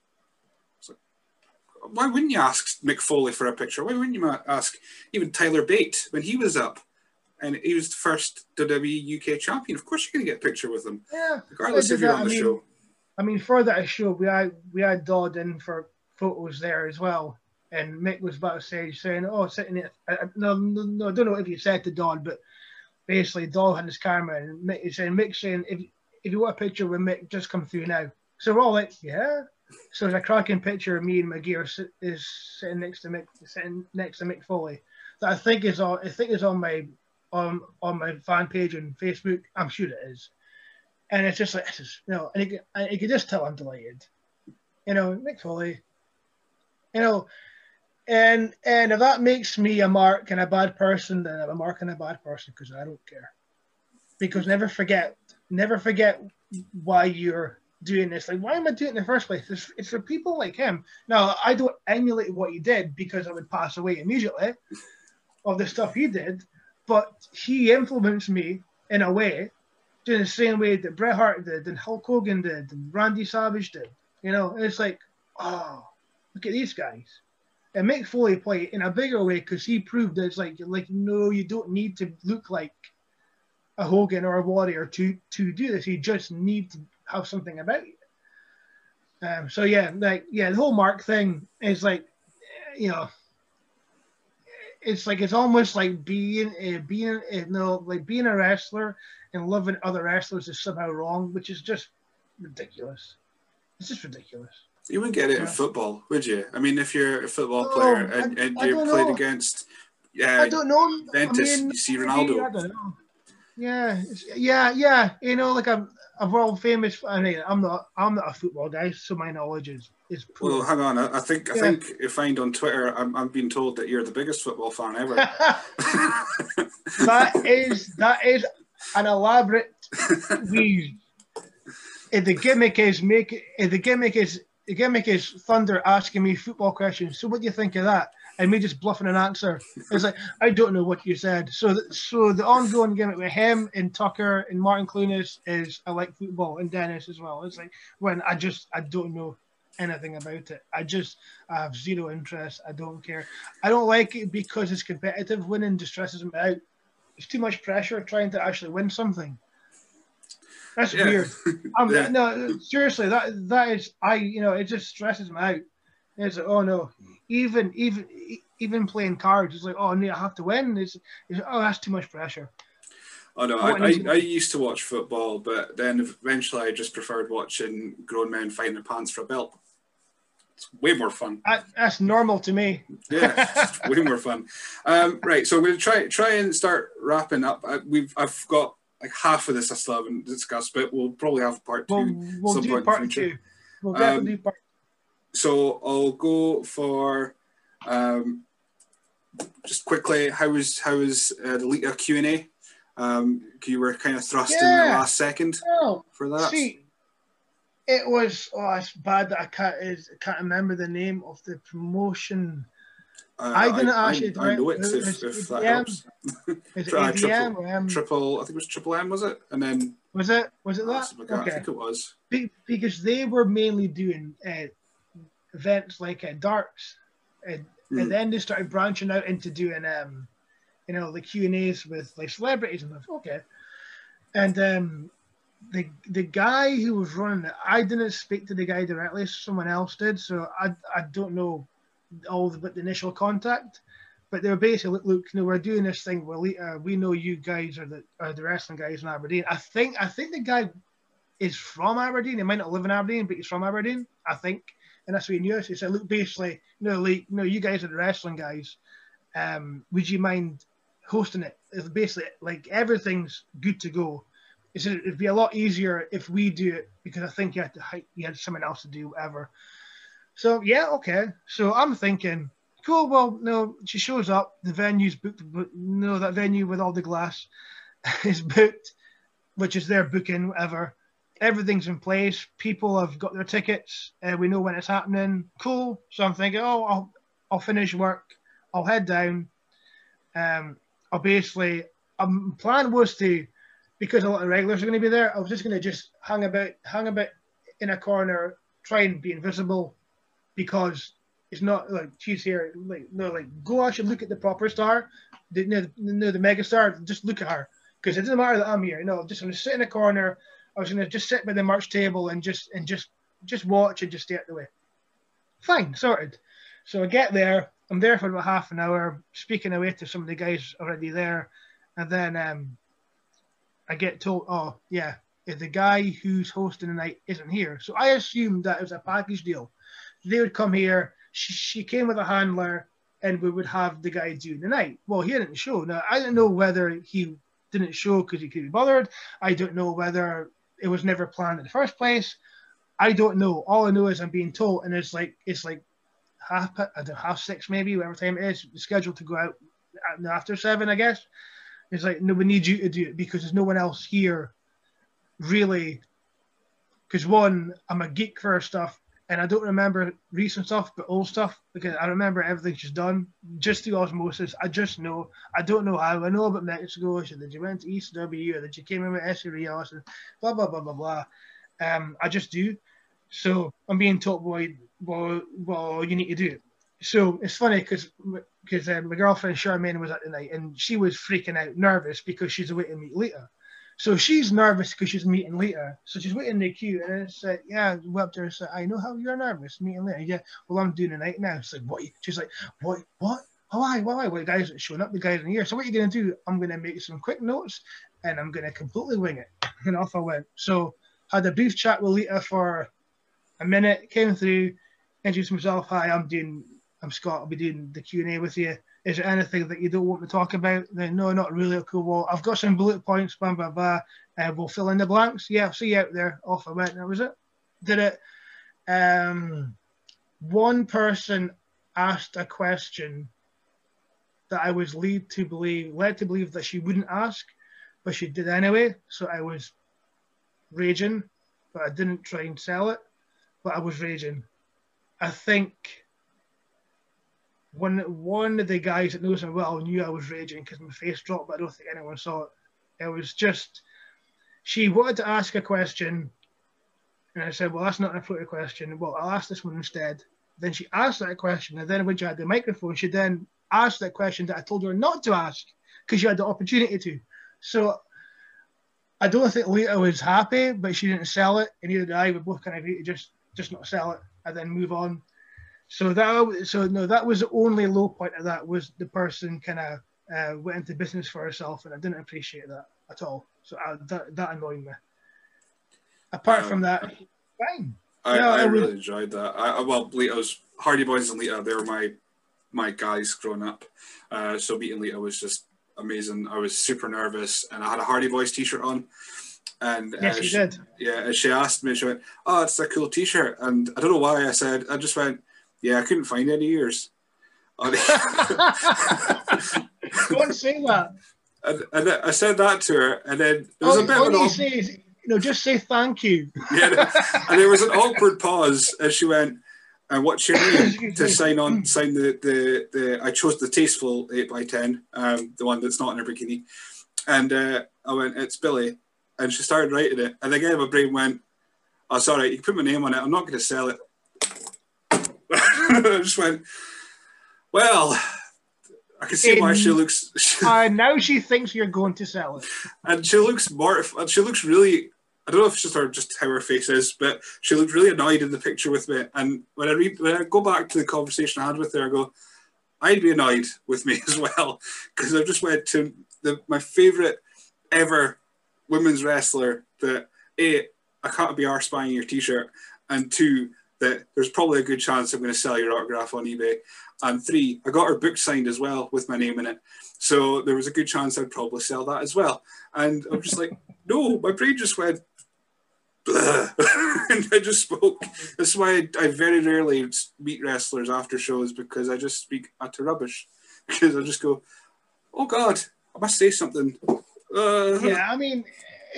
why wouldn't you ask Mick Foley for a picture? Why wouldn't you ask even Tyler Bate when he was up? And he was the first WWE UK champion. Of course, you're going to get a picture with him, yeah, regardless if you're on the I mean, show. I mean, for that show, we had we had Dodd in for photos there as well, and Mick was backstage saying, "Oh, sitting there." Uh, uh, no, no, no, I don't know if you said to Dodd, but basically, Dodd had his camera, and Mick is saying, "Mick saying, if if you want a picture with Mick, just come through now." So we're all like, "Yeah." So there's a cracking picture of me and McGee is sitting next to Mick, sitting next to Mick Foley that I think is on I think is on my on on my fan page on Facebook. I'm sure it is, and it's just like this is you know, and you can, you can just tell I'm delighted. You know, Mick Foley. You know, and and if that makes me a mark and a bad person, then I'm a mark and a bad person because I don't care. Because never forget, never forget why you're doing this. Like, why am I doing it in the first place? It's, it's for people like him. Now, I don't emulate what he did because I would pass away immediately of the stuff he did, but he influenced me in a way, doing the same way that Bret Hart did, and Hulk Hogan did, and Randy Savage did. You know, and it's like, oh, look at these guys. And Mick Foley play in a bigger way because he proved that it's like, like, no, you don't need to look like a Hogan or a Warrior to to do this. You just need to have something about you. Um, so yeah, like yeah, the whole Mark thing is like, you know, it's like it's almost like being uh, being uh, know like being a wrestler and loving other wrestlers is somehow wrong, which is just ridiculous. It's just ridiculous. You wouldn't get it yeah. in football, would you? I mean, if you're a football player and, and you played know. against, uh, yeah, I don't know. Ventus, I mean, you see Ronaldo. I don't know. Yeah, yeah, yeah. You know, like a, a world famous. I mean, I'm not. I'm not a football guy, so my knowledge is is. Poor. Well, hang on. I, I think I yeah. think you find on Twitter. I'm, I'm being told that you're the biggest football fan ever. [laughs] that is that is an elaborate [laughs] if the gimmick is make. If the gimmick is the gimmick is Thunder asking me football questions. So what do you think of that? and me just bluffing an answer. It's like I don't know what you said. So, so the ongoing gimmick with him and Tucker and Martin Clunas is I like football and Dennis as well. It's like when I just I don't know anything about it. I just I have zero interest. I don't care. I don't like it because it's competitive. Winning distresses me out. It's too much pressure trying to actually win something. That's yeah. weird. [laughs] yeah. No, seriously, that that is I. You know, it just stresses me out. It's like, oh no, even even even playing cards, it's like, oh, no, I have to win. It's, it's oh, that's too much pressure. Oh no, I, I, I, used to watch football, but then eventually I just preferred watching grown men fighting their pants for a belt. It's way more fun. that's normal to me. [laughs] yeah, way more fun. Um, right, so we're gonna try try and start wrapping up. I, we've I've got like half of this I still haven't discussed, but we'll probably have part two. We'll, we'll do part two. We'll definitely um, do part so I'll go for um, just quickly. How was how was uh, the Lita Q and A? Um, you were kind of thrust yeah. in the last second oh, for that. See, it was oh, it's bad that I can't is, I can't remember the name of the promotion. Uh, I didn't I, actually. I, I know it if, if that helps. Is it [laughs] ADM triple, um, triple, I think it was Triple M, was it? And then was it was it that? Okay. I think it was because they were mainly doing uh, events like uh, darts, and, mm. and hmm. then they started branching out into doing um, you know, the Q and A's with like celebrities and stuff. Okay, and um, the the guy who was running it, I didn't speak to the guy directly. Someone else did, so I I don't know all but the initial contact. But they were basically, look, look, you know, we're doing this thing. Well, uh, we know you guys are the are the wrestling guys in Aberdeen. I think I think the guy is from Aberdeen. He might not live in Aberdeen, but he's from Aberdeen. I think and that's what he knew. So he said, look, basically, you know, like, you know, you guys are the wrestling guys. Um, would you mind hosting it? It's basically like everything's good to go. He said it'd be a lot easier if we do it because I think you had to you had someone else to do whatever. So yeah, okay. So I'm thinking, cool. Well, no, she shows up. The venue's booked. But no, that venue with all the glass [laughs] is booked, which is their booking, whatever everything's in place. People have got their tickets. Uh, we know when it's happening. Cool. So I'm thinking, oh, I'll, I'll finish work. I'll head down. Um, basically, um, plan was to, because a lot of regulars are going to be there. I was just going to just hang about, hang about in a corner, try and be invisible, because it's not like she's here. Like no, like go actually look at the proper star, the no, no the mega star. Just look at her, because it doesn't matter that I'm here. No, just going to sit in a corner I was to just sit by the merch table and just and just just watch and just stay out the way. Fine, sorted. So I get there. I'm there for about half an hour, speaking away to some of the guys already there, and then um, I get told, "Oh, yeah, the guy who's hosting the night isn't here." So I assumed that it was a package deal. They would come here. She, she came with a handler, and we would have the guy do the night. Well, he didn't show. Now I don't know whether he didn't show because he couldn't be bothered. I don't know whether it was never planned in the first place. I don't know. All I know is I'm being told, and it's like it's like half I don't know, half six maybe, whatever time it is, scheduled to go out after seven, I guess. It's like no, we need you to do it because there's no one else here, really. Because one, I'm a geek for stuff, and I don't remember recent stuff, but old stuff because I remember everything she's done just through osmosis. I just know. I don't know how. I know about Mexico. She that you went to ECW, or that she came in with Essa Rios, and blah blah blah blah blah. Um, I just do. So I'm being told, well, well, well, you need to do. So it's funny because because um, my girlfriend Charmaine was at the night and she was freaking out, nervous because she's to meet Lita. So she's nervous because she's meeting Lita. So she's waiting in the queue, and it's like, yeah, up to her say, I know how you're nervous meeting Lita. Yeah, well, I'm doing the night now. It's like, what? She's like, what? What? Why? Why? Why? The guys are showing up. The guys in here. So what are you gonna do? I'm gonna make some quick notes, and I'm gonna completely wing it. [laughs] And off I went. So had a brief chat with Lita for a minute. Came through, introduced myself. Hi, I'm doing. I'm Scott. I'll be doing the Q and A with you. Is there anything that you don't want to talk about? Then no, not really. Cool. Well, I've got some bullet points. Blah blah blah. Uh, we'll fill in the blanks. Yeah, I'll see you out there. Off I went. That was it. Did it. Um, one person asked a question that I was led to believe, led to believe that she wouldn't ask, but she did anyway. So I was raging, but I didn't try and sell it. But I was raging. I think one one of the guys that knows me well knew I was raging because my face dropped, but I don't think anyone saw it. It was just she wanted to ask a question, and I said, "Well, that's not an appropriate question. Well, I'll ask this one instead." Then she asked that question, and then when she had the microphone, she then asked that question that I told her not to ask because she had the opportunity to. So I don't think Lita was happy, but she didn't sell it, and neither did I. We both kind of agreed to just just not sell it and then move on. So that so no, that was the only low point of that was the person kind of uh, went into business for herself, and I didn't appreciate that at all. So I, that that annoyed me. Apart um, from that, fine. I, yeah, I, I really enjoyed that. I, well, Lita's Hardy Boys and Lita, they were my my guys growing up. Uh, so meeting Lita was just amazing. I was super nervous, and I had a Hardy Boys T-shirt on. And yes, uh, you she, did. Yeah, and she asked me, she went, "Oh, it's a cool T-shirt," and I don't know why I said. I just went, "Yeah, I couldn't find any ears." [laughs] Don't say that. And, and I said that to her, and then there was oh, a bit of an. All say is, you know, just say thank you. [laughs] yeah, and there was an awkward pause as she went, and what's your [coughs] name to sign on? [clears throat] Sign the the the. I chose the tasteful eight by ten, um, the one that's not in a bikini, and uh, I went, "It's Billy," and she started writing it, and again my brain went, "Oh, sorry, you can put my name on it. I'm not going to sell it." I [laughs] just went, "Well." I can see in, why she looks. [laughs] uh, now she thinks you're going to sell it, and she looks mortified. She looks really I don't know if it's just her just how her face is, but she looked really annoyed in the picture with me. And when I read when I go back to the conversation I had with her, I go, I'd be annoyed with me [laughs] as well because I just went to the my favorite ever women's wrestler that a I can't be arse buying your t-shirt, and two that there's probably a good chance I'm going to sell your autograph on eBay, and three I got her book signed as well with my name in it, so there was a good chance I'd probably sell that as well. And I'm just like, [laughs] no, my brain just went [laughs] and I just spoke. That's why I, I, very rarely meet wrestlers after shows because I just speak utter rubbish. [laughs] Because I just go, "Oh God, I must say something." Uh, yeah, I mean,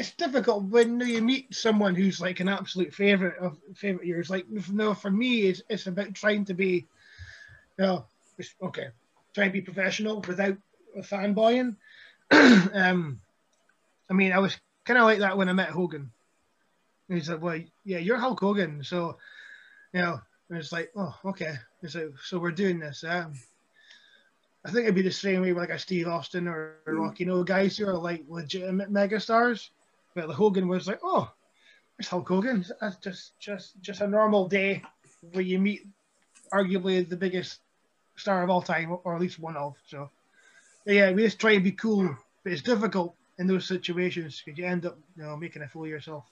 it's difficult when you meet someone who's like an absolute favorite of favorite yours. Like, no, for me, it's it's about trying to be, you know, okay, trying to be professional without fanboying. [clears throat] um, I mean, I was kind of like that when I met Hogan and he's like, well, yeah, you're Hulk Hogan. So, you know, it's like, oh, okay. It's like, so we're doing this. Um, I think it'd be the same way with like a Steve Austin or mm. Rocky, you know, guys who are like legitimate megastars. But the Hogan was like, oh, it's Hulk Hogan. That's just, just, just a normal day where you meet arguably the biggest star of all time, or at least one of. So, yeah, we just try to be cool, but it's difficult in those situations because you end up, you know, making a fool of yourself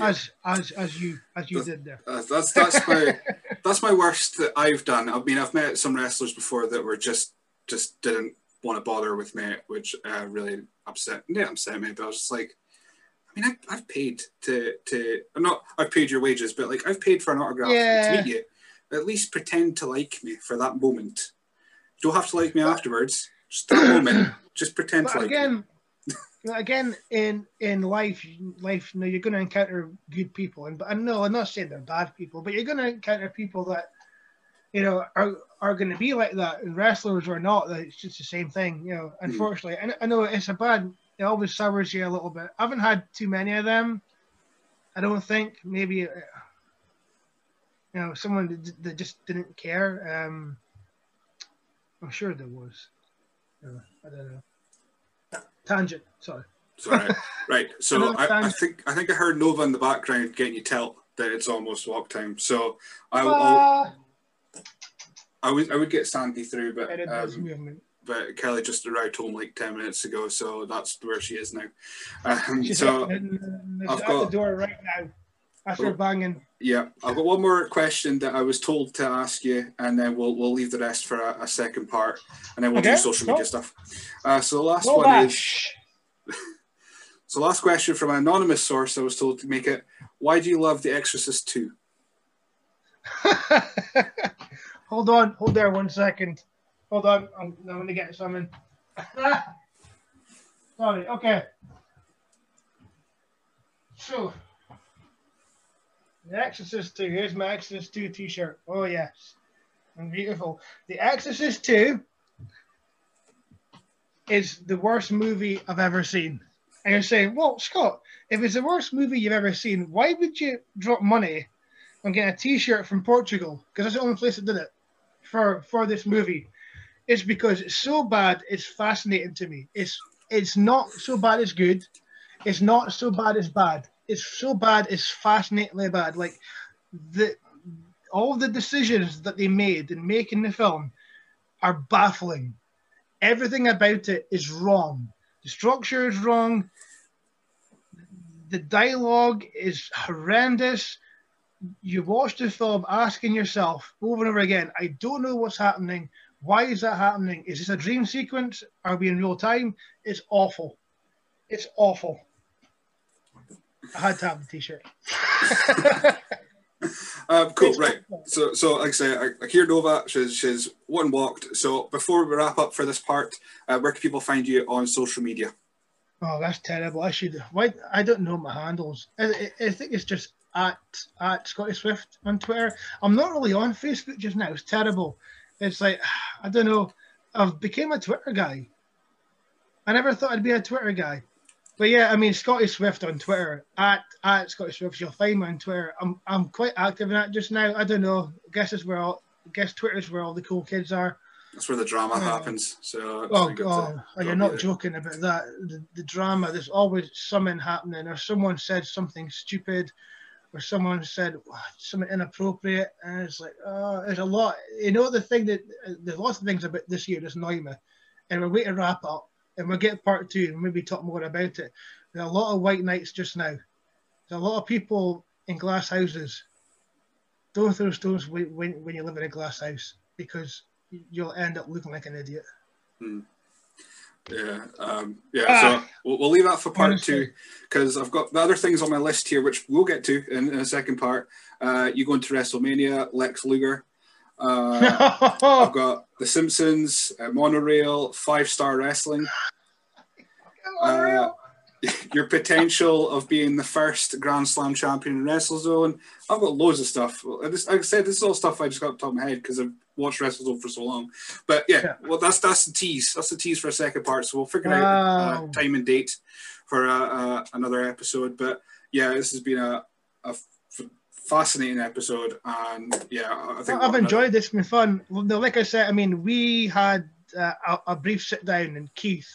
as as as you as you that's, did there. That's that's my [laughs] that's my worst that I've done. I mean, I've met some wrestlers before that were just just didn't want to bother with me, which uh, really upset yeah upset me. But I was just like, I mean, I, have paid to to I'm not I've paid your wages, but like I've paid for an autograph yeah. to meet you. At least pretend to like me for that moment. You don't have to like me afterwards. Just that moment. [coughs] Just pretend to like again, [laughs] me again in in life life you know you're going to encounter good people and but I know I'm not saying they're bad people but you're going to encounter people that you know are are going to be like that and wrestlers or not that it's just the same thing you know hmm. unfortunately and I know it's a bad it always sours you a little bit I haven't had too many of them I don't think maybe uh, you know someone that, just didn't care um I'm sure there was uh, I don't know tangent. Sorry. Sorry. [laughs] right. So I, I, think I think I heard Nova in the background getting you tell that it's almost walk time. So I, uh, I would I would get Sandy through, but um, but Kelly just arrived home like ten minutes ago, so that's where she is now. Um, so I've got the door right now. After Oh. banging. Yeah, I've got one more question that I was told to ask you, and then we'll we'll leave the rest for a, a second part, and then we'll do social media stuff. Uh, so the last one is [laughs] so last question from an anonymous source. I was told to make it. Why do you love The Exorcist Two? [laughs] hold on, hold there one second. Hold on, I'm, I'm gonna get something. [laughs] Sorry, okay. So, The Exorcist 2. Here's my Exorcist 2 t shirt. Oh, yes. And beautiful. The Exorcist 2 is the worst movie I've ever seen. And you're saying, well, Scott, if it's the worst movie you've ever seen, why would you drop money on getting a t shirt from Portugal? Because that's the only place that did it for, for this movie. It's because it's so bad, it's fascinating to me. It's it's not so bad it's good. It's not so bad it's bad. It's so bad it's fascinatingly bad. Like the all the decisions that they made in making the film are baffling. Everything about it is wrong. The structure is wrong. The dialogue is horrendous. You watch the film asking yourself over and over again, I don't know what's happening. Why is that happening? Is this a dream sequence? Are we in real time? It's awful. It's awful. I had to have the t-shirt. [laughs] Um, cool, It's right. awful. So, so like I say, hear Nova. She's she's one walked. So before we wrap up for this part, uh, where can people find you on social media? Oh, that's terrible. I should. Why? I don't know my handles. I, I, I think it's just at at Scotty Swift on Twitter. I'm not really on Facebook just now. It's terrible. It's like [sighs] I don't know. I've became a Twitter guy. I never thought I'd be a Twitter guy. But yeah, I mean Scotty Swift on Twitter at at Scotty Swift. You'll find me on Twitter. I'm I'm quite active in that just now. I don't know. I guess it's where all, I guess Twitter's where all the cool kids are. That's where the drama Oh. happens. So Oh, God. to you're not joking about that. The, the drama, there's always something happening, or someone said something stupid, or someone said something inappropriate, and it's like, oh, there's a lot. You know, the thing that there's lots of things about this year that annoy me, and we're waiting to wrap up, and we'll get part two and maybe talk more about it. There's a lot of white knights just now. There's a lot of people in glass houses. Don't throw stones when, when, when you live in a glass house because you'll end up looking like an idiot. Hmm. Yeah, um, yeah. Ah. so we'll, we'll leave that for part Honestly. two because I've got the other things on my list here, which we'll get to in, in a second part. Uh, you go into WrestleMania, Lex Luger. Uh, [laughs] I've got The Simpsons, uh, Monorail, Five Star Wrestling. Uh, [laughs] your potential of being the first Grand Slam champion in WrestleZone. I've got loads of stuff. I like I said, this is all stuff I just got top of my head because I've watched WrestleZone for so long. But yeah, Yeah. well, that's that's the tease. That's the tease for a second part. So we'll figure out uh, time and date for uh, uh, another episode. But yeah, this has been a, a f- fascinating episode, and yeah, I think I've enjoyed this. It's been fun. Well, no, Like I said, I mean, we had uh, a, a brief sit down in Keith,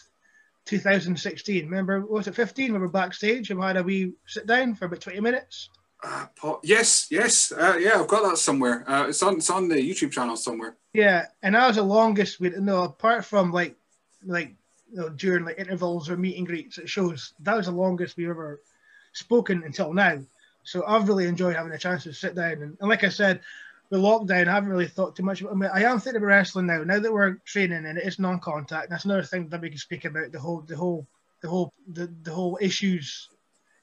2016. Remember, was it 15? We were backstage and we had a wee sit down for about 20 minutes. Uh, yes, yes, uh, yeah, I've got that somewhere. Uh, it's on it's on the YouTube channel somewhere. Yeah, and that was the longest we no apart from like like you know, during like intervals or meet and greets at shows. That was the longest we've ever spoken until now. So I've really enjoyed having a chance to sit down and, and like I said, with lockdown, I haven't really thought too much about. I, mean, I am thinking about wrestling now. Now that we're training and it is non-contact, that's another thing that we can speak about. The whole, the whole, the whole, the, the whole issues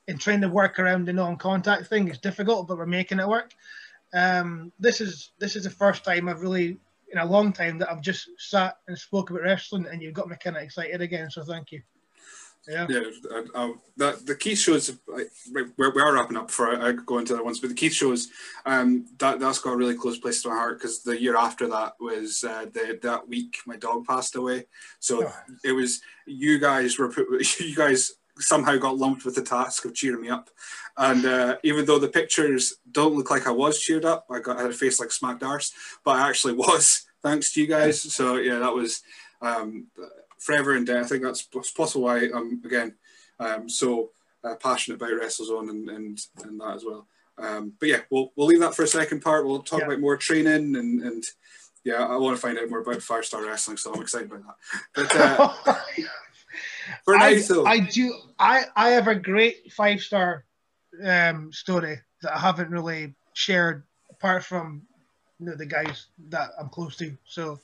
in trying to work around the non-contact thing is difficult, but we're making it work. Um, this is this is the first time I've really in a long time that I've just sat and spoke about wrestling, and you've got me kind of excited again. So thank you. Yeah. Yeah, uh, uh, the the Keith shows. like, We're, we are wrapping up before I go into the ones, but the Keith shows um, that that's got a really close place to my heart because the year after that was uh, the that week my dog passed away. So Oh. it was you guys were put, [laughs] you guys somehow got lumped with the task of cheering me up, and uh, even though the pictures don't look like I was cheered up, I got I had a face like smacked arse, but I actually [laughs] was thanks to you guys. So yeah, that was. Um, forever and day. I think that's possible why I'm again um, so uh, passionate about WrestleZone and, and and that as well. Um, but yeah, we'll we'll leave that for a second part. We'll talk Yeah. about more training and and yeah, I want to find out more about Five Star Wrestling, so I'm excited about that. But uh, [laughs] for I, though, I do. I I have a great five star um, story that I haven't really shared apart from you know, the guys that I'm close to. So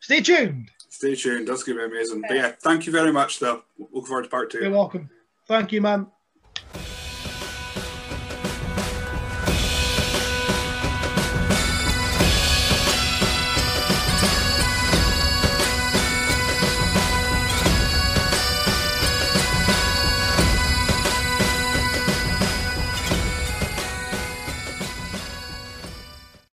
stay tuned. Stay tuned. That's going to be amazing. But yeah, thank you very much, though. Look forward to part two. You're welcome. Thank you, man.